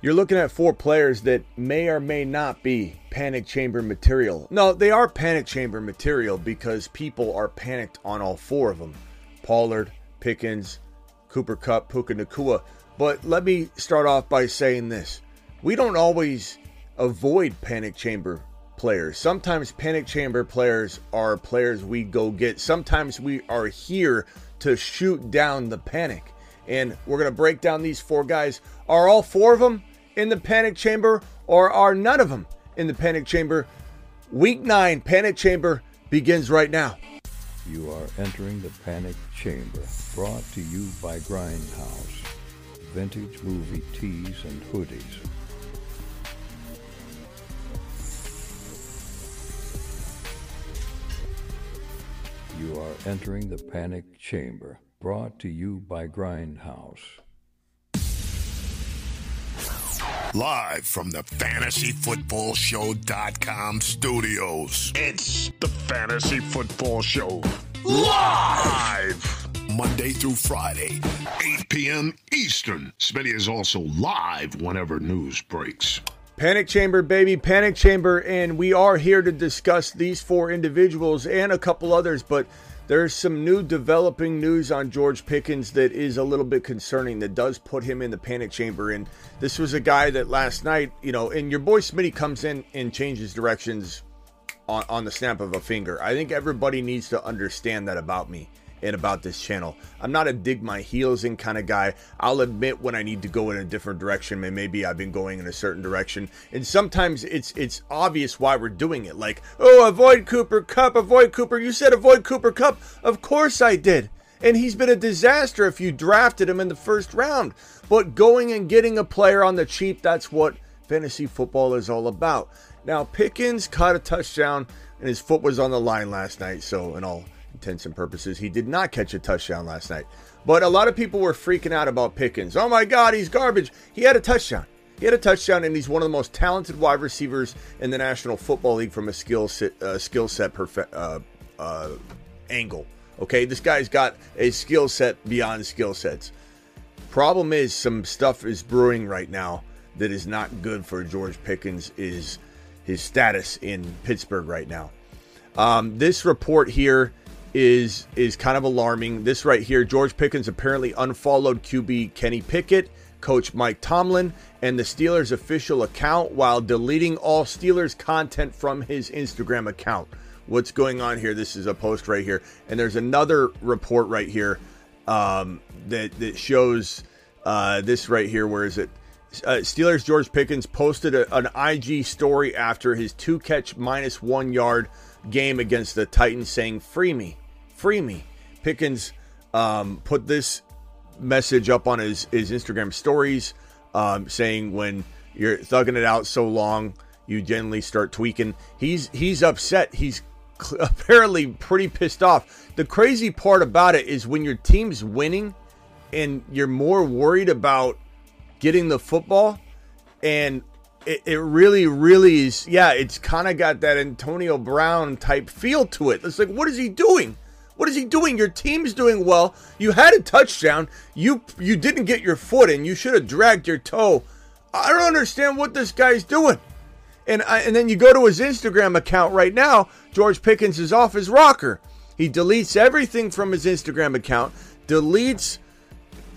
you're looking at four players that may or may not be panic chamber material. No, they are panic chamber material because people are panicked on all four of them Pollard, Pickens, Cooper Kupp, Puka Nacua. But let me start off by saying this we don't always avoid panic chamber players. Sometimes panic chamber players are players we go get. Sometimes we are here to shoot down the panic. And we're going to break down these four guys. Are all four of them in the panic chamber or are none of them in the panic chamber? Week nine panic chamber begins right now. You are entering the panic chamber, brought to you by Grindhouse, vintage movie tees and hoodies. You are entering the panic chamber, brought to you by Grindhouse. Live from the FantasyFootballShow.com studios. It's the Fantasy Football Show. Live! Monday through Friday, 8 p.m. Eastern. Smitty is also live whenever news breaks. Panic Chamber, baby, Panic Chamber, and we are here to discuss these four individuals and a couple others, but there's some new developing news on George Pickens that is a little bit concerning that does put him in the panic chamber. And this was a guy that last night, you know, and your boy Smitty comes in and changes directions on, on the snap of a finger. I think everybody needs to understand that about me and about this channel. I'm not a dig my heels in kind of guy. I'll admit when I need to go in a different direction, and maybe I've been going in a certain direction. And sometimes it's it's obvious why we're doing it. Like, oh, avoid Cooper Kupp, avoid Cooper. You said avoid Cooper Kupp. Of course I did. And he's been a disaster if you drafted him in the first round. But going and getting a player on the cheap, that's what fantasy football is all about. Now, Pickens caught a touchdown and his foot was on the line last night, so in all intents and purposes. He did not catch a touchdown last night. But a lot of people were freaking out about Pickens. Oh my God, he's garbage. He had a touchdown. He had a touchdown, and he's one of the most talented wide receivers in the National Football League from a skill set, uh, skill set perfe- uh, uh, angle. Okay, this guy's got a skill set beyond skill sets. Problem is, some stuff is brewing right now that is not good for George Pickens. Is his status in Pittsburgh right now? Um, this report here is is kind of alarming. This right here, George Pickens apparently unfollowed QB Kenny Pickett, coach Mike Tomlin, and the Steelers official account while deleting all Steelers content from his Instagram account. What's going on here? This is a post right here, and there's another report right here um, that that shows uh, this right here. Where is it? Uh, Steelers George Pickens posted a, an IG story after his two catch minus one yard game against the Titans, saying "Free me." Free me. Pickens um, put this message up on his, his Instagram stories um, saying when you're thugging it out so long, you generally start tweaking. He's he's upset. He's apparently pretty pissed off. The crazy part about it is when your team's winning and you're more worried about getting the football and it, it really really is yeah it's kind of got that antonio brown type feel to it it's like what is he doing what is he doing? Your team's doing well. You had a touchdown. You you didn't get your foot in. You should have dragged your toe. I don't understand what this guy's doing. And I, and then you go to his Instagram account right now. George Pickens is off his rocker. He deletes everything from his Instagram account. Deletes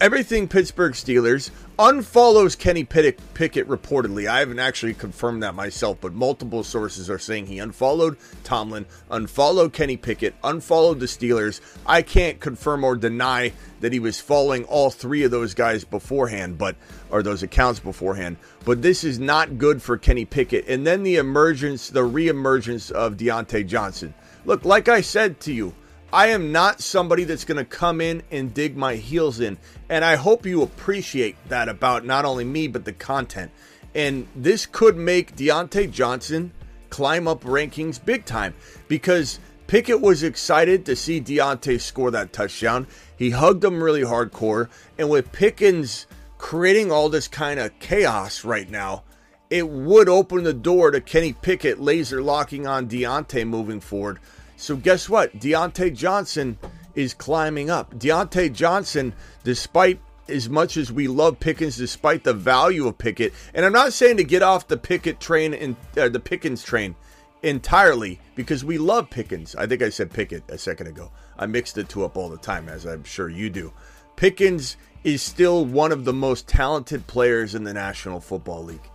everything Pittsburgh Steelers, unfollows Kenny Pickett, reportedly. I haven't actually confirmed that myself, but multiple sources are saying he unfollowed Tomlin, unfollowed Kenny Pickett, unfollowed the Steelers. I can't confirm or deny that he was following all three of those guys beforehand, but or those accounts beforehand. But this is not good for Kenny Pickett. And then the emergence, the reemergence of Diontae Johnson. Look, like I said to you, I am not somebody that's going to come in and dig my heels in. And I hope you appreciate that about not only me, but the content. And this could make Diontae Johnson climb up rankings big time because Pickett was excited to see Diontae score that touchdown. He hugged him really hardcore. And with Pickens creating all this kind of chaos right now, it would open the door to Kenny Pickett laser locking on Diontae moving forward. So guess what? Diontae Johnson is climbing up. Diontae Johnson, despite as much as we love Pickens, despite the value of Pickett, and I'm not saying to get off the Pickett train and uh, the Pickens train entirely because we love Pickens. I think I said Pickett a second ago. I mixed the two up all the time, as I'm sure you do. Pickens is still one of the most talented players in the National Football League.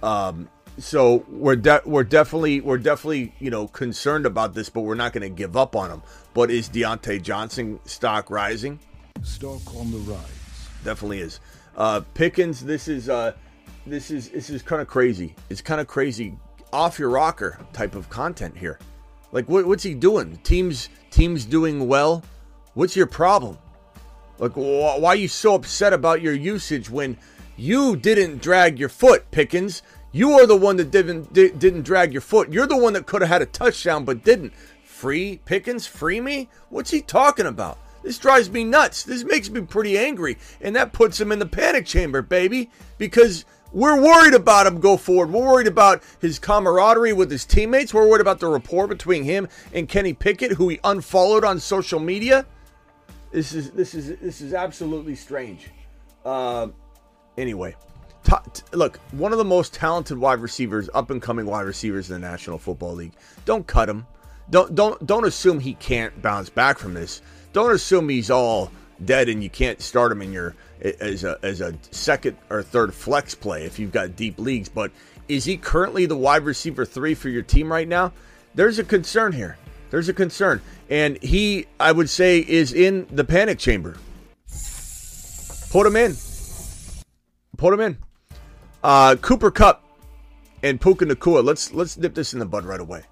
Um, so we're de- we're definitely we're definitely you know concerned about this, but we're not going to give up on him. But is Diontae Johnson stock rising? Stock on the rise. Definitely is. Uh, Pickens, this is uh, this is this is kind of crazy. It's kind of crazy, off your rocker type of content here. Like what, what's he doing? Teams teams doing well. What's your problem? Like wh- why are you so upset about your usage when you didn't drag your foot, Pickens? You are the one that didn't didn't drag your foot. You're the one that could have had a touchdown but didn't. Free Pickens, free me? What's he talking about? This drives me nuts. This makes me pretty angry, and that puts him in the panic chamber, baby, because we're worried about him go forward. We're worried about his camaraderie with his teammates. We're worried about the rapport between him and Kenny Pickett, who he unfollowed on social media. This is this is this is absolutely strange. Uh, anyway, look, one of the most talented wide receivers, up and coming wide receivers in the National Football League. Don't cut him. Don't don't don't assume he can't bounce back from this. Don't assume he's all dead and you can't start him in your as a as a second or third flex play if you've got deep leagues. But is he currently the wide receiver three for your team right now? There's a concern here. There's a concern, and he, I would say, is in the panic chamber. Put him in. Put him in. Uh, Cooper Kupp and Puka Nacua. Let's let's nip this in the bud right away.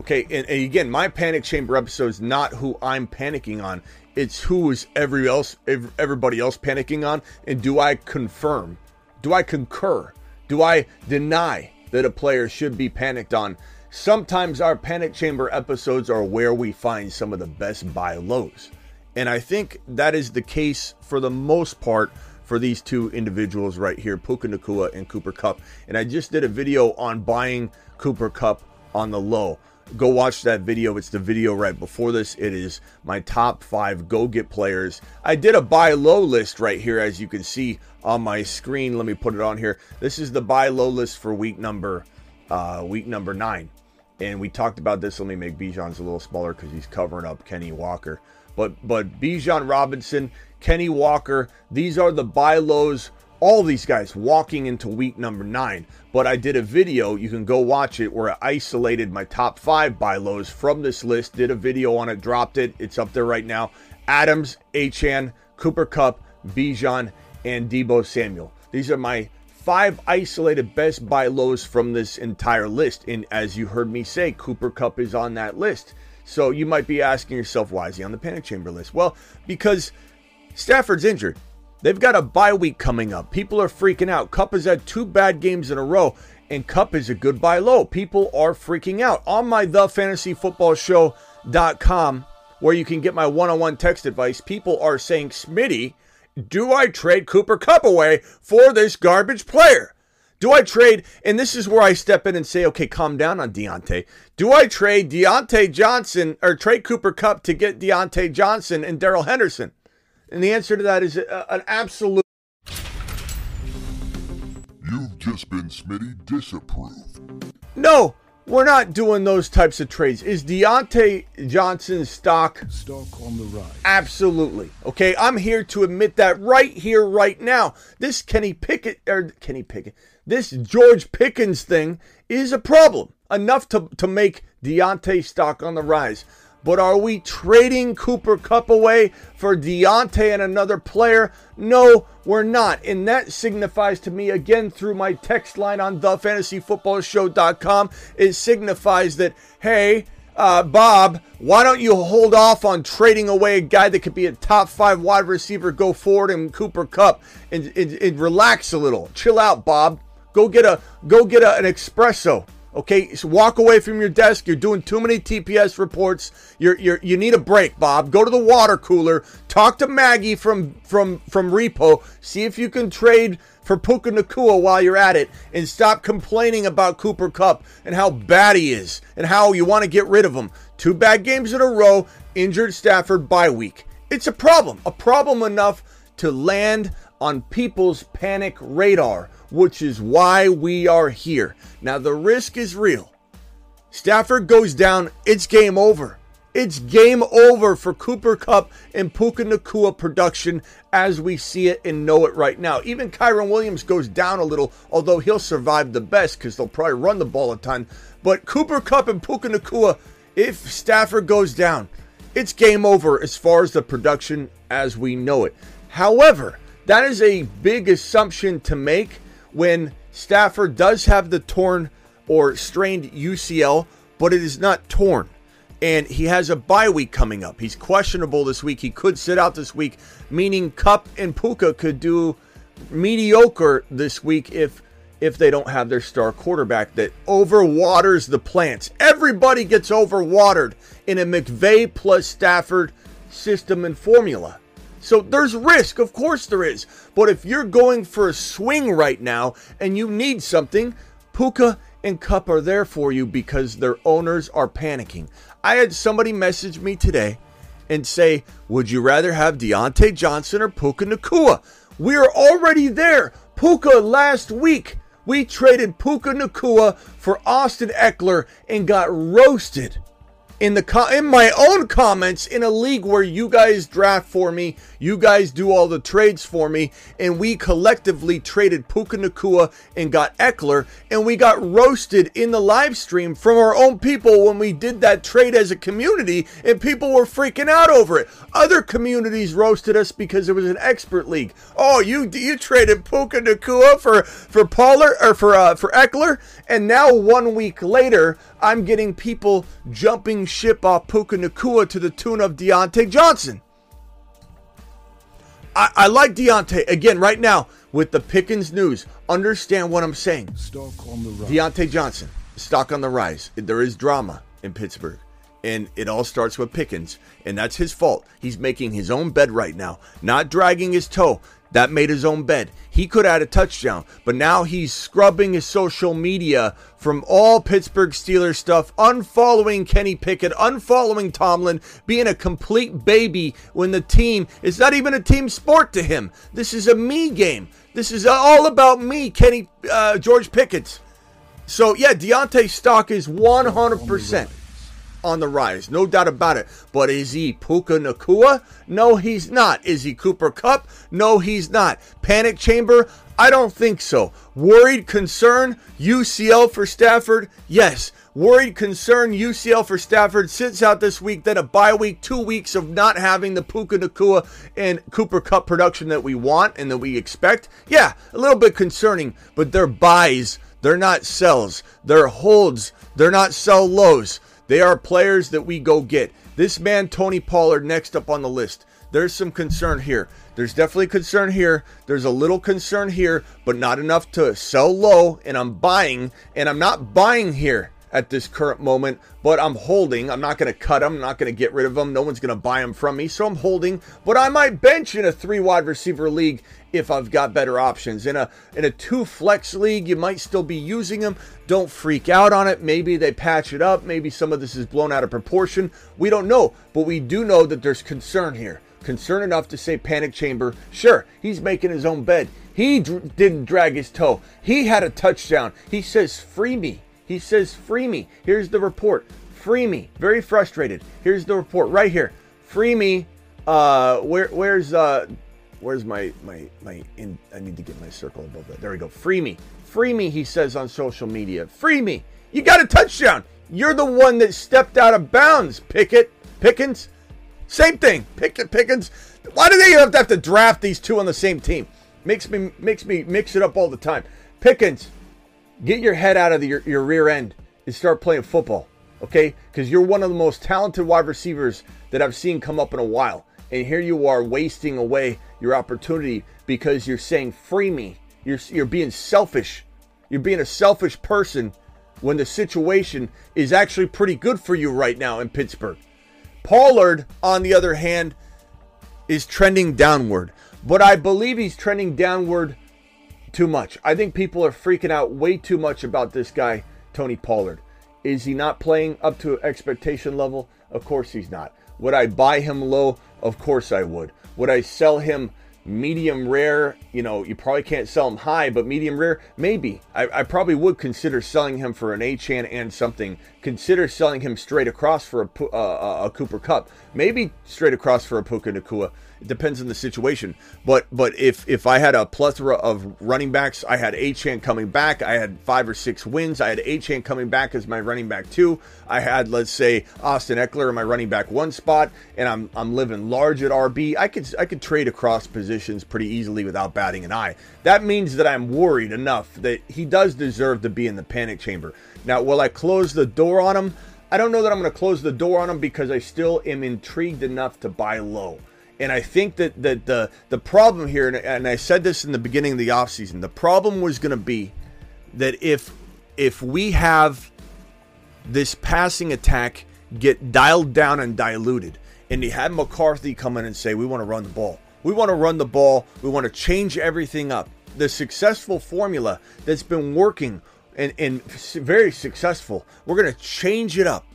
Okay, and, and, again, my panic chamber episode is not who I'm panicking on. It's who is every else everybody else panicking on, and do I confirm? Do I concur? Do I deny that a player should be panicked on? Sometimes our panic chamber episodes are where we find some of the best buy lows. And I think that is the case for the most part for these two individuals right here, Puka Nacua and Cooper Kupp. And I just did a video on buying Cooper Kupp on the low. Go watch that video. It's the video right before this. It is my top five go get players. I did a buy low list right here, as you can see on my screen. Let me put it on here. This is the buy low list for week number uh, week number nine. And we talked about this. Let me make Bijan's a little smaller because he's covering up Kenny Walker. But but Bijan Robinson, Kenny Walker, these are the buy lows. All these guys walking into week number nine. But I did a video, you can go watch it, where I isolated my top five buy lows from this list. Did a video on it, dropped it. It's up there right now. Adams, Achane, Cooper Kupp, Bijan, and Deebo Samuel. These are my five isolated best buy lows from this entire list. And as you heard me say, Cooper Kupp is on that list. So you might be asking yourself, why is he on the panic chamber list? Well, because Stafford's injured. They've got a bye week coming up. People are freaking out. Kupp has had two bad games in a row, and Kupp is a good buy low. People are freaking out. On my thefantasyfootballshow.com, where you can get my one on one text advice, people are saying, Smitty, do I trade Cooper Kupp away for this garbage player? Do I trade, and this is where I step in and say, okay, calm down on Diontae. Do I trade Diontae Johnson or trade Cooper Kupp to get Diontae Johnson and Darrell Henderson? And the answer to that is a, an absolute. You've just been Smitty disapproved. No, we're not doing those types of trades. Is Diontae Johnson's stock stock on the rise? Absolutely. Okay, I'm here to admit that right here, right now. This Kenny Pickett or Kenny Pickett, this George Pickens thing is a problem. Enough to, to make Diontae stock on the rise. But are we trading Cooper Kupp away for Diontae and another player? No, we're not. And that signifies to me, again, through my text line on thefantasyfootballshow.com, it signifies that, hey, uh, Bob, why don't you hold off on trading away a guy that could be a top five wide receiver, go forward and Cooper Kupp, and, and, and relax a little. Chill out, Bob. Go get a go get a, an espresso. Okay, so walk away from your desk. You're doing too many TPS reports. You're, you're you need a break, Bob. Go to the water cooler. Talk to Maggie from from from Repo. See if you can trade for Puka Nacua while you're at it, and stop complaining about Cooper Kupp and how bad he is and how you want to get rid of him. Two bad games in a row. Injured Stafford bye week. It's a problem. A problem enough to land on people's panic radar, which is why we are here. Now, the risk is real. Stafford goes down, it's game over. It's game over for Cooper Kupp and Puka Nacua production as we see it and know it right now. Even Kyren Williams goes down a little, although he'll survive the best because they'll probably run the ball a ton. But Cooper Kupp and Puka Nacua, if Stafford goes down, it's game over as far as the production as we know it. However, that is a big assumption to make when Stafford does have the torn or strained UCL, but it is not torn. And he has a bye week coming up. He's questionable this week. He could sit out this week, meaning Kupp and Puka could do mediocre this week if if they don't have their star quarterback that overwaters the plants. Everybody gets overwatered in a McVay plus Stafford system and formula. So there's risk, of course there is. But if you're going for a swing right now and you need something, Puka and Kupp are there for you because their owners are panicking. I had somebody message me today and say, Would you rather have Diontae Johnson or Puka Nacua? We're already there. Puka last week. We traded Puka Nacua for Austin Ekeler and got roasted in the in my own comments in a league where you guys draft for me, you guys do all the trades for me, and we collectively traded Puka Nacua and got Ekeler, and we got roasted in the live stream from our own people when we did that trade as a community, and people were freaking out over it. Other communities roasted us because it was an expert league. Oh, you you traded Puka Nacua for for Pollard or for uh, for Ekeler, and now one week later, I'm getting people jumping ship off Puka Nacua to the tune of Diontae Johnson. I, I like Diontae. Again, right now, with the Pickens news, understand what I'm saying. Stock on the rise. Diontae Johnson, stock on the rise. There is drama in Pittsburgh. And it all starts with Pickens. And that's his fault. He's making his own bed right now, not dragging his toe that made his own bed. He could add a touchdown, but now he's scrubbing his social media from all Pittsburgh Steelers stuff, unfollowing Kenny Pickett, unfollowing Tomlin, being a complete baby when the team is not even a team sport to him. This is a me game. This is all about me, Kenny uh, George Pickett. So yeah, Diontae stock is 100% on the rise, no doubt about it. But is he Puka Nacua? No, he's not. Is he Cooper Kupp? No, he's not. Panic chamber? I don't think so. Worried concern? UCL for Stafford? Yes. Worried concern UCL for Stafford sits out this week, then a bye week, two weeks of not having the Puka Nacua and Cooper Kupp production that we want and that we expect. Yeah, a little bit concerning, but they're buys. They're not sells. They're holds. They're not sell lows. They are players that we go get. This man, Tony Pollard, next up on the list. There's some concern here. There's definitely concern here. There's a little concern here, but not enough to sell low. And I'm buying, and I'm not buying here at this current moment, but I'm holding. I'm not going to cut them. I'm not going to get rid of them. No one's going to buy them from me. So I'm holding, but I might bench in a three wide receiver league if I've got better options. In a in a two flex league, you might still be using them. Don't freak out on it. Maybe they patch it up. Maybe some of this is blown out of proportion. We don't know, but we do know that there's concern here. Concern enough to say panic chamber. Sure, he's making his own bed. He d- didn't drag his toe. He had a touchdown. He says, "Free me." He says, "Free me." Here's the report. Free me. Very frustrated. Here's the report right here. Free me. Uh, where where's uh Where's my my my? In, I need to get my circle above that. There we go. Free me, free me. He says on social media. Free me. You got a touchdown. You're the one that stepped out of bounds. Pickett, Pickens, same thing. Pickett, Pickens. Why do they have to have to draft these two on the same team? Makes me makes me mix it up all the time. Pickens, get your head out of the, your, your rear end and start playing football, okay? Because you're one of the most talented wide receivers that I've seen come up in a while. And here you are wasting away your opportunity because you're saying, free me. You're, you're being selfish. You're being a selfish person when the situation is actually pretty good for you right now in Pittsburgh. Pollard, on the other hand, is trending downward, but I believe he's trending downward too much. I think people are freaking out way too much about this guy, Tony Pollard. Is he not playing up to expectation level? Of course he's not. Would I buy him low? Of course I would. Would I sell him medium rare, you know, you probably can't sell him high, but medium rare, maybe. I, I probably would consider selling him for an Achane and something. Consider selling him straight across for a, uh, a Cooper Kupp. Maybe straight across for a Puka Nacua. It depends on the situation. But but if if I had a plethora of running backs, I had Achane coming back. I had five or six wins. I had Achane coming back as my running back two. I had let's say Austin Ekeler in my running back one spot, and I'm I'm living large at RB. I could I could trade across positions pretty easily without batting an eye. That means that I'm worried enough that he does deserve to be in the panic chamber. Now, will I close the door on him? I don't know that I'm going to close the door on him because I still am intrigued enough to buy low. And I think that, that the the problem here, and I said this in the beginning of the offseason, the problem was going to be that if if we have this passing attack get dialed down and diluted, and you had McCarthy come in and say, we want to run the ball. We want to run the ball. We want to change everything up. The successful formula that's been working and, and very successful, we're going to change it up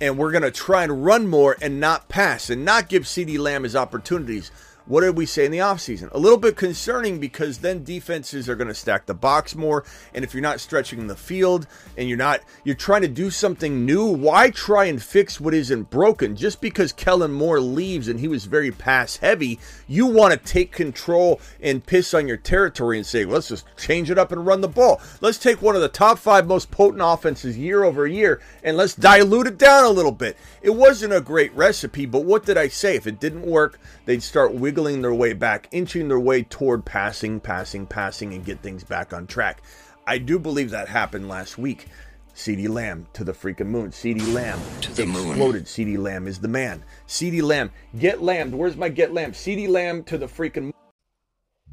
and we're going to try and run more and not pass and not give CeeDee Lamb his opportunities. What did we say in the offseason? A little bit concerning because then defenses are going to stack the box more. And if you're not stretching the field and you're not, you're trying to do something new, why try and fix what isn't broken? Just because Kellen Moore leaves and he was very pass heavy, you want to take control and piss on your territory and say, let's just change it up and run the ball. Let's take one of the top five most potent offenses year over year and let's dilute it down a little bit. It wasn't a great recipe, but what did I say? If it didn't work, they'd start wiggling wiggling their way back, inching their way toward passing, passing, passing, and get things back on track. I do believe that happened last week. CeeDee Lamb to the freaking moon. CeeDee Lamb to the exploded. moon. CeeDee Lamb is the man. CeeDee Lamb, get lambed. Where's my get lamb? CeeDee Lamb to the freaking moon.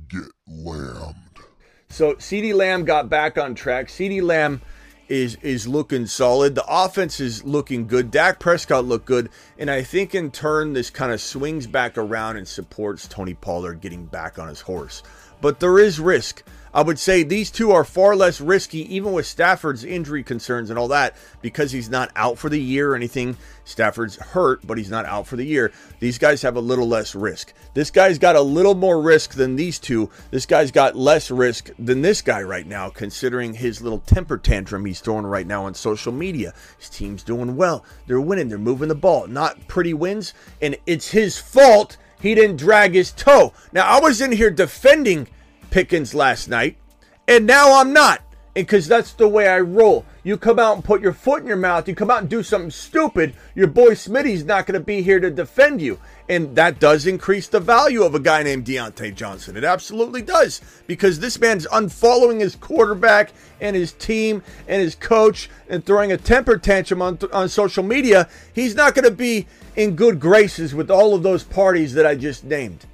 Get lambed. So CeeDee Lamb got back on track. CeeDee Lamb is is looking solid. The offense is looking good. Dak Prescott looked good, and I think in turn this kind of swings back around and supports Tony Pollard getting back on his horse. But there is risk. I would say these two are far less risky, even with Stafford's injury concerns and all that, because he's not out for the year or anything. Stafford's hurt, but he's not out for the year. These guys have a little less risk. This guy's got a little more risk than these two. This guy's got less risk than this guy right now, considering his little temper tantrum he's throwing right now on social media. His team's doing well. They're winning. They're moving the ball. Not pretty wins. And it's his fault he didn't drag his toe. Now, I was in here defending Pickens last night, and now I'm not. And because that's the way I roll. You come out and put your foot in your mouth, you come out and do something stupid, your boy Smitty's not going to be here to defend you. And that does increase the value of a guy named Diontae Johnson. It absolutely does. Because this man's unfollowing his quarterback and his team and his coach and throwing a temper tantrum on, on social media. He's not going to be in good graces with all of those parties that I just named.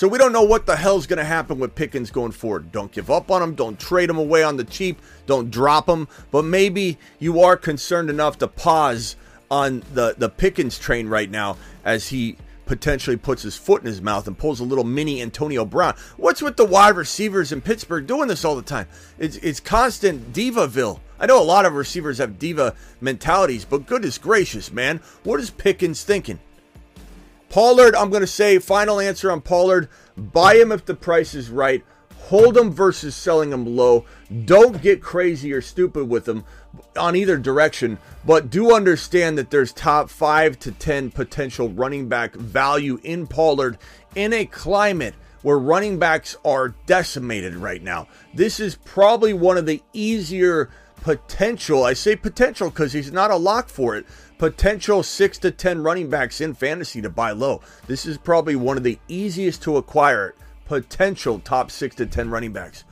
So we don't know what the hell's going to happen with Pickens going forward. Don't give up on him. Don't trade him away on the cheap. Don't drop him. But maybe you are concerned enough to pause on the, the Pickens train right now as he potentially puts his foot in his mouth and pulls a little mini Antonio Brown. What's with the wide receivers in Pittsburgh doing this all the time? It's, it's constant Divaville. I know a lot of receivers have diva mentalities, but goodness gracious, man, what is Pickens thinking? Pollard, I'm going to say final answer on Pollard. Buy him if the price is right. Hold him versus selling him low. Don't get crazy or stupid with him on either direction, but do understand that there's top 5 to 10 potential running back value in Pollard in a climate where running backs are decimated right now. This is probably one of the easier potential. I say potential because he's not a lock for it. Potential six to 10 running backs in fantasy to buy low. This is probably one of the easiest to acquire potential top six to 10 running backs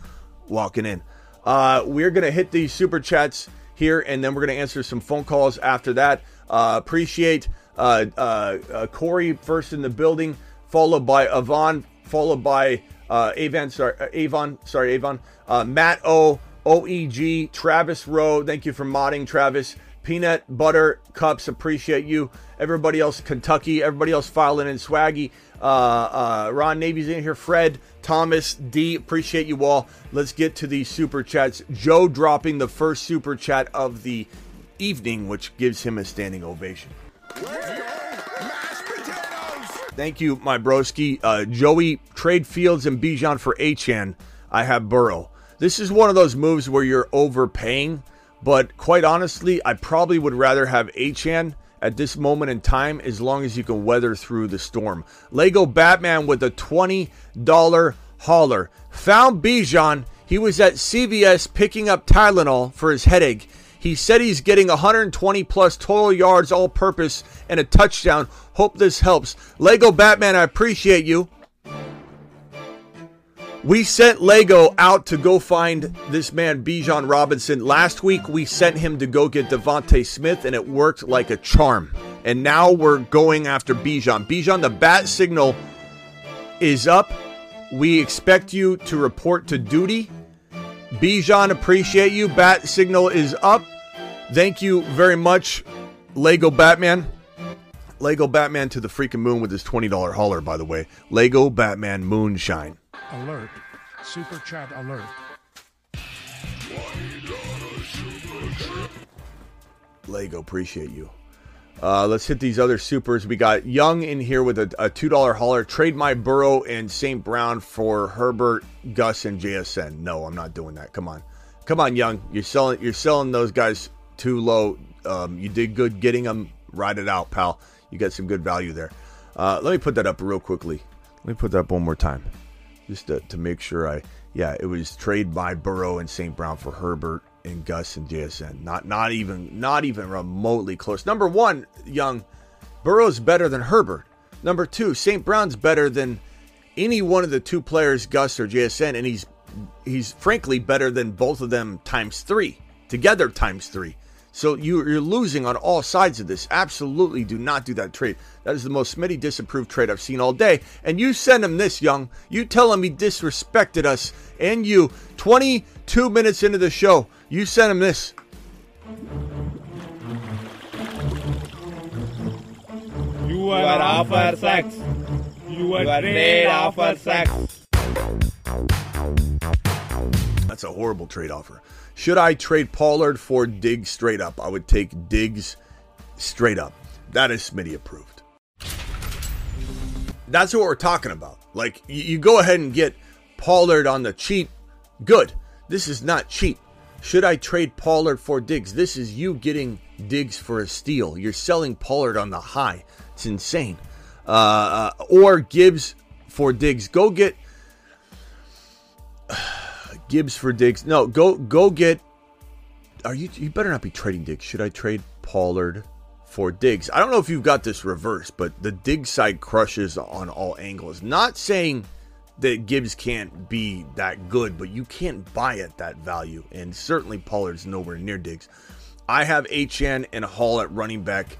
walking in. Uh, we're going to hit these super chats here and then we're going to answer some phone calls after that. Uh, appreciate uh, uh, uh, Corey first in the building, followed by Avon, followed by uh, Avon, sorry, Avon, sorry, Avon, uh, Matt O, OEG, Travis Rowe. Thank you for modding, Travis. Peanut Butter Cups, appreciate you. Everybody else, Kentucky, everybody else filing in Swaggy. Uh, uh, Ron Navy's in here. Fred, Thomas, D, appreciate you all. Let's get to these super chats. Joe dropping the first super chat of the evening, which gives him a standing ovation. Thank you, my broski. Uh, Joey, trade Fields and Bijan for Achane. I have Burrow. This is one of those moves where you're overpaying, but quite honestly, I probably would rather have Achane at this moment in time as long as you can weather through the storm. Lego Batman with a $20 hauler. Found Bijan. He was at CVS picking up Tylenol for his headache. He said he's getting 120 plus total yards all purpose and a touchdown. Hope this helps. Lego Batman, I appreciate you. We sent Lego out to go find this man, Bijan Robinson. Last week, we sent him to go get DeVonta Smith, and it worked like a charm. And now we're going after Bijan. Bijan, the bat signal is up. We expect you to report to duty. Bijan, appreciate you. Bat signal is up. Thank you very much, Lego Batman. Lego Batman to the freaking moon with his $20 hauler, by the way. Lego Batman Moonshine. Alert. Super chat alert. Lego, appreciate you. Uh, let's hit these other supers. We got Young in here with a, a $2 hauler. Trade my Burrow and St. Brown for Herbert, Gus, and JSN. No, I'm not doing that. Come on. Come on, Young. You're selling you're selling those guys too low. Um, you did good getting them. Ride it out, pal. You got some good value there. Uh, let me put that up real quickly. Let me put that up one more time just to, to make sure I yeah it was trade by Burrow and St. Brown for Herbert and Gus and JSN. Not not even not even remotely close. Number one, Young Burrow's better than Herbert. Number two, St. Brown's better than any one of the two players, Gus or JSN, and he's he's frankly better than both of them times three together times three. So you, are losing on all sides of this. Absolutely do not do that trade. That is the most Smitty disapproved trade I've seen all day. And you send him this, Young. You tell him he disrespected us and you 22 minutes into the show. You send him this. You are offer sex. You are trade offer sex. That's a horrible trade offer. Should I trade Pollard for Diggs straight up? I would take Diggs straight up. That is Smitty approved. That's what we're talking about. Like, you go ahead and get Pollard on the cheap. Good. This is not cheap. Should I trade Pollard for Diggs? This is you getting Diggs for a steal. You're selling Pollard on the high. It's insane. Uh, uh, or Gibbs for Diggs. Go get Gibbs for Diggs. No, go go get. Are you? You better not be trading Diggs. Should I trade Pollard for Diggs? I don't know if you've got this reversed, but the Diggs side crushes on all angles. Not saying that Gibbs can't be that good, but you can't buy at that value, and certainly Pollard's nowhere near Diggs. I have HN and Hall at running back,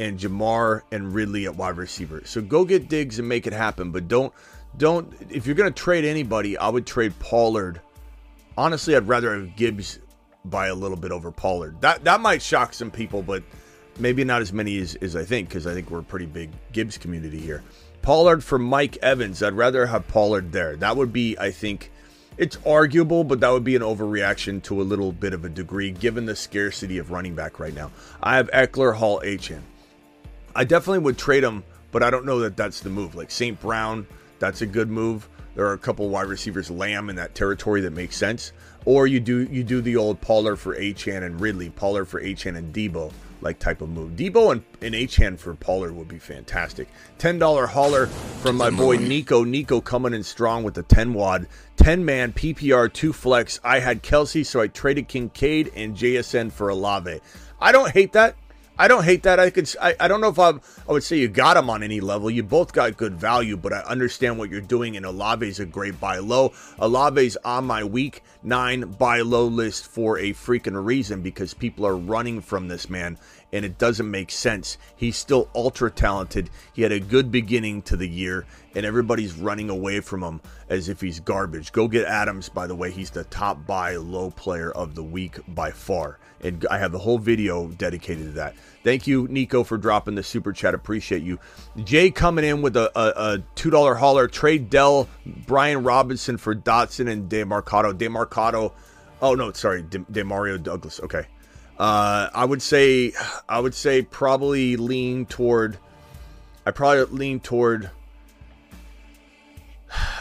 and Ja'Marr and Ridley at wide receiver. So go get Diggs and make it happen, but don't don't if you're going to trade anybody, I would trade Pollard honestly, I'd rather have Gibbs by a little bit over Pollard. That that might shock some people, but maybe not as many as, as I think because I think we're a pretty big Gibbs community here. Pollard for Mike Evans. I'd rather have Pollard there. That would be, I think, it's arguable, but that would be an overreaction to a little bit of a degree given the scarcity of running back right now. I have Ekeler, Hall, Achane. I definitely would trade him, but I don't know that that's the move. Like St. Brown, that's a good move. There are a couple wide receivers, Lamb in that territory that makes sense. Or you do you do the old Pollard for Achane and Ridley, Pollard for Achane and Deebo like type of move. Deebo and, and Achane for Pollard would be fantastic. Ten dollar hauler from my boy Nico. Nico coming in strong with the ten wad, ten man PPR two flex. I had Kelce, so I traded Kincaid and JSN for Olave. I don't hate that. I don't hate that. I could. I, I don't know if I, I would say you got him on any level. You both got good value, but I understand what you're doing. And Olave's a great buy low. Olave's on my week nine buy low list for a freaking reason because people are running from this man, and it doesn't make sense. He's still ultra talented. He had a good beginning to the year, and everybody's running away from him as if he's garbage. Go get Adams. By the way, he's the top buy low player of the week by far and I have the whole video dedicated to that. Thank you, Nico, for dropping the super chat. Appreciate you. Jay coming in with a, a, a two dollar hauler. Trade Dell, Brian Robinson for Dotson and Demercado. Demercado. Oh no, sorry, De, Demario Douglas. Okay. Uh, I would say, I would say probably lean toward. I probably lean toward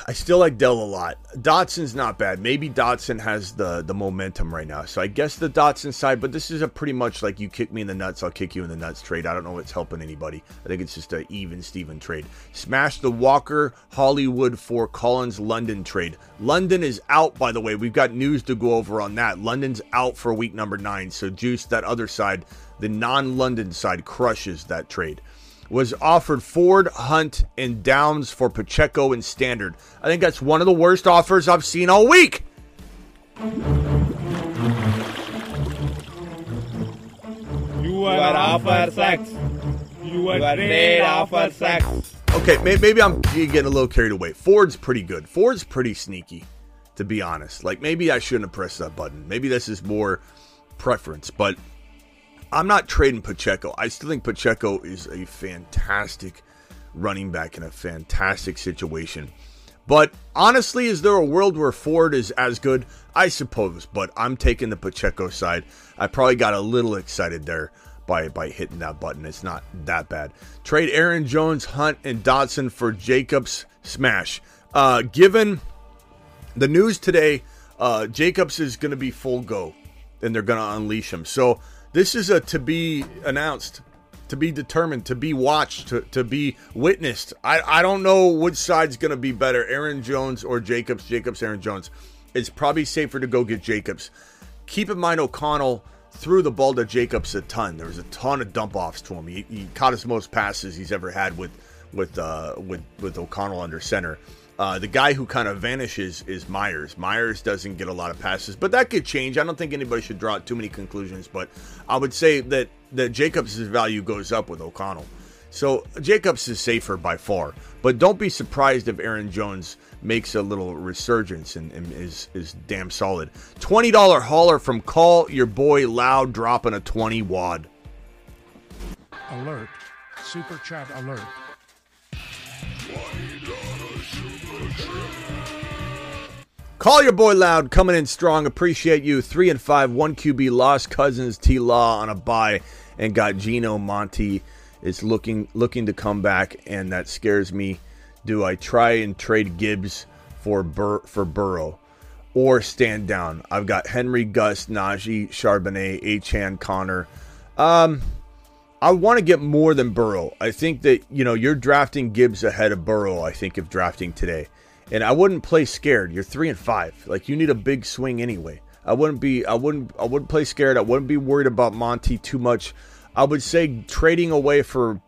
I still like Dell a lot. Dotson's not bad. Maybe Dotson has the the momentum right now. So I guess the Dotson side, but this is a pretty much like you kick me in the nuts, I'll kick you in the nuts trade. I don't know what's helping anybody. I think it's just a even Steven trade. Smash the Walker Hollywood for Collins London trade. London is out, by the way. We've got news to go over on that. London's out for week number nine. So Juice, that other side, the non-London side, crushes that trade was offered Ford, Hunt, and Downs for Pacheco and Standard. I think that's one of the worst offers I've seen all week. You are offer sex. You are trade offer sex. Okay, may- maybe I'm getting a little carried away. Ford's pretty good. Ford's pretty sneaky, to be honest. Like maybe I shouldn't have pressed that button. Maybe this is more preference, but I'm not trading Pacheco. I still think Pacheco is a fantastic running back in a fantastic situation. But honestly, is there a world where Ford is as good? I suppose, but I'm taking the Pacheco side. I probably got a little excited there by by hitting that button. It's not that bad. Trade Aaron Jones, Hunt, and Dotson for Jacobs. Smash. Uh, given the news today, uh, Jacobs is going to be full go, and they're going to unleash him. So this is a to be announced, to be determined, to be watched, to, to be witnessed. I, I don't know which side's going to be better, Aaron Jones or Jacobs. Jacobs, Aaron Jones. It's probably safer to go get Jacobs. Keep in mind, O'Connell threw the ball to Jacobs a ton. There was a ton of dump offs to him. He, he caught his most passes he's ever had with with uh, with with O'Connell under center. Uh, the guy who kind of vanishes is Meyers. Meyers doesn't get a lot of passes, but that could change. I don't think anybody should draw too many conclusions, but I would say that that Jacobs' value goes up with O'Connell. So Jacobs is safer by far, but don't be surprised if Aaron Jones makes a little resurgence and, and is is damn solid. Twenty dollar hauler from Call Your Boy Loud dropping a twenty wad. Alert. Super chat alert. Call your boy loud, coming in strong. Appreciate you. Three and five, one QB lost Cousins T Law on a bye, and got Geno Monty is looking looking to come back, and that scares me. Do I try and trade Gibbs for Bur- for Burrow, or stand down? I've got Henry, Gus, Najee, Charbonnet, Achane, Connor. Um, I want to get more than Burrow. I think that you know you're drafting Gibbs ahead of Burrow. I think of drafting today, and I wouldn't play scared. You're three and five. Like you need a big swing anyway. I wouldn't be. I wouldn't. I wouldn't play scared. I wouldn't be worried about Monty too much. I would say trading away for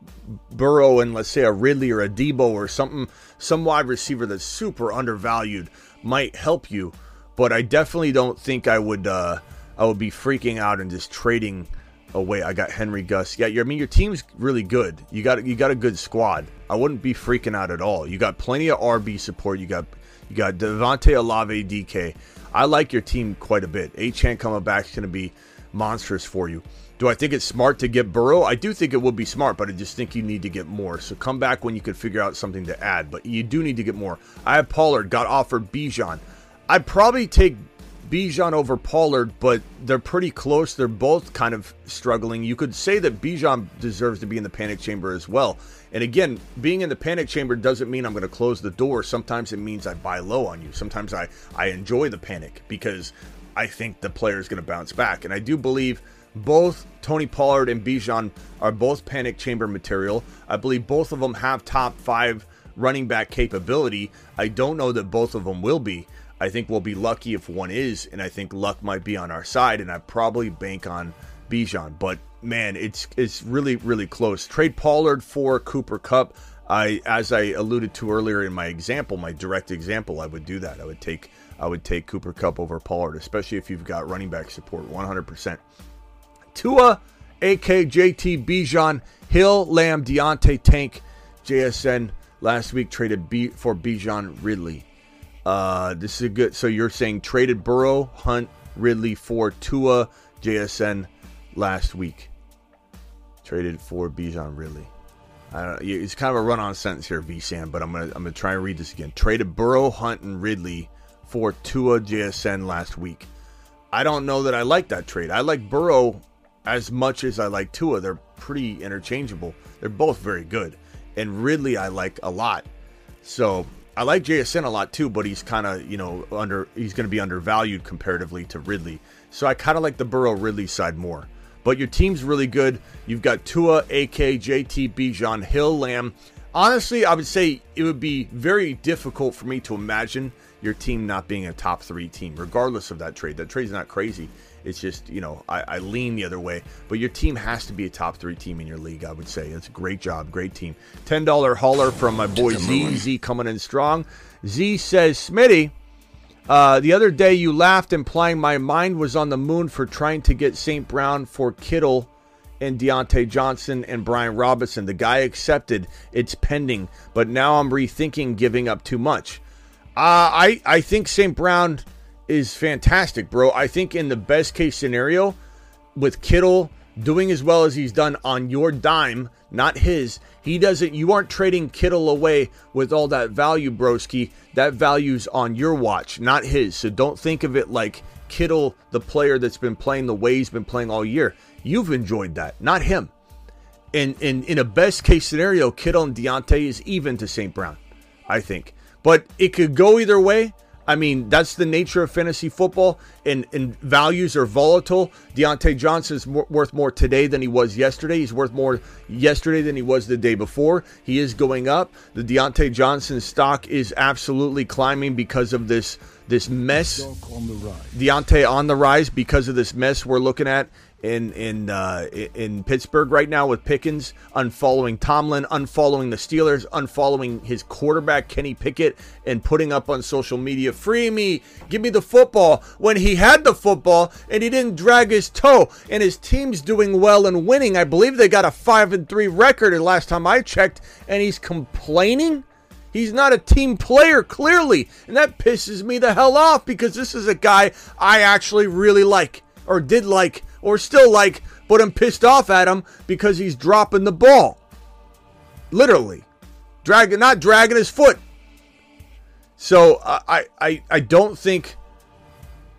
Burrow and let's say a Ridley or a Deebo or something, some wide receiver that's super undervalued might help you. But I definitely don't think I would. Uh, I would be freaking out and just trading away. I got Henry Gus. Yeah, I mean your team's really good. You got you got a good squad. I wouldn't be freaking out at all. You got plenty of RB support. You got you got Devontae Olave DK. I like your team quite a bit. Achane coming back is going to be monstrous for you. Do I think it's smart to get Burrow? I do think it would be smart, but I just think you need to get more. So come back when you can figure out something to add, but you do need to get more. I have Pollard, got offered Bijan. I'd probably take Bijan over Pollard, but they're pretty close. They're both kind of struggling. You could say that Bijan deserves to be in the panic chamber as well. And again, being in the panic chamber doesn't mean I'm going to close the door. Sometimes it means I buy low on you. Sometimes I, I enjoy the panic because I think the player is going to bounce back. And I do believe both Tony Pollard and Bijan are both panic chamber material. I believe both of them have top five running back capability. I don't know that both of them will be. I think we'll be lucky if one is, and I think luck might be on our side, and I probably bank on Bijan. But man, it's it's really really close. Trade Pollard for Cooper Kupp. I, as I alluded to earlier in my example, my direct example, I would do that. I would take I would take Cooper Kupp over Pollard, especially if you've got running back support, 100%. Tua, AK, JT, Bijan, Hill, Lamb, Diontae, Tank, JSN last week traded B for Bijan Ridley. Uh, this is a good. So you're saying traded Burrow, Hunt, Ridley for Tua, JSN last week. Traded for Bijan Ridley. I don't. It's kind of a run-on sentence here, VSAM, but I'm gonna I'm gonna try and read this again. Traded Burrow, Hunt, and Ridley for Tua, JSN last week. I don't know that I like that trade. I like Burrow as much as I like Tua. They're pretty interchangeable. They're both very good, and Ridley I like a lot. So I like JSN a lot too, but he's kind of you know under he's going to be undervalued comparatively to Ridley. So I kind of like the Burrow Ridley side more. But your team's really good. You've got Tua, AK, JT, Bijan, Hill, Lamb. Honestly, I would say it would be very difficult for me to imagine your team not being a top three team, regardless of that trade. That trade's not crazy. It's just, you know, I, I, lean the other way. But your team has to be a top three team in your league, I would say. It's a great job, great team. $10 hauler from my boy Z. Z coming in strong. Z says, Smitty, uh, the other day you laughed, implying my mind was on the moon for trying to get St. Brown for Kittle and Diontae Johnson and Brian Robinson. The guy accepted. It's pending. But now I'm rethinking giving up too much. Uh, I, I think St. Brown is fantastic, bro. I think in the best case scenario, with Kittle doing as well as he's done on your dime, not his, he doesn't. You aren't trading Kittle away with all that value, broski. That value's on your watch, not his. So don't think of it like Kittle, the player that's been playing the way he's been playing all year. You've enjoyed that, not him. And in, in a best case scenario, Kittle and Diontae is even to St. Brown, I think. But it could go either way. I mean, that's the nature of fantasy football, and, and values are volatile. Diontae Johnson is more, worth more today than he was yesterday. He's worth more yesterday than he was the day before. He is going up. The Diontae Johnson stock is absolutely climbing because of this this mess. On Diontae on the rise because of this mess we're looking at in in uh, in Pittsburgh right now with Pickens unfollowing Tomlin, unfollowing the Steelers, unfollowing his quarterback Kenny Pickett, and putting up on social media, "Free me, give me the football." When he had the football and he didn't drag his toe, and his team's doing well and winning. I believe they got a five and three record. Last time I checked, and he's complaining. He's not a team player, clearly. And that pisses me the hell off because this is a guy I actually really like or did like or still like, but I'm pissed off at him because he's dropping the ball. Literally. Dragging not dragging his foot. So I I I don't think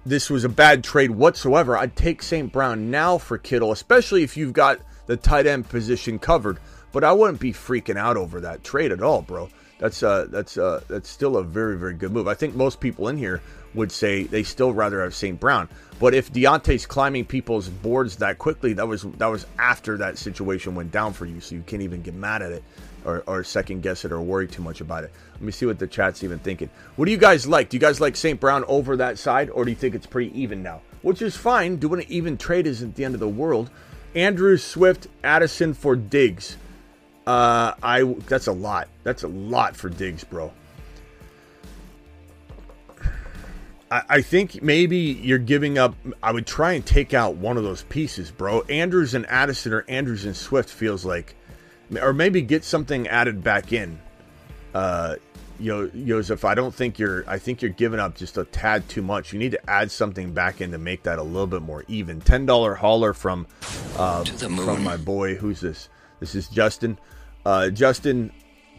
this was a bad trade whatsoever. I'd take St. Brown now for Kittle, especially if you've got the tight end position covered. But I wouldn't be freaking out over that trade at all, bro. That's uh that's uh that's still a very very good move. I think most people in here would say they still rather have St. Brown. But if Diontae's climbing people's boards that quickly, that was that was after that situation went down for you, so you can't even get mad at it or, or second guess it or worry too much about it. Let me see what the chat's even thinking. What do you guys like? Do you guys like St. Brown over that side, or do you think it's pretty even now? Which is fine. Doing an even trade isn't the end of the world. Andrew Swift, Addison for Diggs. Uh, I that's a lot. That's a lot for Diggs, bro. I, think maybe you're giving up. I would try and take out one of those pieces, bro. Andrews and Addison or Andrews and Swift feels like, or maybe get something added back in. Uh, Yo, Joseph, I don't think you're. I think you're giving up just a tad too much. You need to add something back in to make that a little bit more even. Ten dollar hauler from uh, from my boy. Who's this? This is Justin. Uh, Justin,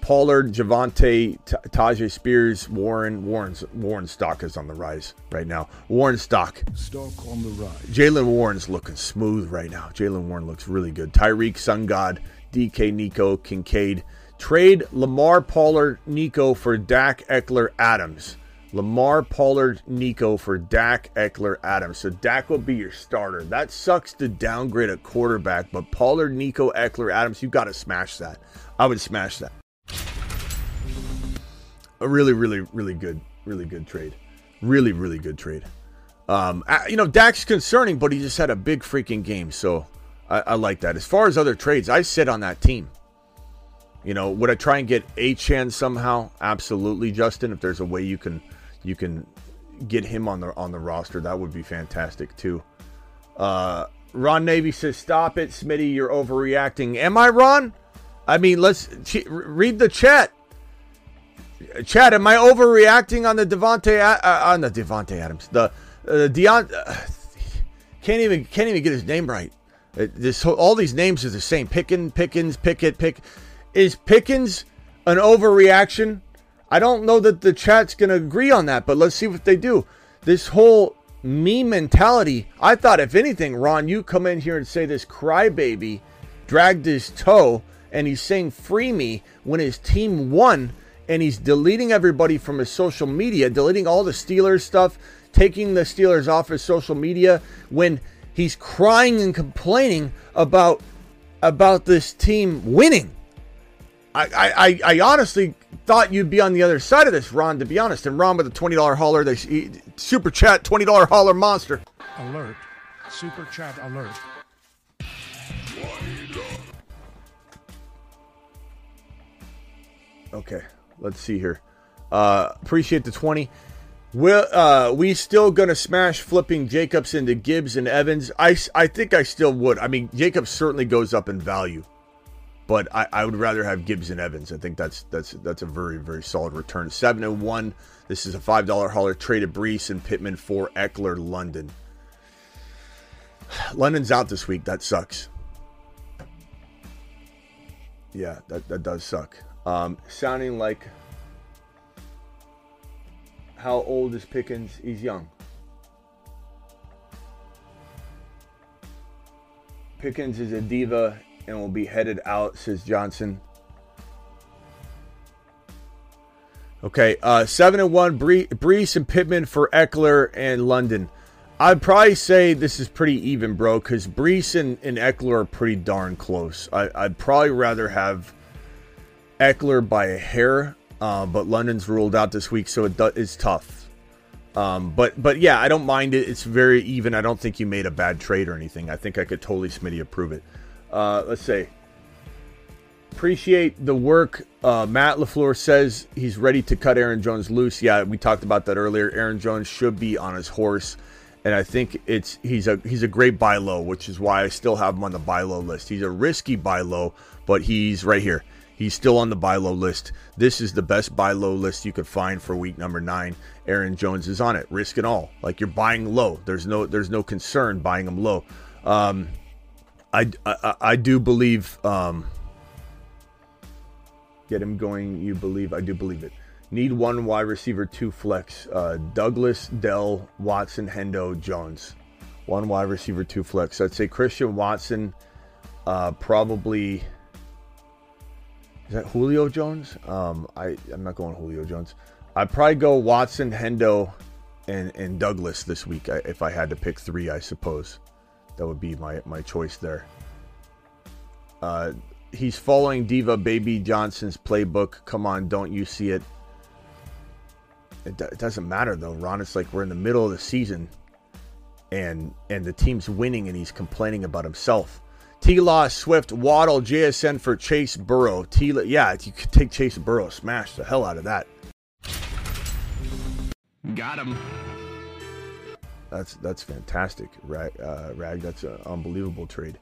Pollard, Javonte, Tyjae Spears, Warren. Warren's Warren stock is on the rise right now. Warren stock. Stock on the rise. Jaylen Warren's looking smooth right now. Jaylen Warren looks really good. Tyreek, Sun God, DK, Nico, Kincaid. Trade Lamar Pollard, Nico for Dak Ekeler Adams. Lamar Pollard, Nico for Dak Ekeler Adams. So Dak will be your starter. That sucks to downgrade a quarterback, but Pollard, Nico, Ekeler Adams, you got to smash that. I would smash that a really, really, really good, really good trade. Really, really good trade. Um, you know, Dak's concerning, but he just had a big freaking game, so I, I like that. As far as other trades, I sit on that team. You know, would I try and get Achane somehow? Absolutely, Justin. If there's a way you can, you can get him on the on the roster, that would be fantastic too. Uh, Ron Navy says, "Stop it, Smitty. You're overreacting." Am I, Ron? I mean, let's read the chat. Chad, am I overreacting on the Devonte uh, on the Davante Adams? The uh, Dion uh, can't even can't even get his name right. Uh, this all these names are the same. Pickens, Pickens, Pickett, Pick. Is Pickens an overreaction? I don't know that the chat's to agree on that, but let's see what they do. This whole me mentality. I thought, if anything, Ron, you come in here and say this crybaby dragged his toe and he's saying free me when his team won and he's deleting everybody from his social media, deleting all the Steelers stuff, taking the Steelers off his social media when he's crying and complaining about about this team winning. I, I, I honestly thought you'd be on the other side of this, Ron, to be honest. And Ron with a $20 hauler, they super chat, $20 hauler monster. Alert. Super chat alert. Okay, let's see here. Uh, appreciate the 20. We're, uh, we still to smash flipping Jacobs into Gibbs and Evans? I, I think I still would. I mean, Jacobs certainly goes up in value, but I, I would rather have Gibbs and Evans. I think that's that's that's a very very solid return. Seven and one. This is a five dollar hauler. Traded Breece and Pittman for Ekeler London. London's out this week. That sucks. Yeah, that, that does suck. Um, sounding like how old is Pickens? He's young. Pickens is a diva and will be headed out, says Johnson. Okay, uh, seven and one. Bree, Breece and Pittman for Ekeler and London. I'd probably say this is pretty even, bro, because Breece and, and Ekeler are pretty darn close. I, I'd probably rather have Ekeler by a hair, uh, but London's ruled out this week, so it do, it's tough. Um, but but yeah, I don't mind it. It's very even. I don't think you made a bad trade or anything. I think I could totally Smitty approve it. Uh, let's say appreciate the work. Uh, Matt Lafleur says he's ready to cut Aaron Jones loose. Yeah, we talked about that earlier. Aaron Jones should be on his horse, and I think it's he's a he's a great buy low, which is why I still have him on the buy low list. He's a risky buy low, but he's right here. He's still on the buy low list. This is the best buy low list you could find for week number nine. Aaron Jones is on it, risk and all. Like you're buying low. There's no there's no concern buying him low. Um, I, I, I do believe um, get him going. You believe I do believe it. Need one wide receiver, two flex. Uh, Douglas, Dell, Watson, Hendo, Jones. One wide receiver, two flex. I'd say Christian Watson, uh, probably is that Julio Jones? Um, I I'm not going Julio Jones. I'd probably go Watson, Hendo, and and Douglas this week. I, if I had to pick three, I suppose that would be my my choice there. Uh, he's following Diva Baby Johnson's playbook. Come on, don't you see it? It, it doesn't matter though, Ron. It's like we're in the middle of the season, and and the team's winning, and he's complaining about himself. T Law, Swift, Waddle, JSN for Chase Burrow. T yeah, you could take Chase Burrow, smash the hell out of that. Got him. That's that's fantastic, Rag. Uh, Rag that's an unbelievable trade.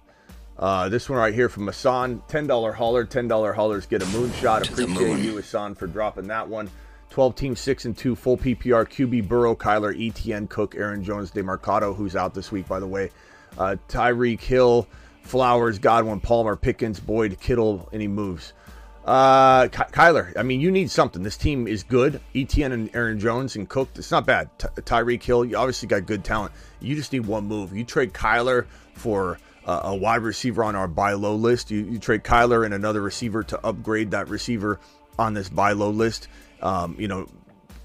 Uh, this one right here from Hassan, ten dollar hauler, ten dollar haulers get a moonshot. Appreciate you, Hassan, for dropping that one. 12 team 6 and 2 full PPR QB Burrow, Kyler, ETN, Cook, Aaron Jones, Demercado, who's out this week by the way. Uh, Tyreek Hill, Flowers, Godwin, Palmer, Pickens, Boyd, Kittle, any moves. Uh, Ky- Kyler, I mean, you need something. This team is good. ETN and Aaron Jones and Cook, it's not bad. Ty- Tyreek Hill, you obviously got good talent. You just need one move. You trade Kyler for uh, a wide receiver on our buy low list. You, you trade Kyler and another receiver to upgrade that receiver on this buy low list. Um, you know,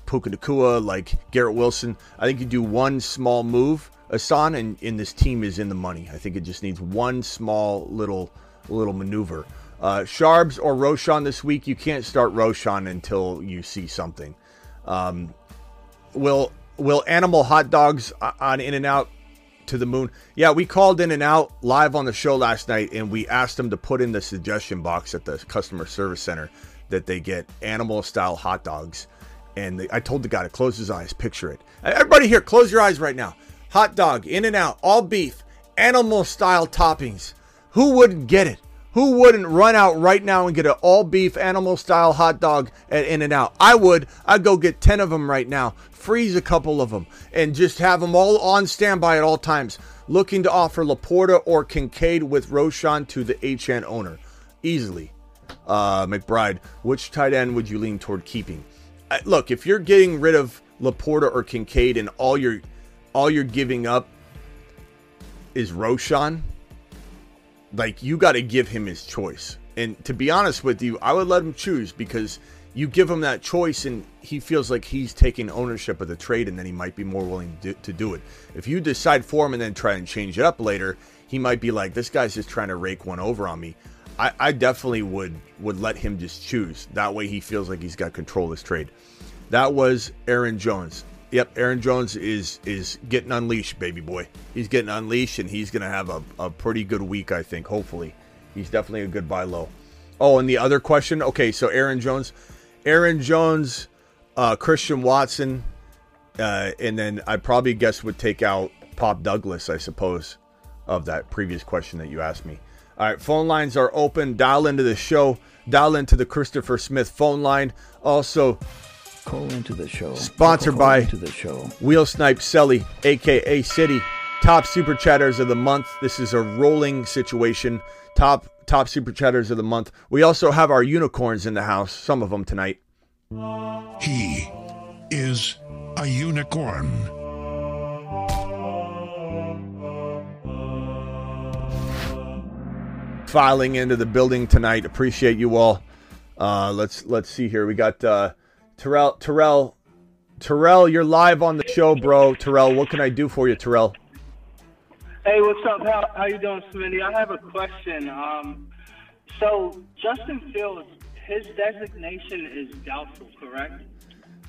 Puka Nacua, like Garrett Wilson. I think you do one small move Asan and, this team is in the money. I think it just needs one small little little maneuver. Uh, Sharbs or Roschon this week. You can't start Roschon until you see something. Um, will will animal hot dogs on In and Out to the moon? Yeah, we called In and Out live on the show last night, and we asked them to put in the suggestion box at the customer service center that they get animal style hot dogs. And I told the guy to close his eyes, picture it. Everybody here, close your eyes right now hot dog, in and out, all beef, animal style toppings. Who wouldn't get it? Who wouldn't run out right now and get an all beef animal style hot dog at In and Out? I would. I'd go get 10 of them right now, freeze a couple of them, and just have them all on standby at all times. Looking to offer Laporta or Kincaid with Roschon to the HN owner. Easily. Uh, McBride, which tight end would you lean toward keeping? Look, if you're getting rid of Laporta or Kincaid and all your all you're giving up is Roschon, like you got to give him his choice. And to be honest with you, I would let him choose because you give him that choice and he feels like he's taking ownership of the trade and then he might be more willing to, do it. If you decide for him and then try and change it up later, he might be like, this guy's just trying to rake one over on me. I, I definitely would would let him just choose. That way he feels like he's got control of this trade. That was Aaron Jones. Yep, Aaron Jones is is getting unleashed, baby boy. He's getting unleashed and he's gonna have a, a pretty good week, I think, hopefully. He's definitely a good buy low. Oh, and the other question, okay, so Aaron Jones. Aaron Jones, uh, Christian Watson, uh, and then I probably guess would take out Pop Douglas, I suppose, of that previous question that you asked me. All right, phone lines are open. Dial into the show. Dial into the Christopher Smith phone line. Also, Call into the show. Sponsored Call by- into the show. Wheel Snipe Selly, aka City, top super chatters of the month. This is a rolling situation. Top top super chatters of the month. We also have our unicorns in the house. Some of them tonight. He is a unicorn. filing into the building tonight. Appreciate you all. Uh, let's let's see here. We got uh, Terrell. Terrell. Terrell, you're live on the show, bro. Terrell, what can I do for you, Terrell? Hey, what's up? How, how you doing, Smitty? I have a question. Um, so Justin Fields, his designation is doubtful, correct?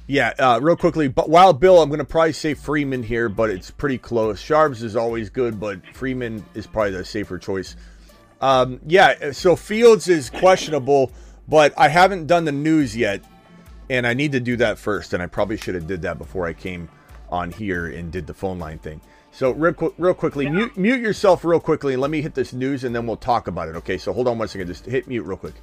Yeah, uh, real quickly. But Wild Bill, I'm going to probably say Freeman here, but it's pretty close. Sharps is always good, but Freeman is probably the safer choice. Um, yeah, so Fields is questionable, but I haven't done the news yet, and I need to do that first. And I probably should have did that before I came on here and did the phone line thing. So real, qu- real quickly, mute, mute yourself real quickly, and let me hit this news, and then we'll talk about it. Okay, so hold on one second. Just hit mute real quick.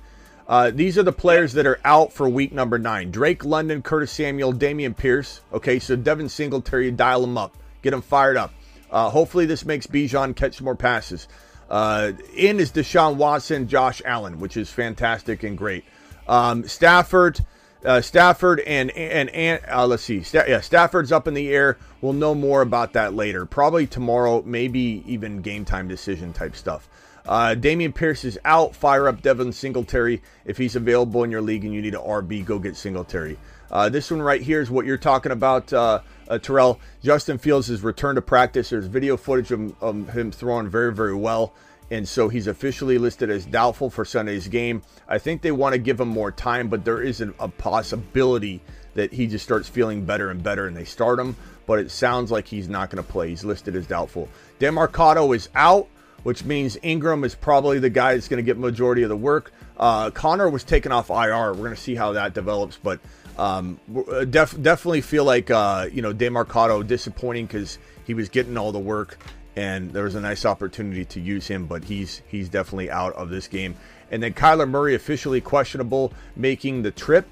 Uh, these are the players that are out for week number nine: Drake London, Curtis Samuel, Dameon Pierce. Okay, so Devin Singletary, dial them up, get them fired up. Uh, hopefully, this makes Bijan catch more passes. Uh, in is Deshaun Watson, Josh Allen, which is fantastic and great. Um, Stafford, uh, Stafford, and and and uh, let's see, Sta- yeah, Stafford's up in the air. We'll know more about that later, probably tomorrow, maybe even game time decision type stuff. Uh, Dameon Pierce is out. Fire up Devin Singletary if he's available in your league and you need an RB. Go get Singletary. Uh, this one right here is what you're talking about, uh, uh, Terrell. Justin Fields has returned to practice. There's video footage of, of him throwing very, very well. And so he's officially listed as doubtful for Sunday's game. I think they want to give him more time, but there is a, possibility that he just starts feeling better and better and they start him. But it sounds like he's not going to play. He's listed as doubtful. Demercado is out, which means Ingram is probably the guy that's going to get majority of the work. Uh, Connor was taken off IR. We're going to see how that develops, but um, uh, def- definitely feel like uh, you know Demercado disappointing because he was getting all the work and there was a nice opportunity to use him, but he's he's definitely out of this game. And then Kyler Murray officially questionable making the trip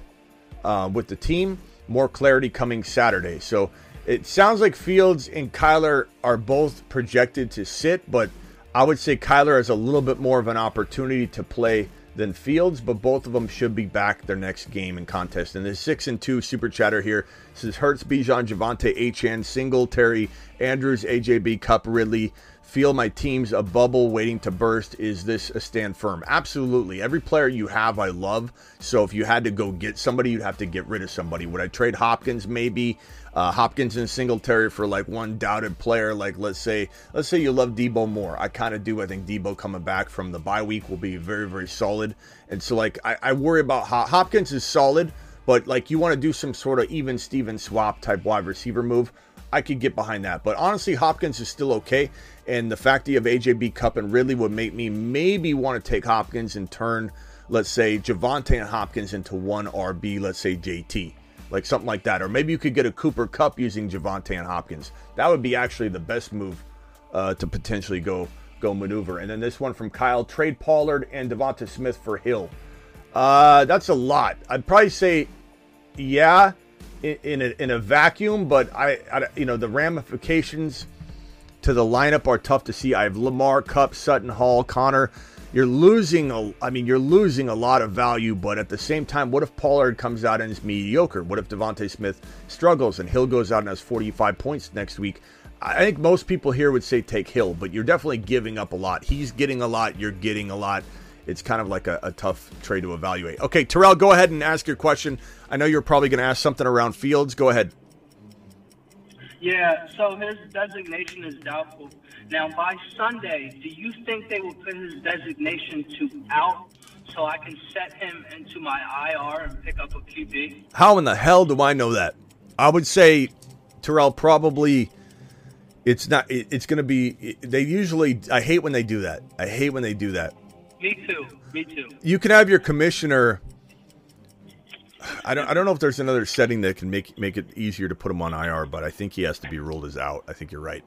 uh, with the team. More clarity coming Saturday. So it sounds like Fields and Kyler are both projected to sit, but I would say Kyler has a little bit more of an opportunity to play than Fields, but both of them should be back their next game and contest. And the six and two super chatter here says Hurts, Bijan, Javonte, Achane, Singletary, Andrews, AJB, Kupp, Ridley. Feel my team's a bubble waiting to burst. Is this a stand firm? Absolutely. Every player you have, I love. So if you had to go get somebody, you'd have to get rid of somebody. Would I trade Hopkins? Maybe uh, Hopkins and Singletary for like one doubted player. Like let's say, let's say you love Deebo more. I kind of do. I think Deebo coming back from the bye week will be very, very solid. And so like I, I worry about Hop- Hopkins is solid, but like you want to do some sort of even Steven swap type wide receiver move. I could get behind that. But honestly, Hopkins is still okay. And the fact that you have AJB Kupp and Ridley would make me maybe want to take Hopkins and turn, let's say, Javonte and Hopkins into one RB, let's say JT. Like something like that. Or maybe you could get a Cooper Kupp using Javonte and Hopkins. That would be actually the best move uh, to potentially go go maneuver. And then this one from Kyle, trade Pollard and DeVonta Smith for Hill. Uh, that's a lot. I'd probably say, yeah, in, in, a, in a vacuum, but I, I, you know, the ramifications to the lineup are tough to see. I have Lamar, Kupp, Sutton, Hall, Connor. You're losing a, I mean, you're losing a lot of value, but at the same time, what if Pollard comes out and is mediocre? What if DeVonta Smith struggles and Hill goes out and has 45 points next week? I think most people here would say take Hill, but you're definitely giving up a lot. He's getting a lot, you're getting a lot. it's kind of like a, a tough trade to evaluate. Okay, Terrell, go ahead and ask your question. I know you're probably going to ask something around Fields. Go ahead. Yeah, so his designation is doubtful. Now, by Sunday, do you think they will put his designation to out so I can set him into my IR and pick up a QB? How in the hell do I know that? I would say, Terrell, probably it's not. It, it's going to be. They usually. I hate when they do that. I hate when they do that. Me too. Me too. You can have your commissioner. I don't. I don't know if there's another setting that can make make it easier to put him on IR, but I think he has to be ruled as out. I think you're right.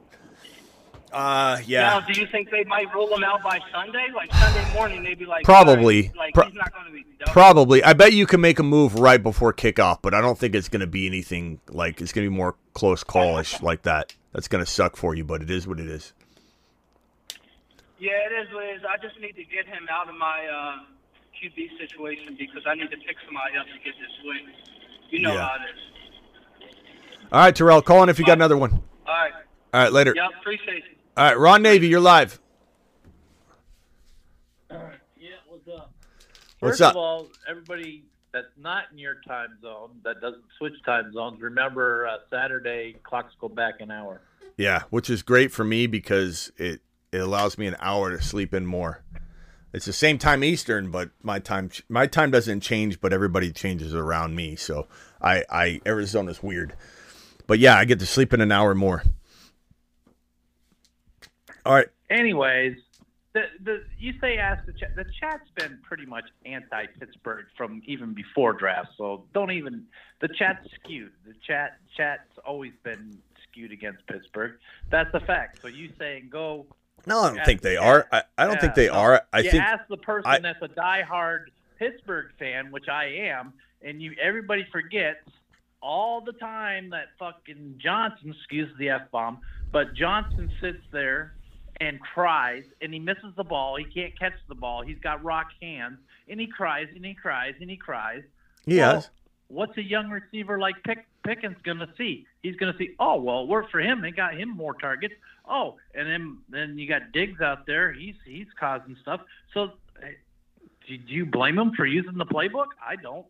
Uh, yeah. Now, do you think they might rule him out by Sunday? Like Sunday morning, they'd be like, Probably. "All right, like Pro- he's not going to be. done." Probably. I bet you can make a move right before kickoff, but I don't think it's going to be anything like it's going to be more close callish like that. That's going to suck for you, but it is what it is. Yeah, it is what it is. I just need to get him out of my uh, QB situation because I need to pick somebody up to get this win. You know Yeah. how it is. All right, Terrell, call in if you got another one. All right. All right, later. Yep. Appreciate it. All right, Ron Navy, you're live. Yeah, what's up? What's First up? of all, everybody that's not in your time zone, that doesn't switch time zones, remember uh, Saturday clocks go back an hour. Yeah, which is great for me because it it allows me an hour to sleep in more. It's the same time Eastern, but my time my time doesn't change, but everybody changes around me. So I I Arizona's weird, but yeah, I get to sleep in an hour more. All right, Anyways, the the you say ask the chat. The chat's been pretty much anti Pittsburgh from even before draft. So don't even the chat's skewed. The chat chat's always been skewed against Pittsburgh. That's a fact. So you saying go no, I don't Yeah, think they yeah. are. I, I don't think they Yeah, no. are. I you think ask the person I- that's a diehard Pittsburgh fan, which I am, and you everybody forgets all the time that fucking Johnson, excuse the f bomb, but Johnson sits there and cries, and he misses the ball. He can't catch the ball. He's got rock hands, and he cries and he cries and he cries. yes. Well, what's a young receiver like Pick, Pickens going to see? He's going to see, oh, well, it worked for him. They got him more targets. Oh, and then then you got Diggs out there. He's he's causing stuff. So, eh, do do you blame him for using the playbook? I don't.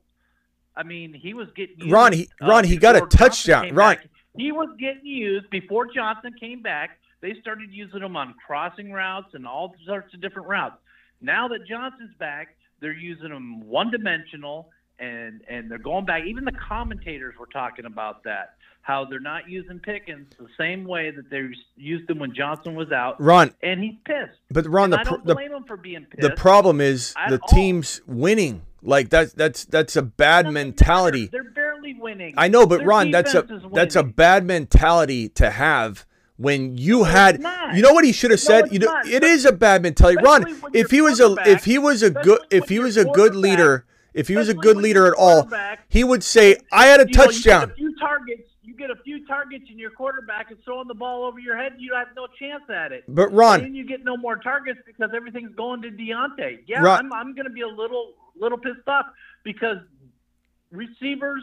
I mean, he was getting used, Ron, he- uh, Ron, he got a touchdown. Ron- back. he was getting used before Johnson came back. They started using him on crossing routes and all sorts of different routes. Now that Johnson's back, they're using him one dimensional and and they're going back. Even the commentators were talking about that. How they're not using Pickens the same way that they used him when Johnson was out. Ron, And he's pissed. but Ron, And the I don't the blame him for being pissed. the problem is the all. team's winning. Like that's that's that's a bad mentality. matter. They're barely winning. I know, but Their Ron, that's a that's a bad mentality to have when you had. You know what he should have said. it's You know, not. it is a bad mentality. Ron, Especially if he was a if he was a good if he was a good leader, if he was a good leader at all, he would say, "I had a You know, touchdown." get a few targets. You get a few targets, and your quarterback is throwing the ball over your head. You have no chance at it. But And then you get no more targets because everything's going to Diontae. Yeah, Ron- I'm, I'm going to be a little little pissed off because receivers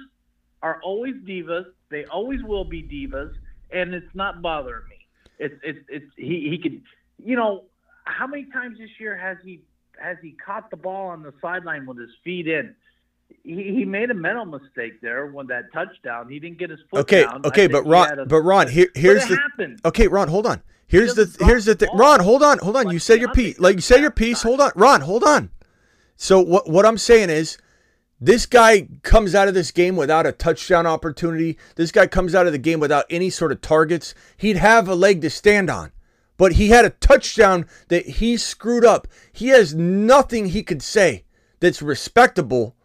are always divas. They always will be divas, and it's not bothering me. It's it's it's he he could you know how many times this year has he has he caught the ball on the sideline with his feet in? He, he made a mental mistake there when that touchdown. He didn't get his foot okay, down. Okay, but Ron, a- but Ron, here, here's the happened. Okay, Ron, hold on. Here's the here's the thing. Ron, hold on, hold on. like You said your piece. Like you said your piece. Hold on, Ron, hold on. So what what I'm saying is, this guy comes out of this game without a touchdown opportunity. This guy comes out of the game without any sort of targets. He'd have a leg to stand on. But he had a touchdown that he screwed up. He has nothing he could say that's respectable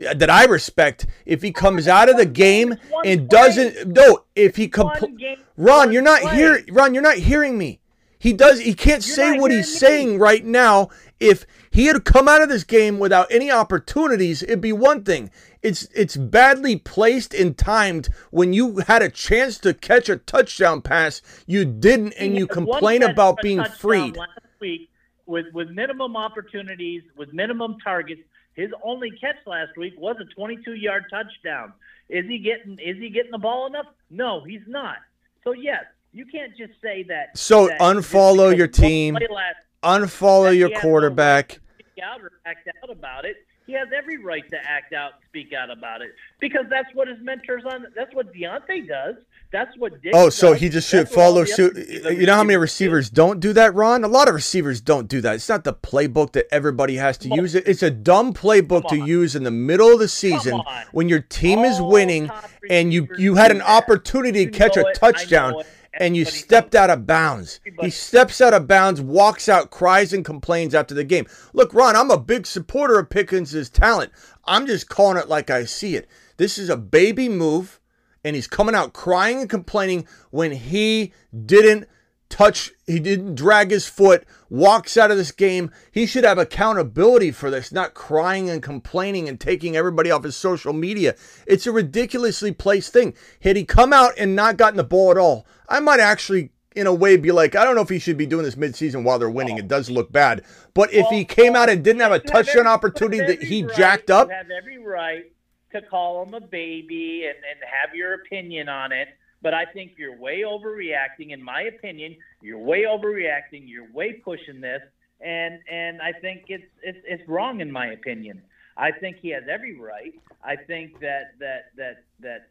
that I respect if he comes out of the game and doesn't no if he compl- Ron you're not here Ron you're not hearing me. He does he can't You're say what he's me. saying right now. If he had come out of this game without any opportunities it'd be one thing. It's it's badly placed and timed. When you had a chance to catch a touchdown pass you didn't and you complain about being freed. last week with with minimum opportunities, with minimum targets. His only catch last week was a 22-yard touchdown. Is he getting is he getting the ball enough? No, he's not. So yes, you can't just say that. So that unfollow your team. last- unfollow your no quarterback speak out or act out about it, he has every right to act out, and speak out about it, because that's what his mentors on. That's what Diontae does. That's what. Diggs Oh, so does. he just should follow suit. You know how many receivers receivers don't do that, Ron? A lot of receivers don't do that. It's not the playbook that everybody has to Come use it. It's a dumb playbook to use in the middle of the season when your team is winning and you you had an opportunity to catch a it. Touchdown and you stepped out of bounds. He steps out of bounds, walks out, cries and complains after the game. Look, Ron, I'm a big supporter of Pickens' talent. I'm just calling it like I see it. This is a baby move and he's coming out crying and complaining when he didn't touch, he didn't drag his foot, walks out of this game. He should have accountability for this, not crying and complaining and taking everybody off his social media. It's a ridiculously placed thing. Had he come out and not gotten the ball at all, I might actually. In a way, be like, I don't know if he should be doing this midseason while they're winning. It does look bad. But if he came out and didn't have a touchdown every- opportunity that he right- jacked up, have every right to call him a baby and, and have your opinion on it. But I think you're way overreacting. In my opinion, you're way overreacting. You're way pushing this, and and I think it's it's it's wrong in my opinion. I think he has every right. I think that that that that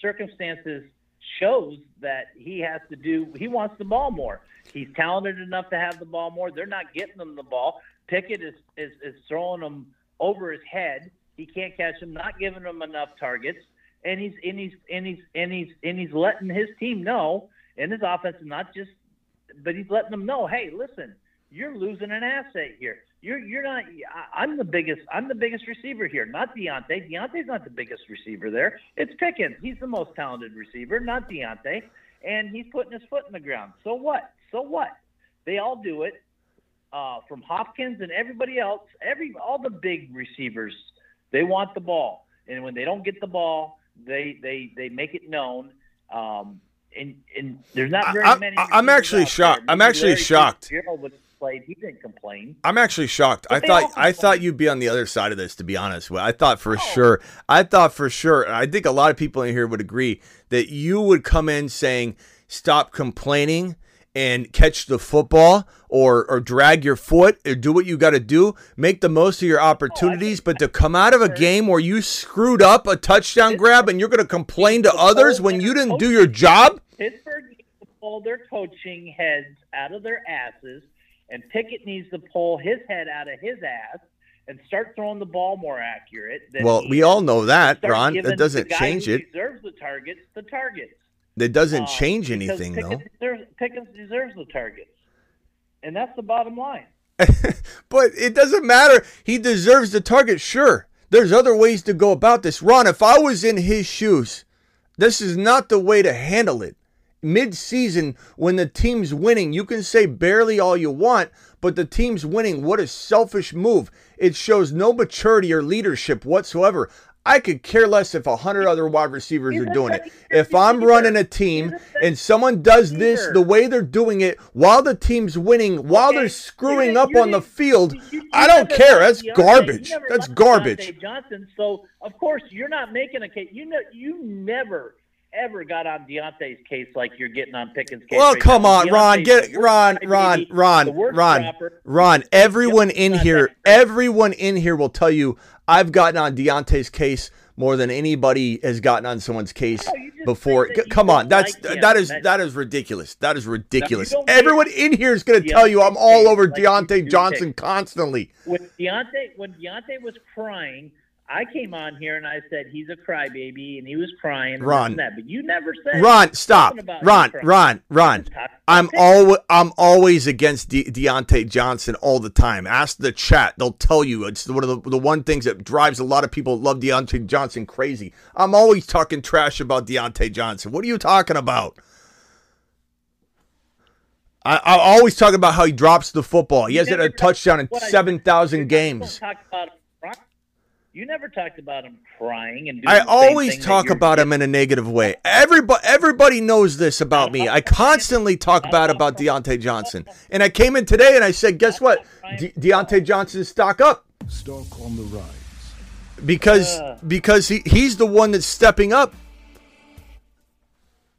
circumstances shows that he has to do. He wants the ball more. He's talented enough to have the ball more. They're not getting him the ball. Pickett is is, is throwing him over his head. He can't catch him. Not giving him enough targets. And he's and he's and he's and he's and he's letting his team know, and his offense, not just, but he's letting them know, hey, listen, you're losing an asset here. You're you're not. I'm the biggest. I'm the biggest receiver here, not Diontae. Diontae's not the biggest receiver there. It's Pickens. He's the most talented receiver, not Diontae. And he's putting his foot in the ground. So what? So what? They all do it. Uh, from Hopkins and everybody else, every all the big receivers, they want the ball, and when they don't get the ball, they they they make it known. Um, and and there's not very I'm- many. I'm actually shocked. I'm actually Larry shocked. Played. He didn't complain. I'm actually shocked. I But they thought I thought you'd be on the other side of this. To be honest, with I thought for sure. I thought for sure. I think a lot of people in here would agree that you would come in saying, "Stop complaining." And catch the football, or or drag your foot, or do what you got to do. Make the most of your opportunities. but to come out of a game where you screwed up a touchdown grab, and you're going to complain to others when you didn't do your job. Pittsburgh needs to pull their coaching heads out of their asses, and Pickett needs to pull his head out of his ass and start throwing the ball more accurate. than Well, we all know that, Ron. That doesn't the guy change it. Deserves the targets, the targets. That doesn't change anything, though. Deserves, Pickens deserves the targets, and that's the bottom line. but it doesn't matter. He deserves the target, sure. There's other ways to go about this. Ron, if I was in his shoes, this is not the way to handle it. Mid season, when the team's winning, you can say barely all you want, but the team's winning. What a selfish move. It shows no maturity or leadership whatsoever. I could care less if a hundred other wide receivers are doing it. If I'm running a team He's a second and someone does this the way they're doing it while the team's winning, while they're screwing up on the field, I don't care. That's garbage. That's garbage. Johnson. So of course you're not making a case. You know, you never ever got on Diontae's case like you're getting on Pickens' case. Well, right come now. on, Ron. Get Ron, Ron, Ron, Ron. Ron. Everyone in here, everyone in here will tell you I've gotten on Diontae's case more than anybody has gotten on someone's case oh, No, just before. Come on, that's like that is That- is ridiculous. That is ridiculous. don't Everyone in here is going to tell you I'm all over like Diontae Johnson constantly. when Diontae when Diontae was crying, I came on here and I said he's a crybaby and he was crying. Ron. that, but you never said Ron, stop. Ron. Ron, Ron. I'm always I'm always against De- Diontae Johnson all the time. Ask the chat; they'll tell you it's one of the the one things that drives a lot of people love Diontae Johnson crazy. I'm always talking trash about Diontae Johnson. What are you talking about? I, I always talk about how he drops the football. He hasn't had a touchdown in seven thousand games. Talk about. You never talked about him crying and. Doing I always talk you're about him in a negative way. Everybody, everybody knows this about me. I constantly talk bad about Diontae Johnson. And I came in today and I said, guess what? De- Diontae Johnson's stock up Stock on the rise. because Uh. because he, he's the one that's stepping up.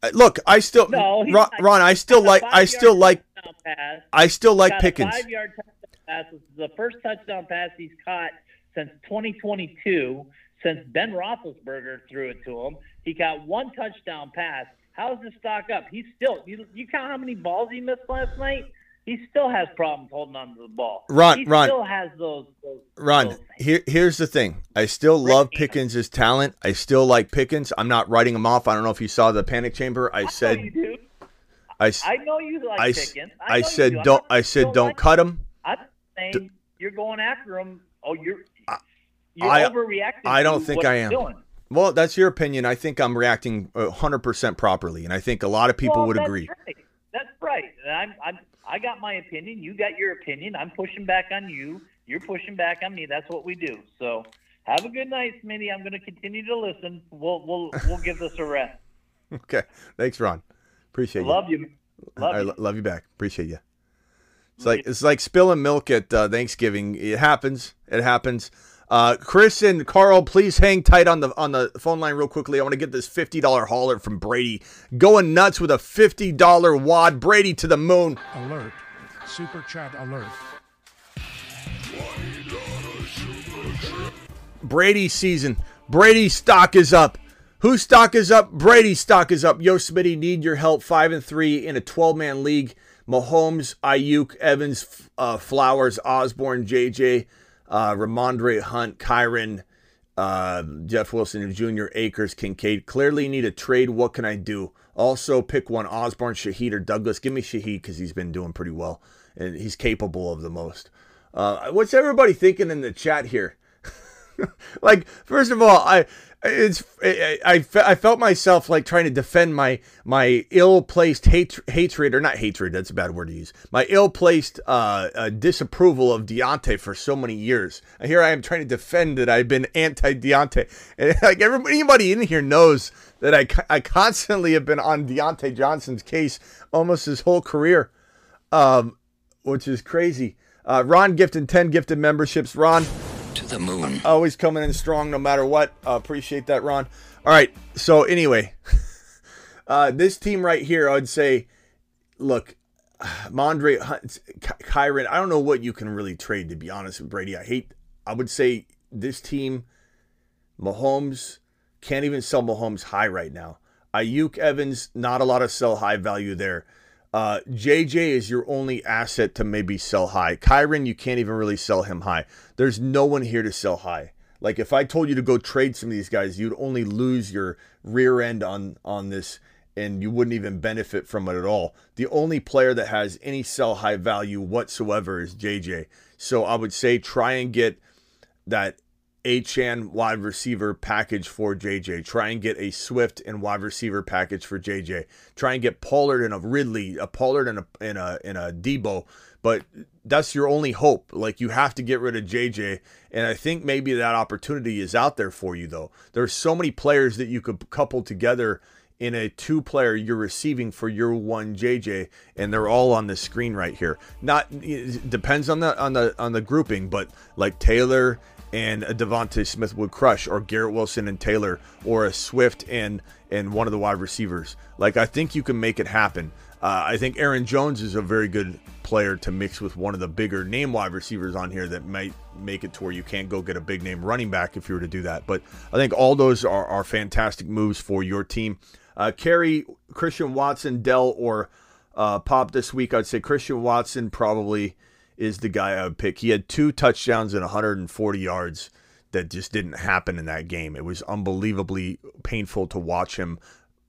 Uh, Look, I still No, Ron, Ron, I still like I still like pass, I still like Pickens. five-yard touchdown pass. This is the first touchdown pass he's caught since 2022, since Ben Roethlisberger threw it to him. He got one touchdown pass. How's the stock up? He's still. You, you count how many balls he missed last night? He still has problems holding on to the ball. Ron, he Ron. still has those. those Ron, those here, here's the thing. I still love Pickens' talent. I still like Pickens. I'm not writing him off. I don't know if you saw the panic chamber. I I said. I, I know you like I, Pickens. I you said, don't. I said, don't like cut him. I'm saying D- you're going after him. Oh, you're you're I- overreacting. I don't think I am. Doing. Well, that's your opinion. I think I'm reacting uh, 100% properly, and I think a lot of people well, would that's agree. Right. That's right. And I'm, I'm, I got my opinion. You got your opinion. I'm pushing back on you. You're pushing back on me. That's what we do. So have a good night, Smitty. I'm going to continue to listen. We'll, we'll, we'll give this a rest. Okay. Thanks, Ron. Appreciate you. Love you. Love I you. lo- love you back. Appreciate you. It's like it's like spilling milk at uh, Thanksgiving. It happens. It happens. Uh, Chris and Carl, please hang tight on the on the phone line real quickly. I want to get this fifty dollar hauler from Brady, going nuts with a fifty dollar wad. Brady to the moon. Alert. Super chat alert. Brady season. Brady stock is up. Whose stock is up? Brady stock is up. Yo, Smitty, need your help. Five and three in a 12 man league. Mahomes, Aiyuk, Evans, uh, Flowers, Osborn, JJ, uh, Rhamondre Hunt, Kyren, uh, Jeff Wilson Jr., Akers, Kincaid. Clearly need a trade. What can I do? Also, pick one Osborn, Shaheed, or Douglas. Give me Shaheed because he's been doing pretty well and he's capable of the most. Uh, what's everybody thinking in the chat here? like first of all i it's I, I, I felt myself like trying to defend my my ill-placed hate, hatred or not hatred that's a bad word to use my ill-placed uh, uh, disapproval of Diontae for so many years. Here i am trying to defend that i've been anti-Diontae. And like everybody anybody in here knows that i, I constantly have been on Diontae johnson's case almost his whole career um, which is crazy. Uh, ron gifted 10 gifted memberships. Ron To the moon. always coming in strong no matter what. Uh, appreciate that, Ron. All right. So anyway, uh, this team right here, I'd say, look, Mondre, Kyren. I don't know what you can really trade to be honest with Brady. I hate. I would say this team, Mahomes can't even sell Mahomes high right now. Aiyuk Evans, not a lot of sell high value there. Uh, JJ is your only asset to maybe sell high. Kyren, you can't even really sell him high. There's no one here to sell high. Like if I told you to go trade some of these guys, you'd only lose your rear end on on this, and you wouldn't even benefit from it at all. The only player that has any sell high value whatsoever is JJ. So I would say try and get that Achane wide receiver package for JJ. Try and get a Swift and wide receiver package for JJ. Try and get Pollard and a Ridley, a Pollard and a and a and a Deebo. But that's your only hope. Like you have to get rid of JJ, and I think maybe that opportunity is out there for you though. There's so many players that you could couple together in a two player you're receiving for your one JJ and they're all on the screen right here. Not depends on the on the on the grouping, but like Taylor and a DeVonta Smith would crush, or Garrett Wilson and Taylor, or a Swift and and one of the wide receivers. Like I think you can make it happen. Uh, I think Aaron Jones is a very good player to mix with one of the bigger name wide receivers on here that might make it to where you can't go get a big name running back if you were to do that. But I think all those are, are fantastic moves for your team. Uh, carry Christian Watson, Dell, or uh, Pop this week. I'd say Christian Watson probably is the guy I would pick. He had two touchdowns and 140 yards that just didn't happen in that game. It was unbelievably painful to watch him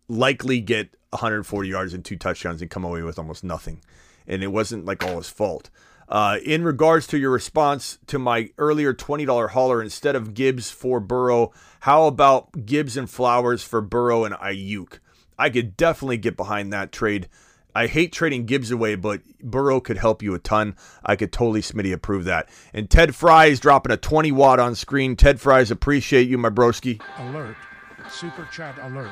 likely get 140 yards and two touchdowns and come away with almost nothing. And it wasn't like all his fault. Uh, in regards to your response to my earlier $20 hauler, instead of Gibbs for Burrow, how about Gibbs and Flowers for Burrow and Aiyuk? I could definitely get behind that trade. I hate trading Gibbs away, but Burrow could help you a ton. I could totally Smitty approve that. And Ted Fry is dropping a 20 watt on screen. Ted Fries, appreciate you, my broski. Alert. Super chat alert.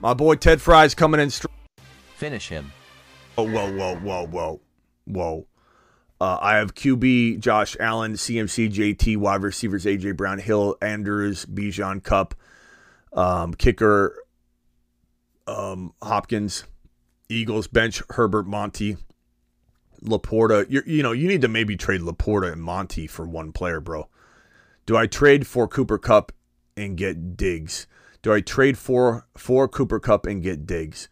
My boy Ted Fry's coming in strong. Finish him. Oh, whoa, whoa, whoa, whoa, whoa. Uh, I have QB Josh Allen, CMC JT, wide receivers AJ Brown, Hill, Andrews, Bijan Kupp, um, kicker um, Hopkins, Eagles bench Herbert, Monty, Laporta. you you know, you need to maybe trade Laporta and Monty for one player, bro. Do I trade for Cooper Kupp and get Diggs? Do I trade for for Cooper Kupp and get Diggs?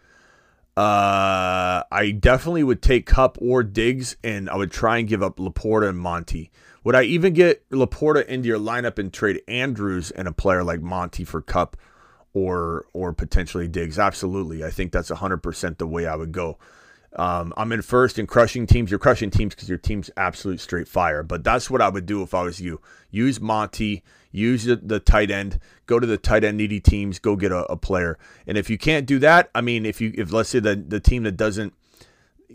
Uh, I definitely would take Kupp or Diggs, and I would try and give up Laporta and Monty. Would I even get Laporta into your lineup and trade Andrews and a player like Monty for Kupp or or potentially Diggs? Absolutely, I think that's hundred percent the way I would go. Um, I'm in first in crushing teams. You're crushing teams because your team's absolute straight fire. But that's what I would do if I was you. Use Monty, use the, the tight end, go to the tight end needy teams, go get a, a, player. And if you can't do that, I mean, if you if let's say the the team that doesn't,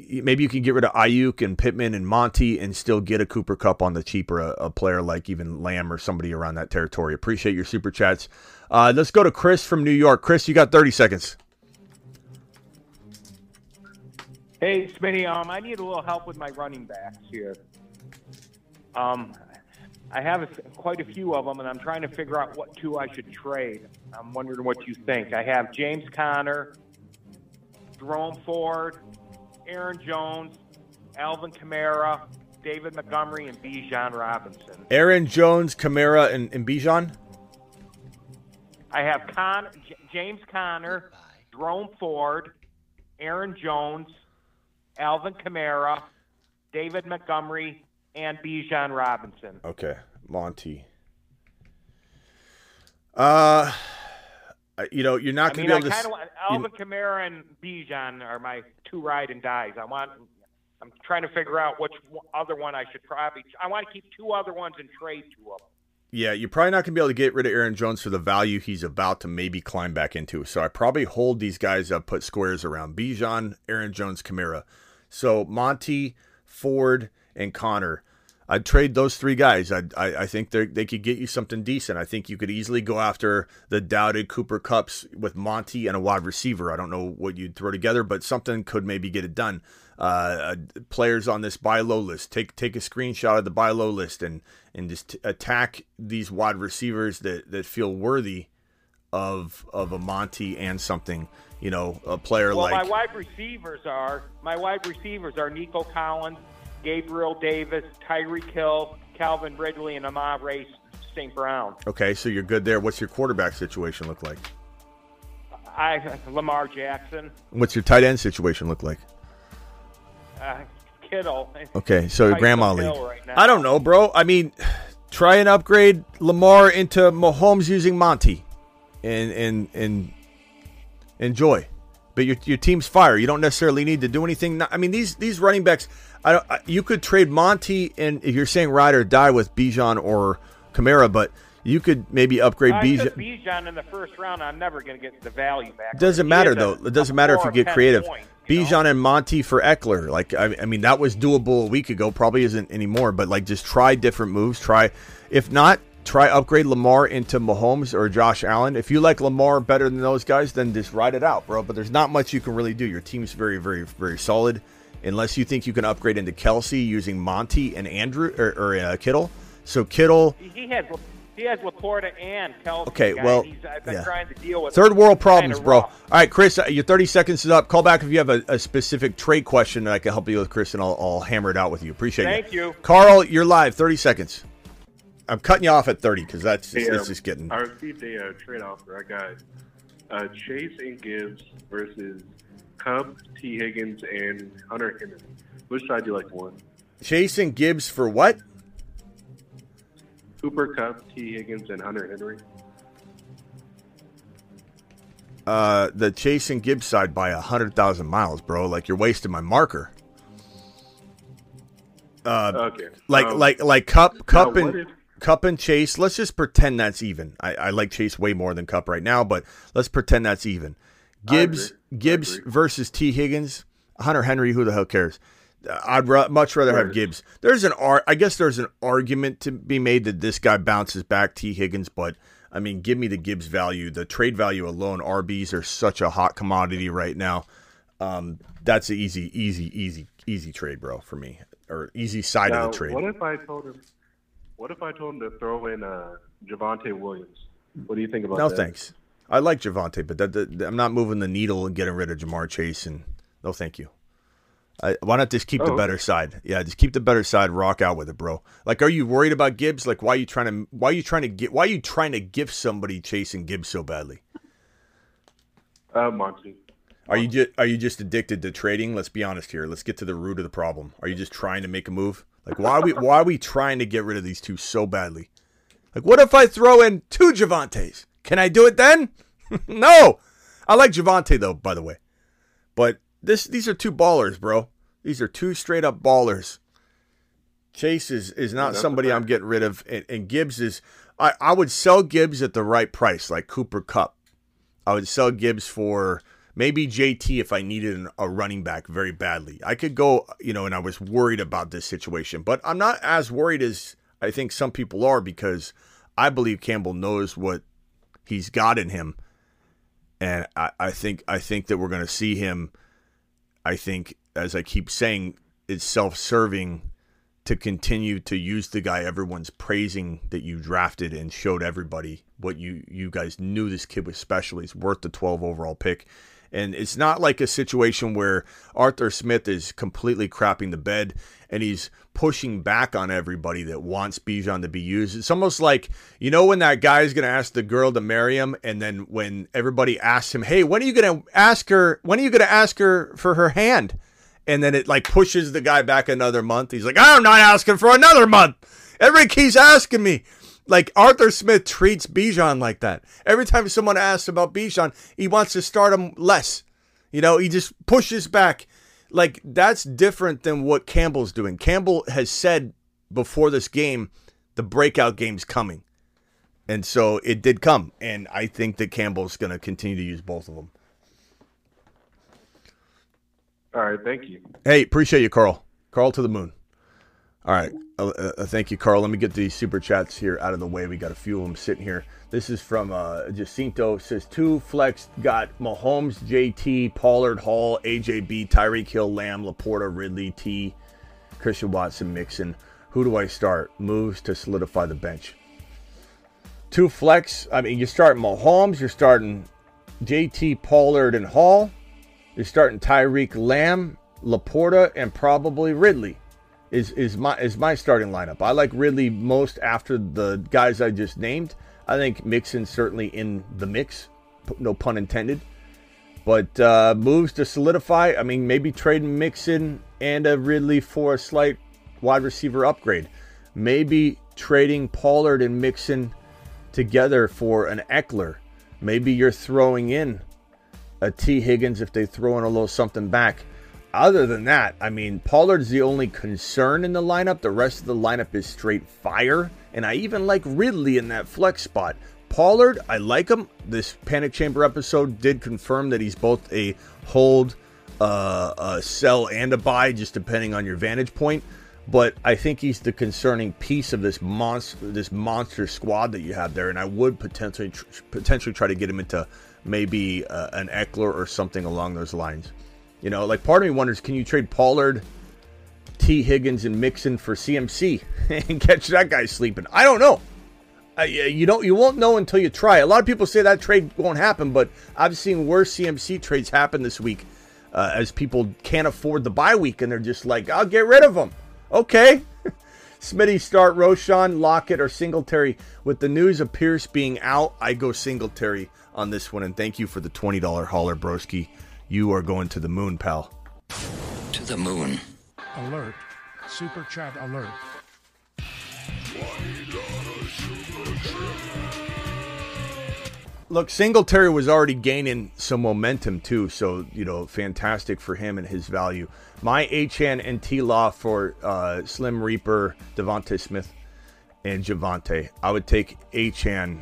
maybe you can get rid of Aiyuk and Pittman and Monty and still get a Cooper Kupp on the cheaper, a, a player like even Lamb or somebody around that territory. Appreciate your super chats. Uh, let's go to Chris from New York. Chris, you got 30 seconds. Hey, Smitty, um, I need a little help with my running backs here. Um, I have a, quite a few of them, and I'm trying to figure out what two I should trade. I'm wondering what you think. I have James Conner, Jerome Ford, Aaron Jones, Alvin Kamara, David Montgomery, and Bijan Robinson. Aaron Jones, Kamara, and, and Bijan? I have Con- J- James Conner, Jerome Ford, Aaron Jones, Alvin Kamara, David Montgomery, and Bijan Robinson. Okay, Monty. Uh, you know, you're not going to be able I to. Kinda, Alvin you, Kamara and Bijan are my two ride and dies. I want. I'm trying to figure out which other one I should probably. I want to keep two other ones and trade two of them. Yeah, you're probably not going to be able to get rid of Aaron Jones for the value he's about to maybe climb back into. So I probably hold these guys up, put squares around Bijan, Aaron Jones, Kamara. So Monty, Ford, and Conner. I'd trade those three guys. I I, I think they they could get you something decent. I think you could easily go after the doubted Cooper Kupps with Monty and a wide receiver. I don't know what you'd throw together, but something could maybe get it done. Uh, uh, players on this buy low list. Take take a screenshot of the buy low list and and just t- attack these wide receivers that that feel worthy of of a Monty and something you know, a player well, like. Well, my wide receivers are my wide receivers are Nico Collins, Gabriel Davis, Tyreek Hill, Calvin Ridley, and Amon-Ra St. Brown. Okay, so you're good there. What's your quarterback situation look like? I Lamar Jackson. What's your tight end situation look like? Uh, Kittle. Okay, so your grandma league. Right I don't know, bro. I mean, try and upgrade Lamar into Mahomes using Monty, and and and enjoy. But your, your team's fire. You don't necessarily need to do anything. I mean, these these running backs. I don't. You could trade Monty, and if you're saying ride or die with Bijan or Kamara, but you could maybe upgrade I Bijan. Bijan in the first round. I'm never going to get the value back. Doesn't matter though. It doesn't matter if you get creative. Point, you Bijan know? and Monty for Ekeler. Like I, I mean, that was doable a week ago. Probably isn't anymore. But like, just try different moves. Try. If not, try upgrade Lamar into Mahomes or Josh Allen. If you like Lamar better than those guys, then just ride it out, bro. But there's not much you can really do. Your team's very, very, very solid. Unless you think you can upgrade into Kelce using Monty and Andrew or, or uh, Kittle. So Kittle, he has he has LaPorta and Kelce. Okay, guy. well, He's, I've been yeah. trying to deal with third world problems, bro. All right, Chris, uh, your 30 seconds is up. Call back if you have a, a specific trade question that I can help you with, Chris, and I'll, I'll hammer it out with you. Appreciate it. Thank you. you, Carl. You're live. 30 seconds. I'm cutting you off at 30 because that's just, hey, um, just getting. I received a uh, trade offer. I got uh, Chase and Gibbs versus Kupp, T. Higgins, and Hunter Henry. Which side do you like more? Chase and Gibbs for what? Cooper Kupp, T. Higgins, and Hunter Henry. Uh, the Chase and Gibbs side by a hundred thousand miles, bro. Like you're wasting my marker. Uh, okay. Like um, like like Kupp Kupp and if, Kupp and Chase, let's just pretend that's even. I, I, like Chase way more than Cup right now, but let's pretend that's even. Gibbs Gibbs versus T Higgins, Hunter Henry. Who the hell cares? I'd much rather have Gibbs. There's an ar- I guess there's an argument to be made that this guy bounces back T Higgins, but I mean, give me the Gibbs value. The trade value alone, RBs are such a hot commodity right now. Um, that's an easy, easy, easy, easy trade, bro, for me, or easy side now, of the trade. What if I told him? What if I told him to throw in uh, Javonte Williams? What do you think about no, that? No thanks. I like Javonte, but that, that, I'm not moving the needle and getting rid of Ja'Marr Chase and No, thank you. I, why not just keep the Oh. better side? Yeah, just keep the better side. Rock out with it, bro. Like, are you worried about Gibbs? Like, why are you trying to? Why are you trying to get? Why are you trying to gift somebody chasing Gibbs so badly? Uh, Monty. Are you just are you just addicted to trading? Let's be honest here. Let's get to the root of the problem. Are you just trying to make a move? Like, why are we why are we trying to get rid of these two so badly? Like, what if I throw in two Javontes? Can I do it then? no. I like Javonte though, by the way. But this these are two ballers, bro. These are two straight up ballers. Chase is, is not that's somebody I'm getting rid of, and, and Gibbs is. I, I would sell Gibbs at the right price, like Cooper Kupp. I would sell Gibbs for maybe JT if I needed an, a running back very badly. I could go, you know, and I was worried about this situation, but I'm not as worried as I think some people are because I believe Campbell knows what he's got in him, and I, I think I think that we're going to see him. I think, as I keep saying, it's self-serving to continue to use the guy everyone's praising that you drafted and showed everybody what you you guys knew this kid was special. He's worth the 12 overall pick. And it's not like a situation where Arthur Smith is completely crapping the bed and he's pushing back on everybody that wants Bijan to be used. It's almost like, you know, when that guy is going to ask the girl to marry him, and then when everybody asks him, hey, when are you going to ask her, when are you going to ask her for her hand? and then it like pushes the guy back another month. He's like, I'm not asking for another month. Everybody keeps asking me. Like Arthur Smith treats Bijan like that. Every time someone asks about Bijan, he wants to start him less. You know, he just pushes back. Like that's different than what Campbell's doing. Campbell has said before this game, the breakout game's coming. And so it did come. And I think that Campbell's going to continue to use both of them. All right, thank you. Hey, appreciate you, Carl. Carl to the moon. All right. Uh, uh, thank you, Carl. Let me get these super chats here out of the way. We got a few of them sitting here. This is from uh, Jacinto. Says two flex got Mahomes, JT, Pollard, Hall, AJB, Tyreek Hill, Lamb, LaPorta, Ridley, T, Christian Watson, Mixon. Who do I start? Moves to solidify the bench. Two flex. I mean, you're starting Mahomes. You're starting JT, Pollard, and Hall. You're starting Tyreek Lamb, LaPorta, and probably Ridley. Is is my is my starting lineup. I like Ridley most after the guys I just named. I think Mixon's certainly in the mix, no pun intended. But uh, moves to solidify. I mean, maybe trading Mixon and a Ridley for a slight wide receiver upgrade. Maybe trading Pollard and Mixon together for an Ekeler. Maybe you're throwing in a T. Higgins if they throw in a little something back. Other than that, I mean, Pollard's the only concern in the lineup. The rest of the lineup is straight fire. And I even like Ridley in that flex spot. Pollard, I like him. This Panic Chamber episode did confirm that he's both a hold, uh, a sell, and a buy, just depending on your vantage point. But I think he's the concerning piece of this monster, this monster squad that you have there, and I would potentially tr- potentially try to get him into maybe uh, an Ekeler or something along those lines. You know, like part of me wonders, can you trade Pollard, T. Higgins, and Mixon for CMC and catch that guy sleeping? I don't know. I, you don't, you won't know until you try. A lot of people say that trade won't happen, but I've seen worse CMC trades happen this week uh, as people can't afford the bye week and they're just like, I'll get rid of them. Okay. Smitty start Roschon, Lockett, or Singletary. With the news of Pierce being out, I go Singletary on this one. And thank you for the $20 hauler, broski. You are going to the moon, pal. To the moon. Alert. Super chat alert. Look, Singletary was already gaining some momentum too, so you know, fantastic for him and his value. My Achane and T Law for uh, Slim Reaper, DeVonta Smith, and Javonte. I would take Achane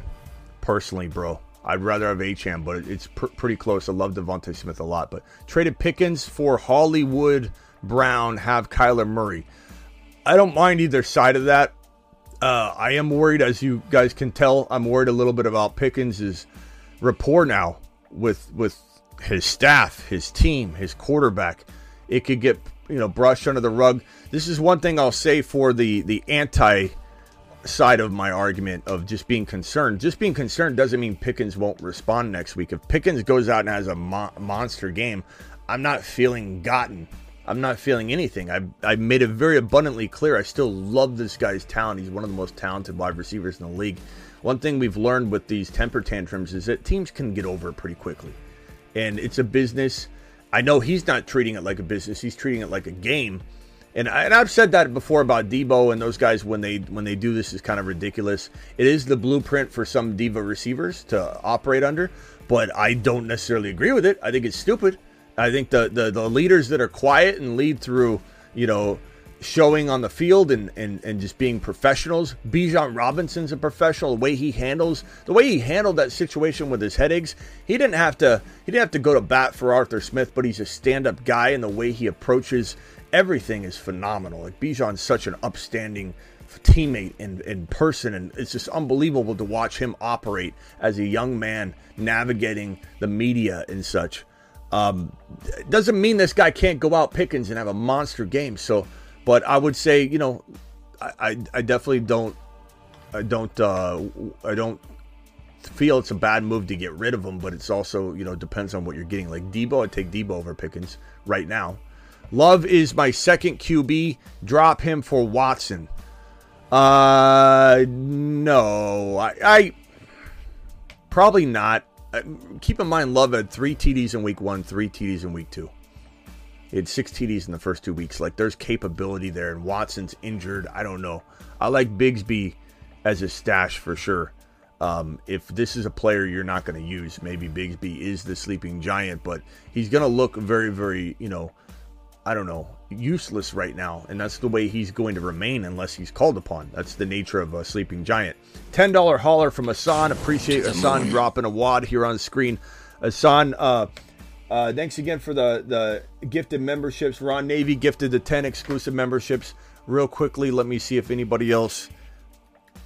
personally, bro. I'd rather have Achane, but it's pr- pretty close. I love DeVonta Smith a lot, but traded Pickens for Hollywood Brown, have Kyler Murray. I don't mind either side of that. Uh, I am worried, as you guys can tell, I'm worried a little bit about Pickens' rapport now with with his staff, his team, his quarterback. It could get you know brushed under the rug. This is one thing I'll say for the the anti side of my argument of just being concerned. Just being concerned doesn't mean Pickens won't respond next week. If Pickens goes out and has a mo- monster game, I'm not feeling gotten. I'm not feeling anything. I I made it very abundantly clear. I still love this guy's talent. He's one of the most talented wide receivers in the league. One thing we've learned with these temper tantrums is that teams can get over it pretty quickly, and it's a business. I know he's not treating it like a business. He's treating it like a game. And, I, and I've said that before about Deebo and those guys when they when they do this is kind of ridiculous. It is the blueprint for some diva receivers to operate under, but I don't necessarily agree with it. I think it's stupid. I think the the, the leaders that are quiet and lead through, you know, showing on the field and, and, and just being professionals. Bijan Robinson's a professional. The way he handles the way he handled that situation with his headaches, he didn't have to he didn't have to go to bat for Arthur Smith, but he's a stand-up guy and the way he approaches everything is phenomenal. Like Bijan's such an upstanding teammate and, and person, and it's just unbelievable to watch him operate as a young man navigating the media and such. Um, doesn't mean this guy can't go out Pickens and have a monster game. So, but I would say, you know, I, I, I definitely don't, I don't, uh, I don't feel it's a bad move to get rid of him. But it's also, you know, depends on what you're getting. Like Deebo, I'd take Deebo over Pickens right now. Love is my second QB. Drop him for Watson. Uh, no, I, I probably not. Uh, keep in mind, Love had three TDs in week one, three TDs in week two. He had six TDs in the first two weeks. Like, there's capability there, and Watson's injured. I don't know. I like Bigsby as a stash for sure. Um, if this is a player you're not going to use, maybe Bigsby is the sleeping giant, but he's going to look very, very, you know, I don't know, useless right now. And that's the way he's going to remain unless he's called upon. That's the nature of a sleeping giant. $10 hauler from Asan. Appreciate Asan dropping a wad here on screen. Asan, uh, uh, thanks again for the, the gifted memberships. Ron Navy gifted the 10 exclusive memberships. Real quickly, let me see if anybody else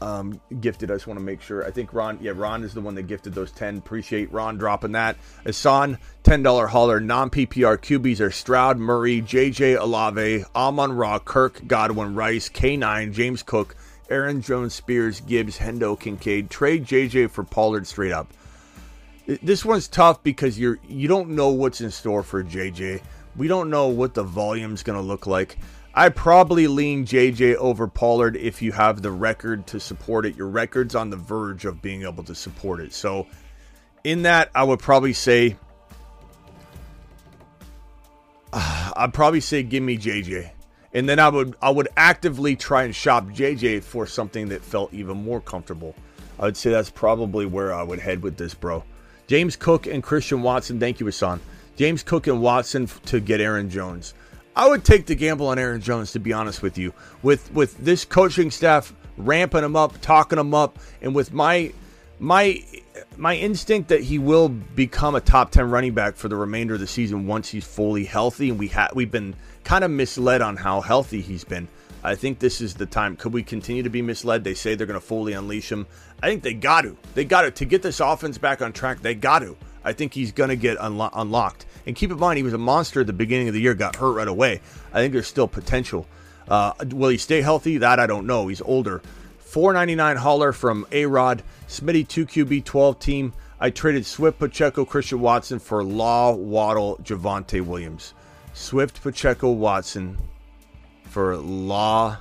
um, gifted. I just want to make sure. I think Ron, yeah, Ron is the one that gifted those 10. Appreciate Ron dropping that. Asan, $10 hauler. Non PPR QBs are Stroud, Murray, JJ Olave, Amon Ra, Kirk, Godwin, Rice, K9, James Cook, Aaron Jones, Spears, Gibbs, Hendo, Kincaid. Trade JJ for Pollard straight up. This one's tough because you're you don't know what's in store for JJ. We don't know what the volume's going to look like. I probably lean JJ over Pollard if you have the record to support it. Your record's on the verge of being able to support it. So, in that, I would probably say, I'd probably say, give me JJ, and then I would I would actively try and shop JJ for something that felt even more comfortable. I would say that's probably where I would head with this, bro. James Cook and Christian Watson. Thank you, Hassan. James Cook and Watson to get Aaron Jones. I would take the gamble on Aaron Jones to be honest with you. With with this coaching staff ramping him up, talking him up, and with my my my instinct that he will become a top 10 running back for the remainder of the season once he's fully healthy and we ha- we've been kind of misled on how healthy he's been. I think this is the time. Could we continue to be misled? They say they're going to fully unleash him. I think they got to. They got to to get this offense back on track. They got to. I think he's going to get unlo- unlocked. And keep in mind, he was a monster at the beginning of the year, got hurt right away. I think there's still potential. Uh, will he stay healthy? That I don't know. He's older. 499 hauler from A Rod, Smitty 2QB 12 team. I traded Swift, Pacheco, Christian Watson for Law, Waddle, Javonte Williams. Swift, Pacheco, Watson for Law,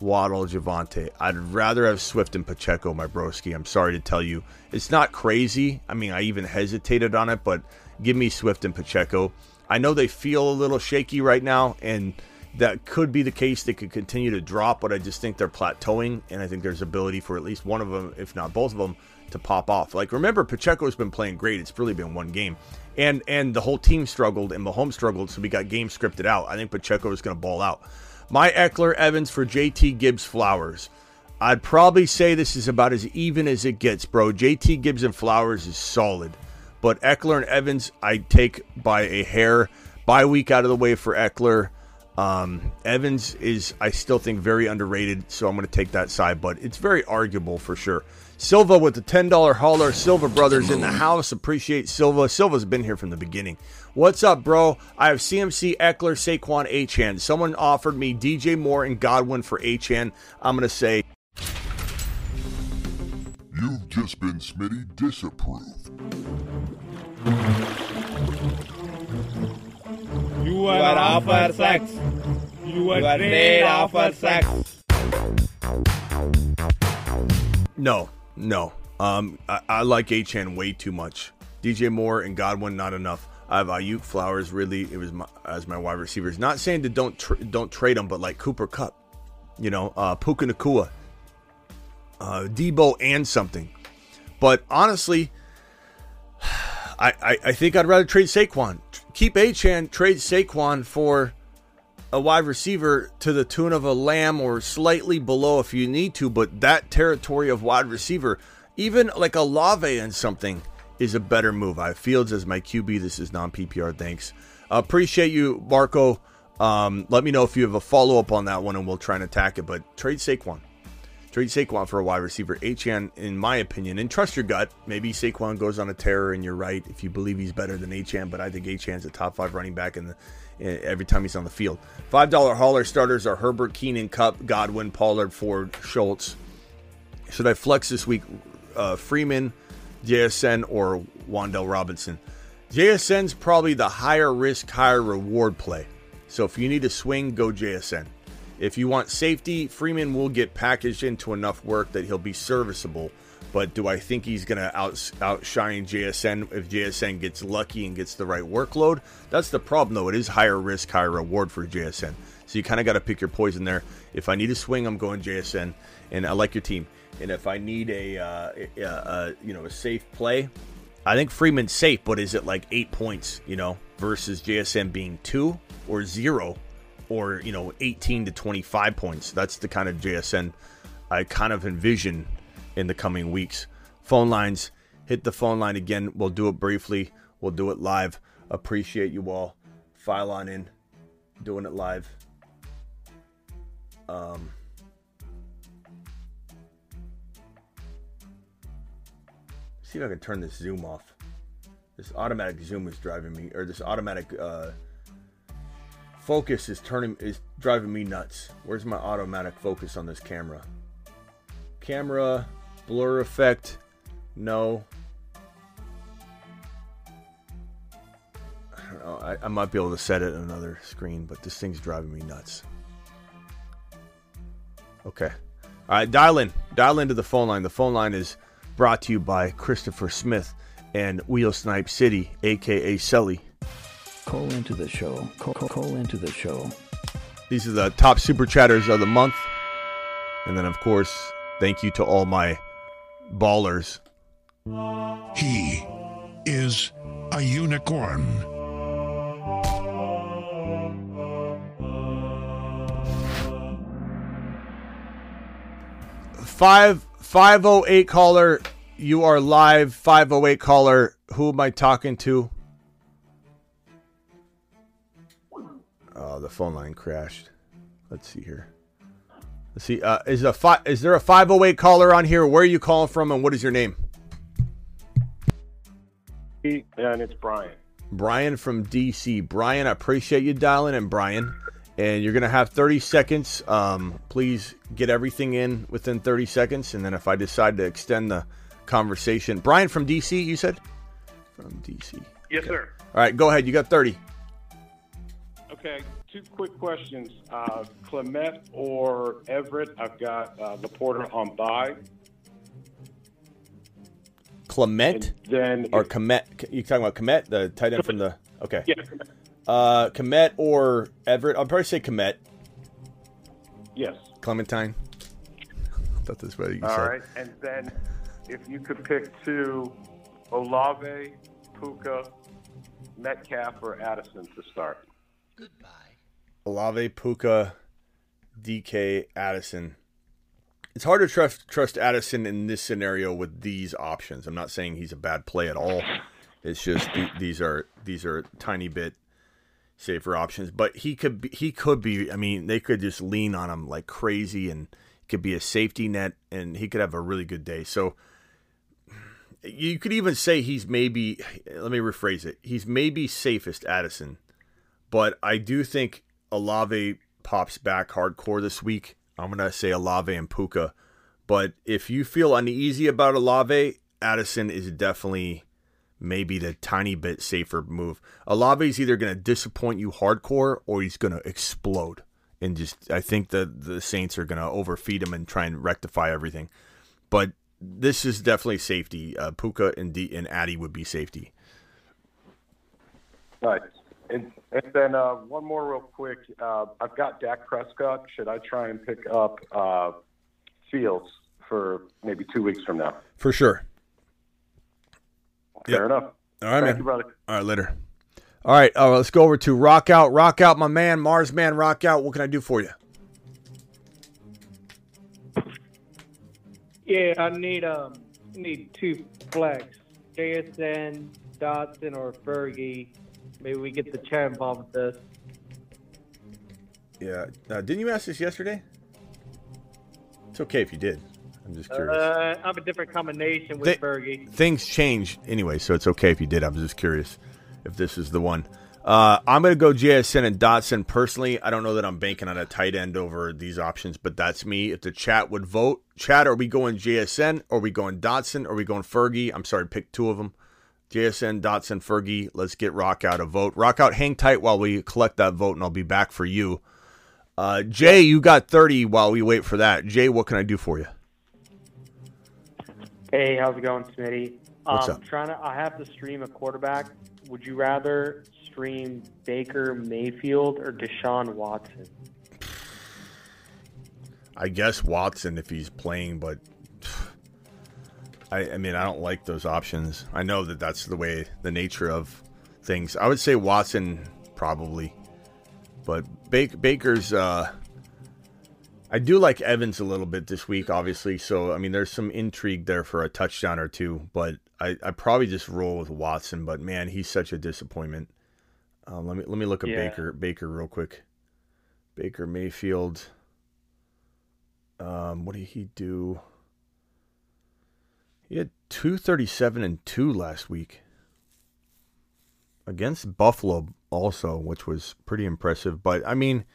Waddle, Javonte. I'd rather have Swift and Pacheco, my broski. I'm sorry to tell you. It's not crazy. I mean, I even hesitated on it, but give me Swift and Pacheco. I know they feel a little shaky right now, and that could be the case. They could continue to drop, but I just think they're plateauing, and I think there's ability for at least one of them, if not both of them, to pop off. Like remember, Pacheco's been playing great. It's really been one game, and and the whole team struggled, and Mahomes struggled, so we got games scripted out. I think Pacheco is going to ball out. My Ekeler Evans for JT Gibbs Flowers. I'd probably say this is about as even as it gets, bro. JT Gibbs and Flowers is solid. But Ekeler and Evans, I take by a hair. Bye week out of the way for Ekeler. Um, Evans is, I still think, very underrated, so I'm going to take that side, but it's very arguable for sure. Silva with the $10 hauler. Silva Brothers in the house. Appreciate Silva. Silva's been here from the beginning. What's up, bro? I have CMC, Ekeler, Saquon, Achane. Someone offered me DJ Moore and Godwin for Achane. I'm going to say just been Smitty disapproved. You are offer sex. You are trade offer sex. No, no. Um, I, I like Achane way too much. DJ Moore and Godwin not enough. I have Aiyuk Flowers really. It was my, as my wide receivers. Not saying that don't tr- don't trade them, but like Cooper Kupp, you know, uh, Puka Nacua, uh, Deebo, and something. But honestly, I, I, I think I'd rather trade Saquon. Keep Achane, trade Saquon for a wide receiver to the tune of a Lamb or slightly below if you need to, but that territory of wide receiver, even like a Lave and something, is a better move. I have Fields as my QB. This is non PPR. Thanks. Appreciate you, Marco. Um, let me know if you have a follow up on that one, and we'll try and attack it. But trade Saquon. Trade Saquon for a wide receiver. Achane, in my opinion, and trust your gut. Maybe Saquon goes on a tear, and you're right if you believe he's better than Achane. But I think Achane's a top five running back in the every time he's on the field. Five dollar hauler starters are Herbert, Keenan, Kupp, Godwin, Pollard, Ford, Schultz. Should I flex this week? Uh, Freeman, JSN, or Wan'Dale Robinson? JSN's probably the higher risk, higher reward play. So if you need a swing, go JSN. If you want safety, Freeman will get packaged into enough work that he'll be serviceable. But do I think he's going to out, outshine JSN if JSN gets lucky and gets the right workload? That's the problem, though. It is higher risk, higher reward for JSN. So you kind of got to pick your poison there. If I need a swing, I'm going JSN, and I like your team. And if I need a, uh, a, a you know a safe play, I think Freeman's safe. But is it like eight points? You know, versus JSN being two or zero, or you know 18 to 25 points. That's the kind of JSN I kind of envision in the coming weeks. Phone lines, hit the phone line again. We'll do it briefly. We'll do it live. Appreciate you all. File on in, doing it live. Um, see if I can turn this zoom off. This automatic zoom is driving me, or this automatic uh, focus is turning is driving me nuts. Where's my automatic focus on this camera? Camera blur effect, no. I know. I might be able to set it on another screen, but this thing's driving me nuts. Okay. All right, dial in. Dial into the phone line. The phone line is brought to you by Christopher Smith and Wheel Snipe City, aka Sully. Call into the show. Call, call, call into the show. These are the uh, top super chatters of the month. And then, of course, thank you to all my ballers. He is a unicorn. Five five oh eight caller, you are live. Five oh eight caller, who am I talking to? Oh, the phone line crashed. Let's see here. Let's see. Uh, is a fi- is there a five oh eight caller on here? Where are you calling from, and what is your name? And it's Brian. Brian from DC. Brian, I appreciate you dialing in, Brian. And you're gonna have 30 seconds. Um, please get everything in within 30 seconds, and then if I decide to extend the conversation, Brian from DC, you said from DC. Yes, sir. All right, go ahead. You got 30. Okay, two quick questions. Uh, Clement or Everett? I've got uh, the porter on by. Clement then or Kmet? You talking about Kmet, the tight end from the? Okay. Yeah. Uh, Kmet or Everett? I'll probably say Kmet. Yes. Clementine. I thought this was what you All said. right, and then if you could pick two, Olave, Puka, Metcalf, or Addison to start. Olave, Puka, DK, Addison. It's hard to trust trust Addison in this scenario with these options. I'm not saying he's a bad play at all. It's just th- these are these are tiny bit safer options. But he could be, he could be. I mean, they could just lean on him like crazy, and could be a safety net, and he could have a really good day. So you could even say he's maybe. Let me rephrase it. He's maybe safest Addison, but I do think Olave pops back hardcore this week. I'm gonna say Olave and Puka But if you feel uneasy about Olave, Addison is definitely maybe the tiny bit safer move. Olave is either going to disappoint you hardcore or he's going to explode. And just, I think that the Saints are going to overfeed him and try and rectify everything. But this is definitely safety. Uh, Puka and, D- and Addy would be safety. Nice. And, and then uh, one more real quick. Uh, I've got Dak Prescott. Should I try and pick up uh, Fields for maybe two weeks from now? For sure. Fair Yep. enough. All right, Thank man. you, brother. All right, later. All right, uh, let's go over to Rock Out. Rock Out, my man, Mars Man, Rock Out. What can I do for you? Yeah, I need um need two flex. JSN, Dotson, or Fergie. Maybe we get the chair involved with this. Yeah. Uh, didn't you ask this yesterday? It's okay if you did. I'm just curious. Uh, I have a different combination with Fergie. Things change anyway, so it's okay if you did. I was just curious if this is the one. Uh, I'm going to go JSN and Dotson. Personally, I don't know that I'm banking on a tight end over these options, but that's me. If the chat would vote, chat, are we going JSN? Are we going Dotson? Are we going Fergie? I'm sorry, pick two of them. JSN, Dotson, Fergie. Let's get Rock out a vote. Rock out, hang tight while we collect that vote, and I'll be back for you. Uh, Jay, you got 30 while we wait for that. Jay, what can I do for you? Hey, how's it going, Smitty? What's um, up? Trying to, I have to stream a quarterback. Would you rather stream Baker Mayfield or Deshaun Watson? I guess Watson if he's playing, but I, I mean, I don't like those options. I know that that's the way, the nature of things. I would say Watson probably, but Bak- Baker's. Uh, I do like Evans a little bit this week, obviously. So I mean, there's some intrigue there for a touchdown or two, but I I probably just roll with Watson. But man, he's such a disappointment. Um, let me let me look at Yeah. Baker Baker real quick. Baker Mayfield. Um, what did he do? He had 237 and 2 last week. Against Buffalo also, which was pretty impressive. But I mean,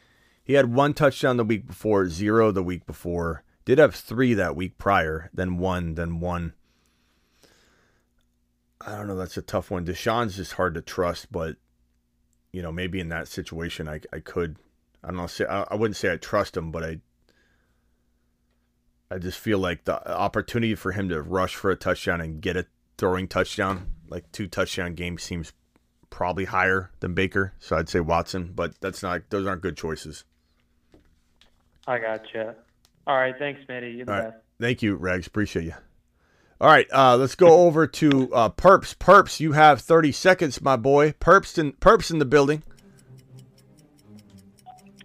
he had one touchdown the week before, zero the week before. Did have three that week prior, then one, then one. I don't know. That's a tough one. Deshaun's just hard to trust, but you know, maybe in that situation, I I could. I don't know. Say I, I wouldn't say I trust him, but I I just feel like the opportunity for him to rush for a touchdown and get a throwing touchdown, like two touchdown games, seems probably higher than Baker. So I'd say Watson, but that's not; those aren't good choices. I gotcha. All right, thanks, Smitty. You're the All right. best. Thank you, Rags. Appreciate you. All right, uh, let's go over to uh, Perps. Perps, you have 30 seconds, my boy. Perps in, Perps in the building.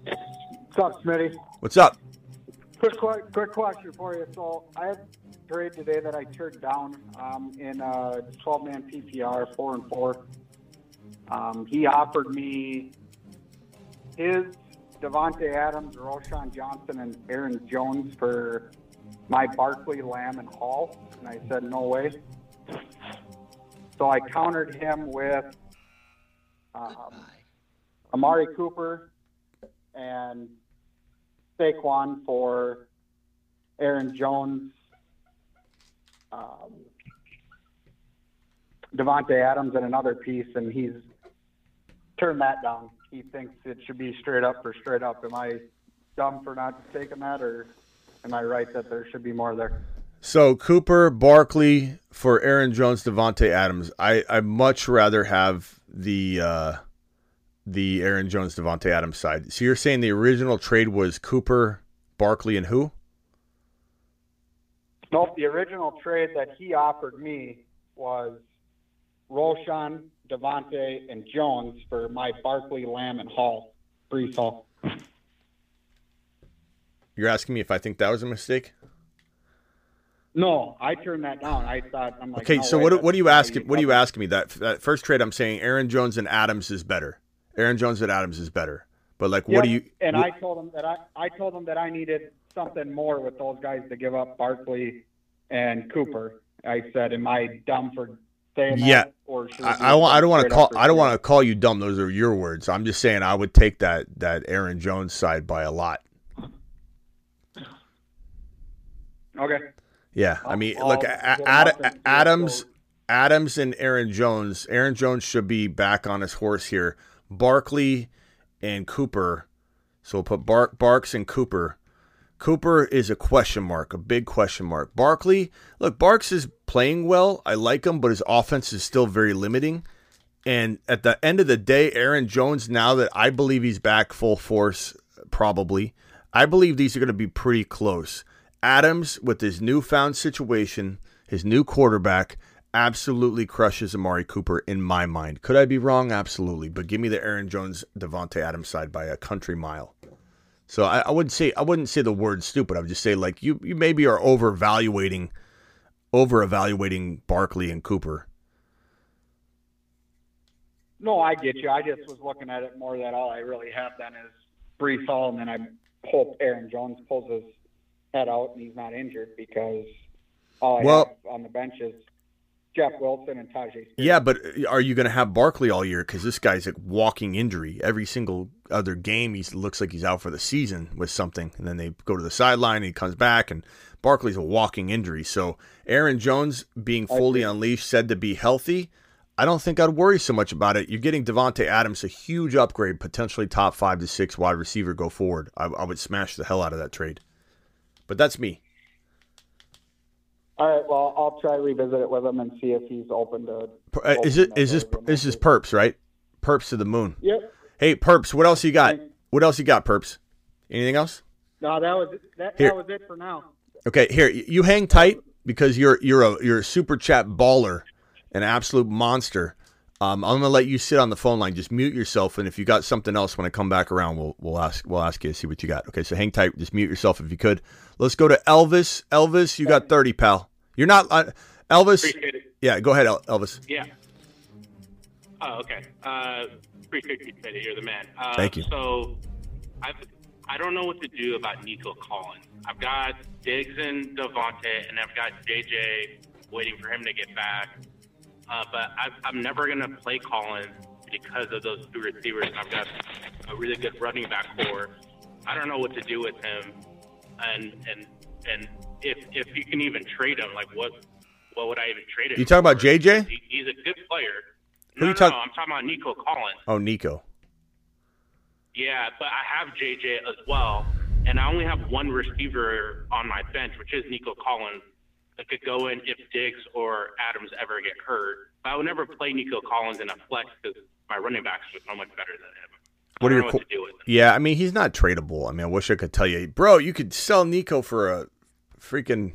What's up, Smitty? What's up? Quick, quick question for you. So I have a trade today that I turned down um, in a 12-man PPR, four and four. Um, he offered me his Davante Adams, Roschon Johnson, and Aaron Jones for my Barkley, Lamb, and Hall, and I said no way. So I countered him with um, Amari Cooper and Saquon for Aaron Jones, um, Davante Adams, and another piece, and he's turned that down. He thinks it should be straight up for straight up. Am I dumb for not taking that, or am I right that there should be more there? So Cooper, Barkley for Aaron Jones, Davante Adams. I I much rather have the uh, the Aaron Jones, Davante Adams side. So you're saying the original trade was Cooper, Barkley, and who? Nope, the original trade that he offered me was Roschon, Davante, and Jones for my Barkley, Lamb, and Hall, Breece Hall. You're asking me if I think that was a mistake? No, I turned that down. I thought I'm like, Okay, no so way, what what are you asking? What are you asking me? That that first trade, I'm saying Aaron Jones and Adams is better. Aaron Jones and Adams is better. But like, what Yep, do you? And wh- I told him that I I told him that I needed something more with those guys to give up Barkley and Cooper. I said, am I dumb for saying yeah, that? Or should I, I don't. I don't want to call. I don't want to call you dumb. Those are your words. I'm just saying I would take that that Aaron Jones side by a lot. Okay. Yeah, I mean, I'll look, get A- him Ad- up and see it Adams, Adams, and Aaron Jones. Aaron Jones should be back on his horse here. Barkley and Cooper. So we'll put Bark, Barks and Cooper. Cooper is a question mark, a big question mark. Barkley, look, Barks is playing well. I like him, but his offense is still very limiting. And at the end of the day, Aaron Jones, now that I believe he's back full force, probably, I believe these are going to be pretty close. Adams, with his newfound situation, his new quarterback, absolutely crushes Amari Cooper in my mind. Could I be wrong? Absolutely. But give me the Aaron Jones, Davante Adams side by a country mile. So I, I wouldn't say I wouldn't say the word stupid. I would just say like you you maybe are overvaluating over evaluating Barkley and Cooper. No, I get you. I just was looking at it more that all I really have then is Breece Hall, and then I hope Aaron Jones pulls his head out and he's not injured because all I Well- have on the bench is Jeff Wilson and Tyjae. Yeah, but uh, are you going to have Barkley all year? Because this guy's a walking injury. Every single other game, he looks like he's out for the season with something, and then they go to the sideline and he comes back, and Barkley's a walking injury. So Aaron Jones being fully unleashed, said to be healthy, I don't think I'd worry so much about it. You're getting Davante Adams, a huge upgrade, potentially top five to six wide receiver go forward. I, I would smash the hell out of that trade. But that's me. All right. Well, I'll try to revisit it with him and see if he's open to. Uh, is it is this is this Perps right? Perps to the moon. Yep. Hey Perps, what else you got? What else you got, Perps? Anything else? No, that was that. That was it for now. Okay, here you hang tight because you're you're a you're a super chat baller, an absolute monster. Um, I'm gonna let you sit on the phone line. Just mute yourself, and if you got something else when I come back around, we'll we'll ask we'll ask you to see what you got. Okay, so hang tight. Just mute yourself if you could. Let's go to Elvis. Elvis, you got thirty, pal. You're not uh, Elvis. Yeah, go ahead, El- Elvis. Yeah. Oh, okay. Uh, appreciate you, Teddy. You're the man. Uh, Thank you. So, I've, I don't know what to do about Nico Collins. I've got Diggs and Davante, and I've got JJ waiting for him to get back. Uh, but I, I'm never going to play Collins because of those two receivers. I've got a really good running back core. I don't know what to do with him, and and and if if you can even trade him, like what what would I even trade him? You talking about? JJ? He, he's a good player. Who No, you no, talk- no, I'm talking about Nico Collins. Oh, Nico. Yeah, but I have JJ as well, and I only have one receiver on my bench, which is Nico Collins, that could go in if Diggs or Adams ever get hurt. But I would never play Nico Collins in a flex because my running backs are so much better than him. What are your what to do with him. Yeah, I mean he's not tradable. I mean, I wish I could tell you, bro. You could sell Nico for a freaking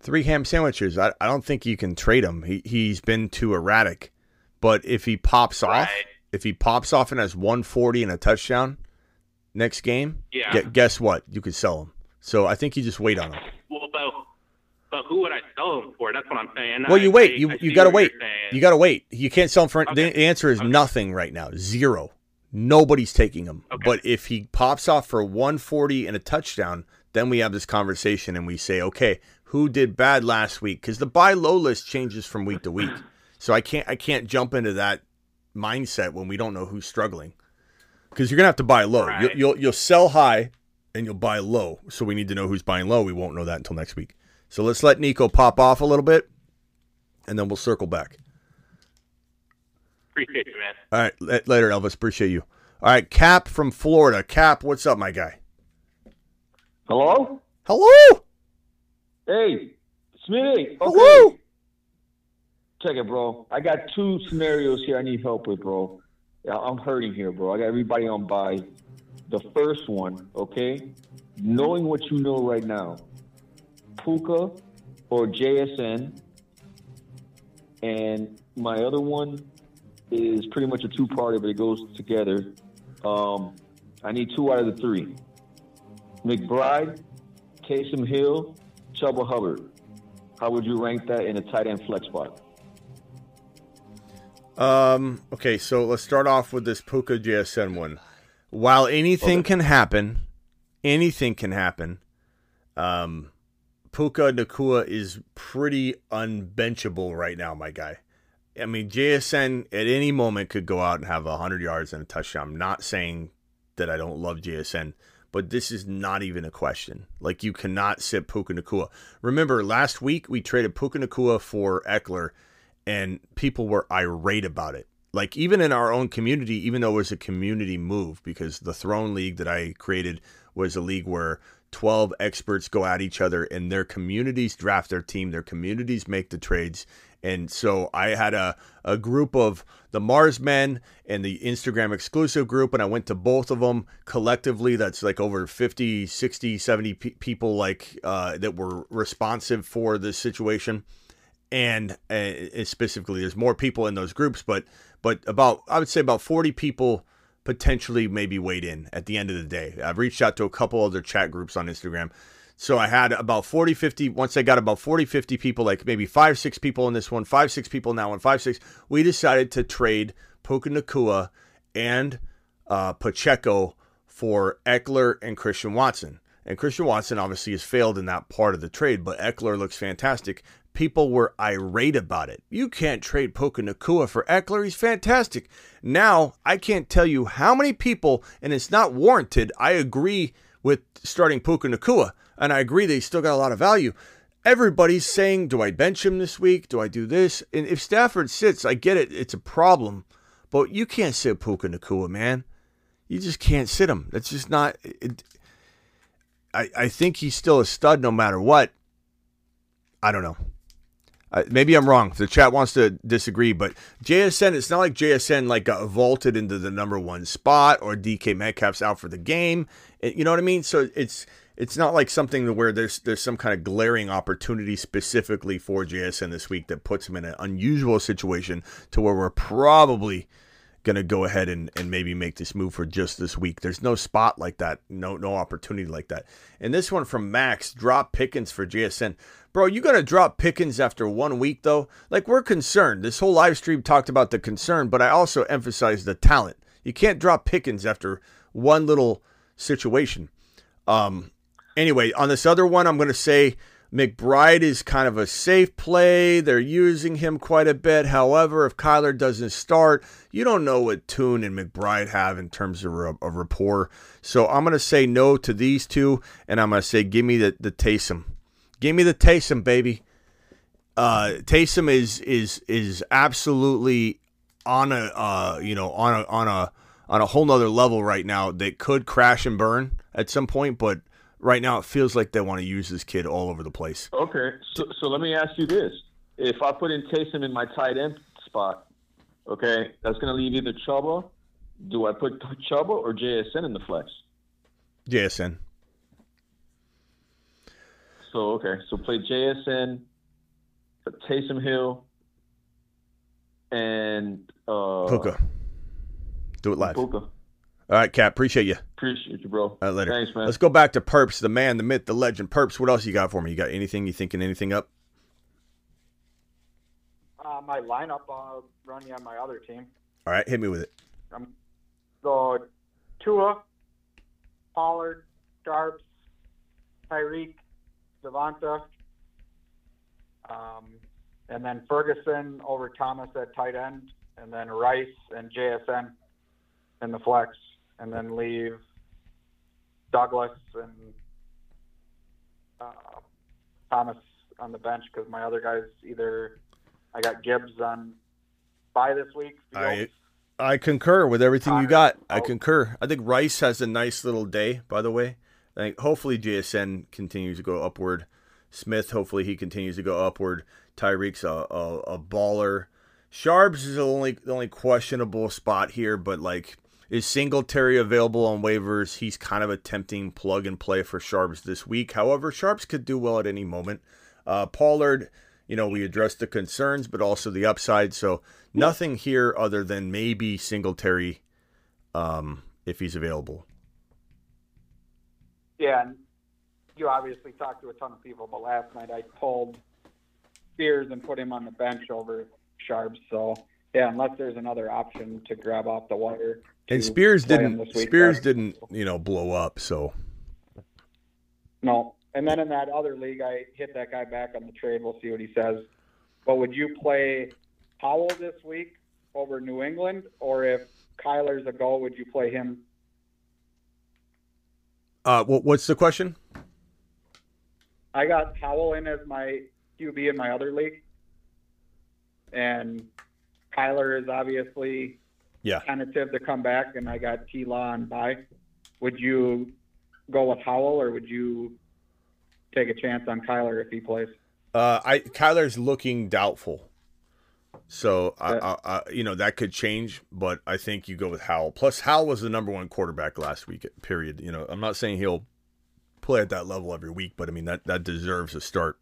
three ham sandwiches. I, I don't think you can trade him. He he's been too erratic. But if he pops off, if he pops off and has 140 and a touchdown next game, Yeah. gu- guess what? You could sell him. So I think you just wait on him. Well, but, but who would I sell him for? That's what I'm saying. Well, I- you wait. I- You I you got to wait. You got to wait. You can't sell him for. The answer is nothing right now. Zero. Nobody's taking him. But if he pops off for 140 and a touchdown, then we have this conversation and we say, okay, who did bad last week? Because the buy low list changes from week to week. So I can't I can't jump into that mindset when we don't know who's struggling. Because you're gonna have to buy low. You'll, you'll you'll sell high and you'll buy low. So we need to know who's buying low. We won't know that until next week. So let's let Nico pop off a little bit, and then we'll circle back. Appreciate you, man. All right, later, Elvis. Appreciate you. All right, Cap from Florida. Cap, what's up, my guy? Hello? Hello? Hey, Smitty. Okay. Hello? Check it, bro. I got two scenarios here I need help with, bro. Yeah, I'm hurting here, bro. I got everybody on by. The first one, okay? Knowing what you know right now, Puka or JSN, and my other one is pretty much a two-party, but it goes together. Um, I need two out of the three. McBride, Taysom Hill, Chuba Hubbard. How would you rank that in a tight end flex spot? Um. Okay, so let's start off with this Puka JSN one. While anything can happen, anything can happen. Um, Puka Nacua is pretty unbenchable right now, my guy. I mean, JSN at any moment could go out and have hundred yards and a touchdown. I'm not saying that I don't love JSN, but this is not even a question. Like you cannot sit Puka Nacua. Remember last week we traded Puka Nacua for Ekeler, and people were irate about it. Like even in our own community, even though it was a community move, because the Throne League that I created was a league where 12 experts go at each other and their communities draft their team, their communities make the trades. And so I had a, a group of the Mars men and the Instagram exclusive group, and I went to both of them collectively. That's like over 50, 60, 70 pe- people like uh, that were responsive for this situation. And uh, specifically, there's more people in those groups, but but about I would say about 40 people potentially maybe weighed in at the end of the day. I've reached out to a couple other chat groups on Instagram. So I had about 40, 50. Once I got about 40, 50 people, like maybe five, six people in this one, five, six people now, and five, six, we decided to trade Puka Nacua and uh, Pacheco for Ekeler and Christian Watson. And Christian Watson obviously has failed in that part of the trade, but Ekeler looks fantastic people were irate about it. You can't trade Puka Nacua for Ekeler. He's fantastic. Now, I can't tell you how many people, and it's not warranted. I agree with starting Puka Nacua, and I agree he's still got a lot of value. Everybody's saying, do I bench him this week? Do I do this? And if Stafford sits, I get it. It's a problem. But you can't sit Puka Nacua, man. You just can't sit him. That's just not. It, I, I think he's still a stud no matter what. I don't know. Uh, maybe I'm wrong. The chat wants to disagree, but JSN, it's not like JSN like got vaulted into the number one spot or DK Metcalf's out for the game. It, you know what I mean? So it's it's not like something where there's there's some kind of glaring opportunity specifically for JSN this week that puts him in an unusual situation to where we're probably going to go ahead and, and maybe make this move for just this week. There's no spot like that, no no opportunity like that. And this one from Max, drop Pickens for JSN. Bro, you going to drop Pickens after one week, though? Like, we're concerned. This whole live stream talked about the concern, but I also emphasized the talent. You can't drop Pickens after one little situation. Um, anyway, on this other one, I'm going to say McBride is kind of a safe play. They're using him quite a bit. However, if Kyler doesn't start, you don't know what Tune and McBride have in terms of, a rapport. So I'm going to say no to these two, and I'm going to say give me the, the Taysom. Give me the Taysom, baby. Uh, Taysom is is is absolutely on a uh, you know on a on a on a whole nother level right now that could crash and burn at some point, but right now it feels like they want to use this kid all over the place. Okay, so so let me ask you this: If I put in Taysom in my tight end spot, okay, that's going to leave either Chuba. Do I put Chuba or JSN in the flex? JSN. So okay, so play JSN, Taysom Hill, and uh, Puka. Do it live. Puka. All right, Cap. Appreciate you. Appreciate you, bro. All right, later. Thanks, man. Let's go back to Perps, the man, the myth, the legend. Perps, what else you got for me? You got anything? You thinking anything up? Uh, my lineup, I'll run you on my other team. All right, hit me with it. Um, so Tua, Pollard, Sharps, Tyreek, DeVonta, um, and then Ferguson over Thomas at tight end, and then Rice and JSN in the flex, and then leave Douglas and uh, Thomas on the bench because my other guys either I got Gibbs on by this week. I I concur with everything you got. I concur. I think Rice has a nice little day, by the way. I think hopefully JSN continues to go upward. Smith, hopefully he continues to go upward. Tyreek's a, a, a baller. Sharps is the only the only questionable spot here, but like is Singletary available on waivers? He's kind of a tempting plug and play for Sharps this week. However, Sharps could do well at any moment. Uh, Pollard, you know, we addressed the concerns, but also the upside. So nothing here other than maybe Singletary um, if he's available. Yeah, and you obviously talked to a ton of people, but last night I pulled Spears and put him on the bench over Sharps. So yeah, unless there's another option to grab off the wire. And Spears didn't. Spears didn't, you know, blow up. So no. And then in that other league, I hit that guy back on the trade. We'll see what he says. But would you play Howell this week over New England, or if Kyler's a goal, would you play him Uh, what, what's the question? I got Howell in as my QB in my other league, and Kyler is obviously Yeah. tentative to come back, and I got T Law on by. Would you go with Howell, or would you take a chance on Kyler if he plays? Uh, I Kyler's looking doubtful, so I, I, I, you know that could change. But I think you go with Howell. Plus, Howell was the number one quarterback last week. Period. You know, I'm not saying he'll play at that level every week, but I mean that that deserves a start.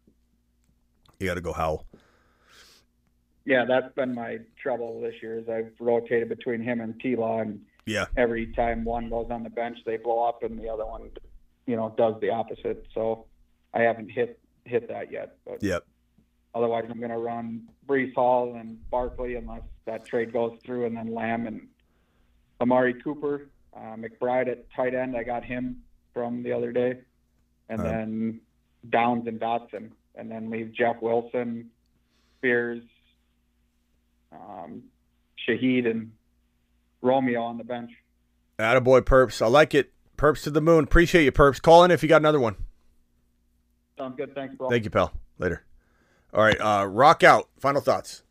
You got to go Howell. Yeah, that's been my trouble this year. Is I've rotated between him and T Law, and Yeah. every time one goes on the bench, they blow up, and the other one, you know, does the opposite. So I haven't hit hit that yet. But Yep. otherwise, I'm going to run Breece Hall and Barkley unless that trade goes through, and then Lamb and Amari Cooper, uh, McBride at tight end. I got him from the other day, and Uh. then Downs and Dotson, and then leave Jeff Wilson, Spears, um, Shaheed, and Romeo on the bench. Attaboy, Perps. I like it. Perps to the moon. Appreciate you, Perps. Call in if you got another one. Sounds good. Thanks, bro. Thank you, pal. Later. All right, uh, rock out. Final thoughts.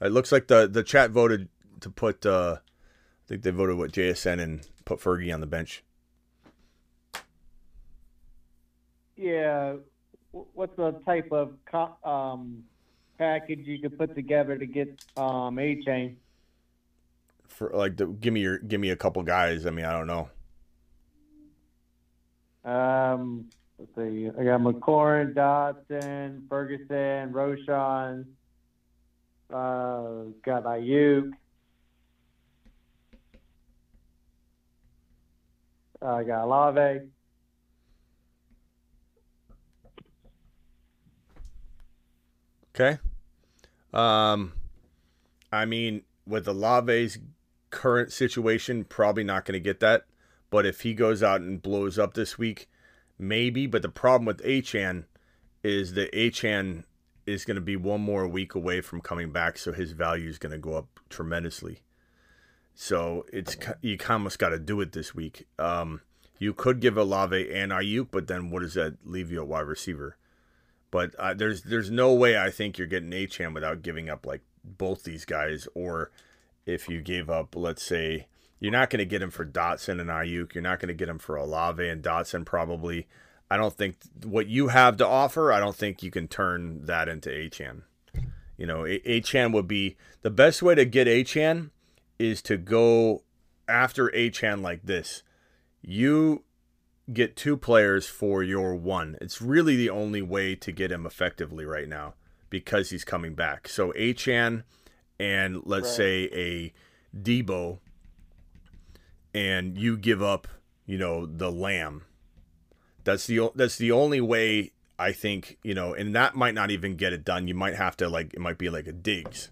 It looks like the the chat voted to put. Uh, I think they voted what JSN and put Fergie on the bench. Yeah. What's the type of co- um, package you could put together to get um, Achane? For like, the, give me your give me a couple guys. I mean, I don't know. Um, let's see. I got McLaurin, Dotson, Ferguson, Roschon. Uh, got Aiyuk. I got Olave. Okay. Um, I mean, with Olave's current situation, probably not going to get that. But if he goes out and blows up this week, maybe. But the problem with Achane is that Achane is going to be one more week away from coming back, so his value is going to go up tremendously. So it's you almost got to do it this week. Um, you could give Olave and Aiyuk, but then what does that leave you at wide receiver? But uh, there's there's no way I think you're getting Achane without giving up like both these guys. Or if you gave up, let's say you're not going to get him for Dotson and Aiyuk, you're not going to get him for Olave and Dotson probably. I don't think what you have to offer. I don't think you can turn that into Achane. You know, Achane would be the best way to get Achane is to go after Achane like this. You get two players for your one. It's really the only way to get him effectively right now because he's coming back. So Achane and let's Right. say a Deebo and you give up, you know, the lamb. That's the that's the only way I think, you know, and that might not even get it done. You might have to like it might be like a Diggs,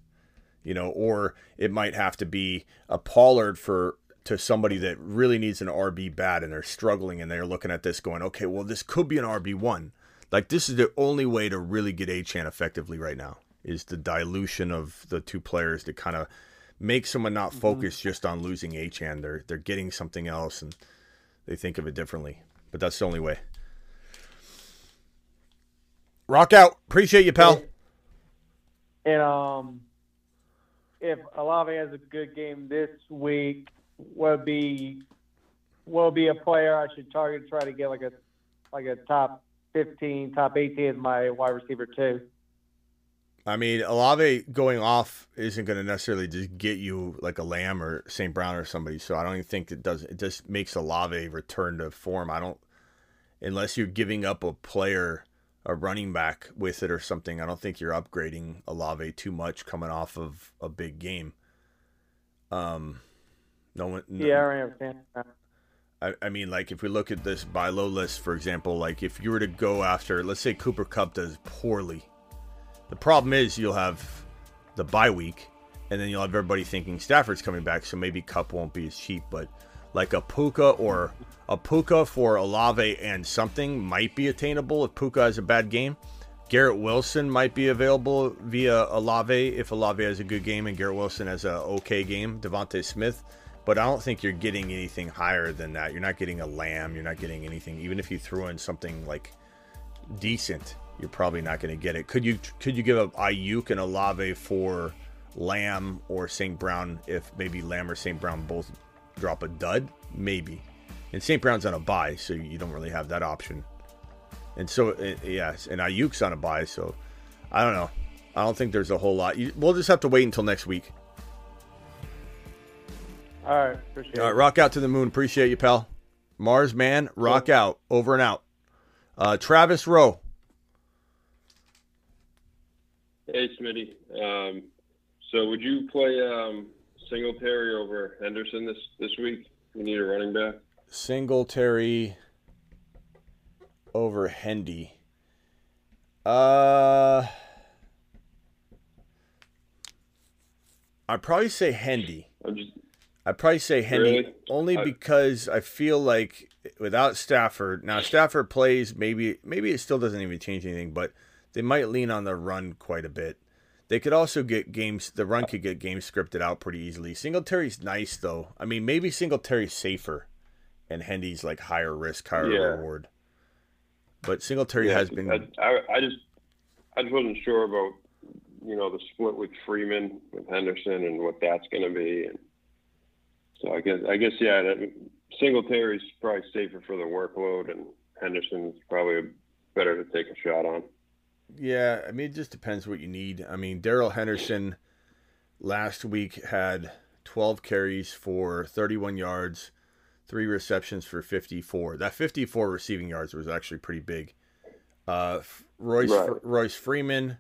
you know, or it might have to be a Pollard for to somebody that really needs an RB bad and they're struggling and they're looking at this going, okay, well, this could be an RB one. Like this is the only way to really get Achane effectively right now is the dilution of the two players to kind of make someone not focus just on losing Achane. They're they're getting something else and they think of it differently. But that's the only way. Rock out. Appreciate you, pal. And um, if Olave has a good game this week, will be will be a player I should target. Try to get like a like a top fifteen, top eighteen as my wide receiver too. I mean, Olave going off isn't going to necessarily just get you like a Lamb or St. Brown or somebody. So I don't even think it does. It just makes Olave return to form. I don't, unless you're giving up a player, a running back with it or something. I don't think you're upgrading Olave too much coming off of a big game. Um, no one. no- Yeah, I understand. I, I mean, like if we look at this buy low list, for example, like if you were to go after, let's say Cooper Kupp does poorly, the problem is you'll have the bye week, and then you'll have everybody thinking Stafford's coming back, so maybe Kupp won't be as cheap. But like a Puka or a Puka for Olave and something might be attainable if Puka has a bad game. Garrett Wilson might be available via Olave if Olave has a good game and Garrett Wilson has a okay game. DeVonta Smith But I don't think you're getting anything higher than that. You're not getting a Lamb. You're not getting anything. Even if you threw in something like decent, you're probably not going to get it. Could you could you give up Aiyuk and Olave for Lamb or St. Brown if maybe Lamb or St. Brown both drop a dud? Maybe. And St. Brown's on a buy, so you don't really have that option. And so, uh, yes, and Aiyuk's on a buy, so I don't know. I don't think there's a whole lot. We'll just have to wait until next week. All right, appreciate All right, rock out to the moon. Appreciate you, pal. Mars man, rock out. Over and out. Uh, Travis Rowe. Hey, Smitty. Um, so would you play um, Singletary over Henderson this, this week? We need a running back. Singletary over Hendy. Uh, I'd probably say Hendy. I'm just I'd probably say Hendy Really? only I- because I feel like without Stafford, now Stafford plays maybe maybe it still doesn't even change anything, but they might lean on the run quite a bit. They could also get games. The run could get games scripted out pretty easily. Singletary's nice though. I mean, maybe Singletary's safer, and Hendy's like higher risk, higher Yeah. reward. But Singletary Yeah, has been I, I, I just I just wasn't sure about you know the split with Freeman with Henderson and what that's going to be, and so I guess I guess yeah, that, Singletary's probably safer for the workload, and Henderson's probably better to take a shot on. Yeah, I mean, it just depends what you need. I mean, Darrell Henderson last week had 12 carries for 31 yards, three receptions for 54. That 54 receiving yards was actually pretty big. Uh, Royce Right. Royce Freeman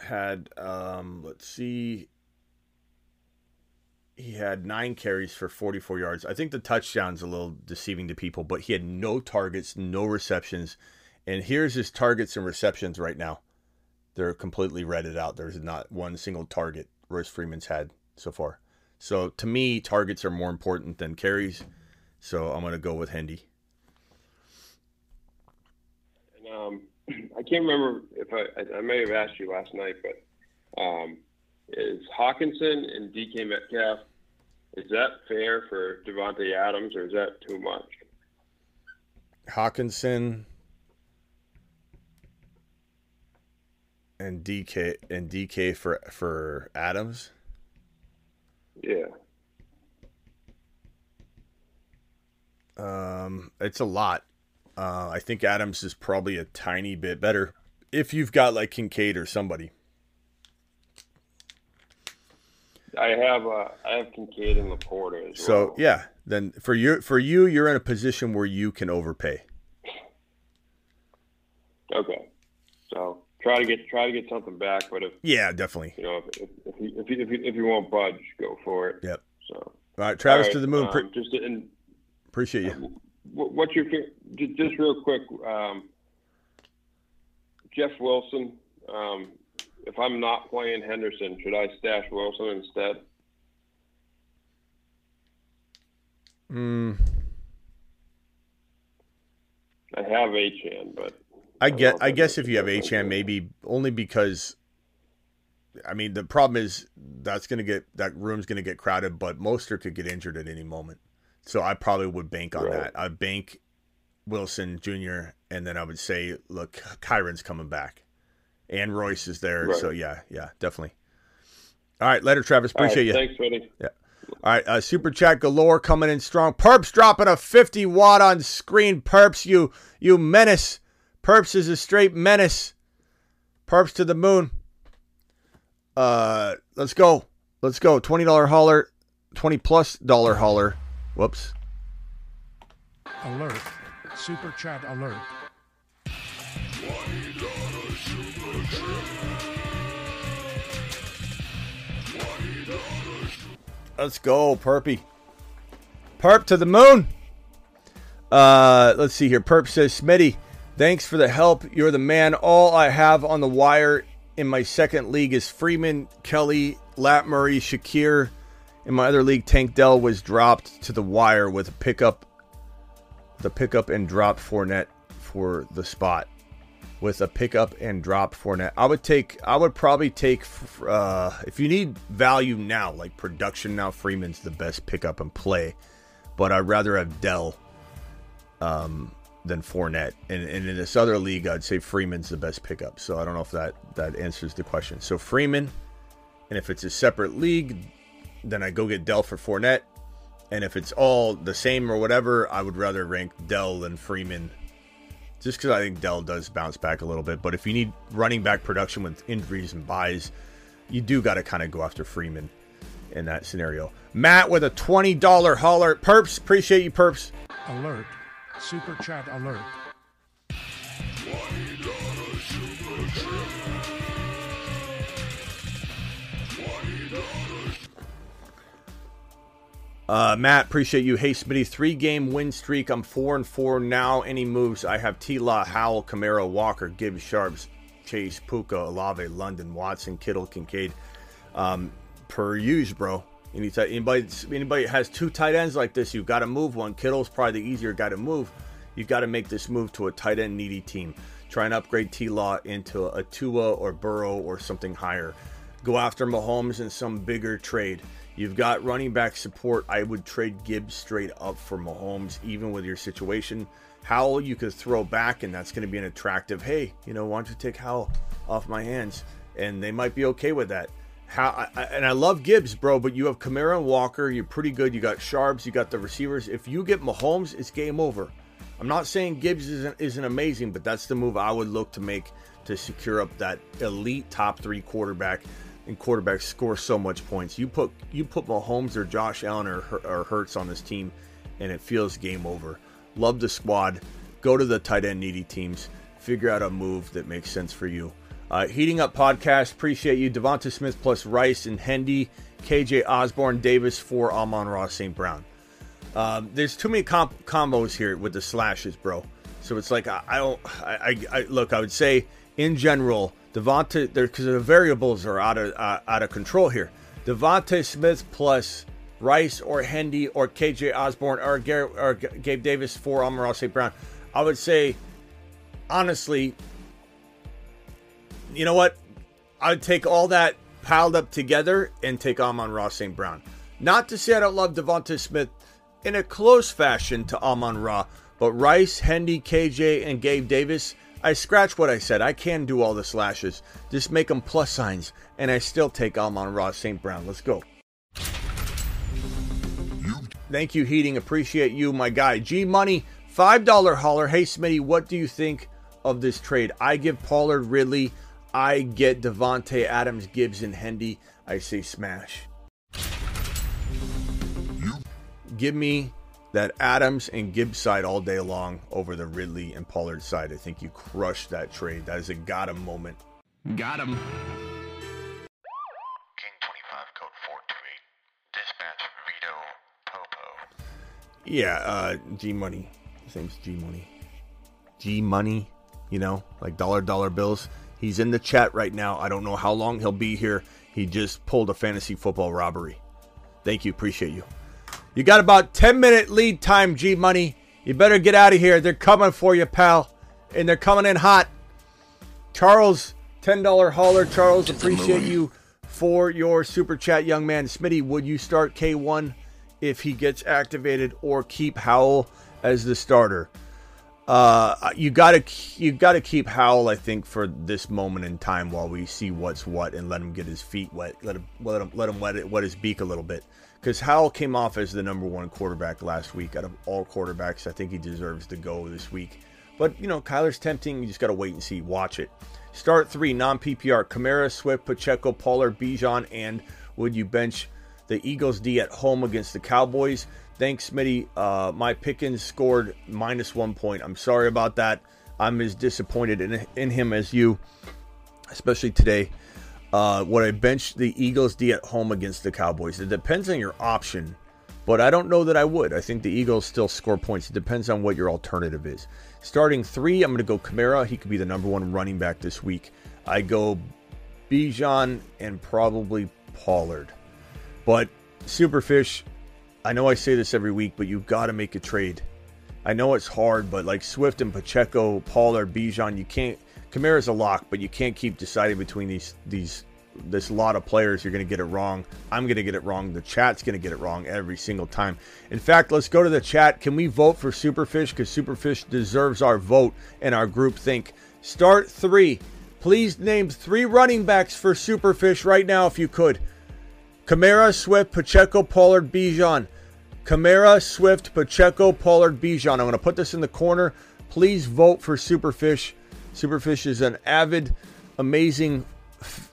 had, um, let's see, he had nine carries for 44 yards. I think the touchdown's a little deceiving to people, but he had no targets, no receptions. And here's his targets and receptions right now. They're completely redded out. There's not one single target Royce Freeman's had so far. So to me, targets are more important than carries. So I'm going to go with Hendy. And um, I can't remember if I, I may have asked you last night, but um, is Hockenson and DK Metcalf is that fair for Davante Adams or is that too much? Hockenson and DK and DK for for Adams. Yeah. Um, it's a lot. Uh, I think Adams is probably a tiny bit better if you've got like Kincaid or somebody. I have uh, I have Kincaid and LaPorta as So well. yeah, then for you for you, you're in a position where you can overpay. Okay. So try to get try to get something back, but if Yeah, definitely. you know if if, if, you, if, you, if, you, if you won't budge, go for it. Yep. So All right, Travis All to the moon. Pre- um, just in, appreciate you. what's your just real quick? Um, Jeff Wilson. Um, if I'm not playing Henderson, should I stash Wilson instead? Mm, I have Achane, but I get. I guess if you have HM, maybe only because. I mean, the problem is that's going to get that room's going to get crowded, but Mostert could get injured at any moment. So I probably would bank on Right. that. I'd bank Wilson Jr. and then I would say, look, Kyren's coming back, and Royce is there. Right. So yeah, yeah, definitely. All right, later, Travis. All right, Appreciate you. Thanks, Freddie. Yeah. All right, uh, super chat galore coming in strong. Perps dropping a 50 watt on screen. Perps, you you menace. Perps is a straight menace. Perps to the moon. Uh, let's go. Let's go. Twenty dollar hauler, twenty plus dollar hauler. Whoops. Alert. Super chat alert. Let's go, Perpy. Perp to the moon. Uh, let's see here. Perp says, Smitty, thanks for the help. You're the man. All I have on the wire in my second league is Freeman, Kelly, Lat Murray, Shakir. In my other league, Tank Dell was dropped to the wire with a pickup, the pickup and drop Fournette for the spot. With a pickup and drop Fournette. I would take. I would probably take. Uh, if you need value now, like production now, Freeman's the best pickup and play. But I'd rather have Dell um, than Fournette. And, and in this other league, I'd say Freeman's the best pickup. So I don't know if that that answers the question. So Freeman, and if it's a separate league, then I go get Dell for Fournette. And if it's all the same or whatever, I would rather rank Dell than Freeman just because I think Dell does bounce back a little bit. But if you need running back production with injuries and buys, you do got to kind of go after Freeman in that scenario. Matt with a $20 holler. Perps, appreciate you, Perps. Alert. Super chat alert. Uh, Matt, appreciate you. Hey, Smitty, three game win streak. I'm four and four now. Any moves? I have T. Law, Howell, Kamara, Walker, Gibbs, Sharps, Chase, Puka, Olave, London, Watson, Kittle, Kincaid. Um, per use, bro. Anybody, anybody, anybody has two tight ends like this, you got to move one. Kittle's probably the easier guy to move. You got to make this move to a tight end needy team. Try and upgrade T. Law into a Tua or Burrow or something higher. Go after Mahomes in some bigger trade. You've got running back support. I would trade Gibbs straight up for Mahomes, even with your situation. Howell, you could throw back, and that's going to be an attractive. Hey, you know, why don't you take Howell off my hands? And they might be okay with that. How I, and I love Gibbs, bro, but you have Kamara and Walker. You're pretty good. You got Sharps. You got the receivers. If you get Mahomes, it's game over. I'm not saying Gibbs isn't, isn't amazing, but that's the move I would look to make to secure up that elite top three quarterback and quarterbacks score so much points. You put you put Mahomes or Josh Allen or, or Hurts on this team, and it feels game over. Love the squad. Go to the tight end needy teams. Figure out a move that makes sense for you. Uh, Heating Up Podcast. Appreciate you. DeVonta Smith plus Rice and Hendy. KJ Osborn, Davis for Amon-Ra St. Brown. Um, there's too many comp- combos here with the slashes, bro. So it's like I, I don't. I, I, I look. I would say in general, DeVonta, because the variables are out of uh, out of control here. DeVonta Smith plus Rice or Hendy or KJ Osborn or, or Gabe Davis for Amon-Ra St. Brown. I would say, honestly, you know what? I'd take all that piled up together and take Amon-Ra St. Brown. Not to say I don't love DeVonta Smith in a close fashion to Amon-Ra, but Rice, Hendy, KJ, and Gabe Davis – I scratch what I said. I can do all the slashes. Just make them plus signs, and I still take Amon-Ra St. Brown. Let's go. Thank you, Heating. Appreciate you, my guy. G Money, $5 holler. Hey, Smitty, what do you think of this trade? I give Pollard Ridley. I get Davante Adams, Gibbs, and Hendy. I say smash. Give me that Adams and Gibbs side all day long over the Ridley and Pollard side. I think you crushed that trade. That is a got him moment. Got him. King 25 code 428. Dispatch Vito Popo. Yeah, uh, G Money. His name's G Money. G Money, you know, like dollar dollar bills. He's in the chat right now. I don't know how long he'll be here. He just pulled a fantasy football robbery. Thank you. Appreciate you. You got about 10 minute lead time, G Money. You better get out of here. They're coming for you, pal. And they're coming in hot. Charles, $10 hauler. Charles, appreciate you for your super chat, young man. Smitty, would you start K1 if he gets activated or keep Howell as the starter? Uh, you gotta you gotta keep Howell, I think, for this moment in time while we see what's what and let him get his feet wet. Let him let him let him wet it wet his beak a little bit because Howell came off as the number one quarterback last week out of all quarterbacks. I think he deserves to go this week. But, you know, Kyler's tempting. You just got to wait and see. Watch it. Start three, non PPR Kamara, Swift, Pacheco, Pollard, Bijan, and would you bench the Eagles D at home against the Cowboys? Thanks, Smitty. Uh, my Pickens scored minus one point. I'm sorry about that. I'm as disappointed in, in him as you, especially today. Uh, would I bench the Eagles D at home against the Cowboys? It depends on your option, but I don't know that I would. I think the Eagles still score points. It depends on what your alternative is. Starting three, I'm going to go Kamara. He could be the number one running back this week. I go Bijan and probably Pollard. But Superfish, I know I say this every week, but you've got to make a trade. I know it's hard, but like Swift and Pacheco, Pollard, Bijan, you can't Kamara's a lock, but you can't keep deciding between these these this lot of players. You're going to get it wrong. I'm going to get it wrong. The chat's going to get it wrong every single time. In fact, let's go to the chat. Can we vote for Superfish because Superfish deserves our vote and our group think. Start three. Please name three running backs for Superfish right now, if you could. Kamara, Swift, Pacheco, Pollard, Bijan. Kamara, Swift, Pacheco, Pollard, Bijan. I'm going to put this in the corner. Please vote for Superfish. Superfish is an avid, amazing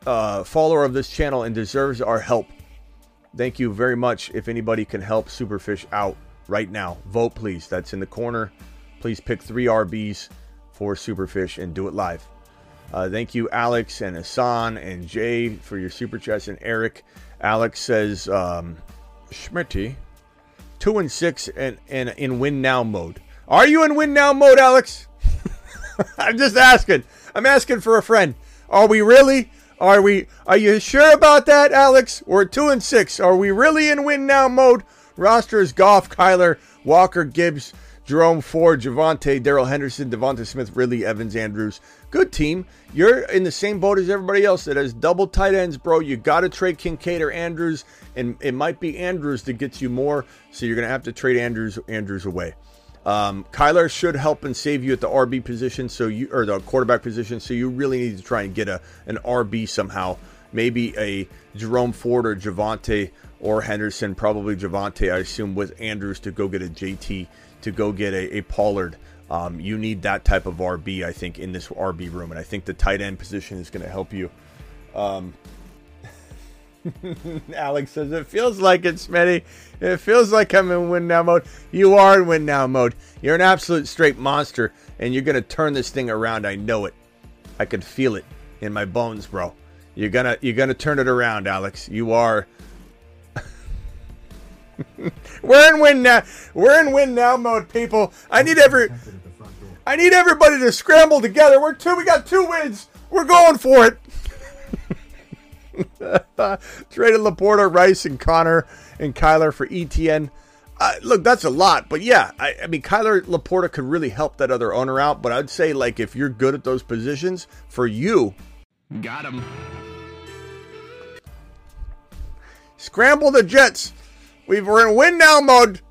uh, follower of this channel and deserves our help. Thank you very much. If anybody can help Superfish out right now, vote please. That's in the corner. Please pick three RBs for Superfish and do it live. Uh, thank you, Alex and Hassan and Jay, for your super chats, and Eric. Alex says, um, Schmitty, two and six and, and in win now mode. Are you in win now mode, Alex? I'm just asking. I'm asking for a friend. Are we really? Are we? Are you sure about that, Alex? We're two and six. Are we really in win now mode? Roster is Goff, Kyler, Walker, Gibbs, Jerome Ford, Javonte, Darrell Henderson, DeVonta Smith, Ridley, Evans, Andrews. Good team. You're in the same boat as everybody else that has double tight ends, bro. You got to trade Kincaid or Andrews, and it might be Andrews that gets you more. So you're gonna have to trade Andrews Andrews away. Um, Kyler should help and save you at the RB position, so you or the quarterback position. So you really need to try and get a an RB somehow. Maybe a Jerome Ford or Javonte or Henderson. Probably Javonte, I assume, with Andrews to go get a JT to go get a, a Pollard. Um, you need that type of RB, I think, in this RB room, and I think the tight end position is going to help you. Um, Alex says it feels like it, Smitty. It feels like I'm in win now mode. You are in win now mode. You're an absolute straight monster, and you're gonna turn this thing around. I know it. I can feel it in my bones, bro. You're gonna you're gonna turn it around, Alex. You are. We're in win now. We're in win now mode, people. I need every. I need everybody to scramble together. We're two. We got two wins. We're going for it. Traded LaPorta, Rice, and Connor and Kyler for ETN. Uh, look, that's a lot, but yeah, I, I, mean, Kyler LaPorta could really help that other owner out. But I'd say, like, if you're good at those positions, for you, got him. Scramble the Jets. We we're in win now mode.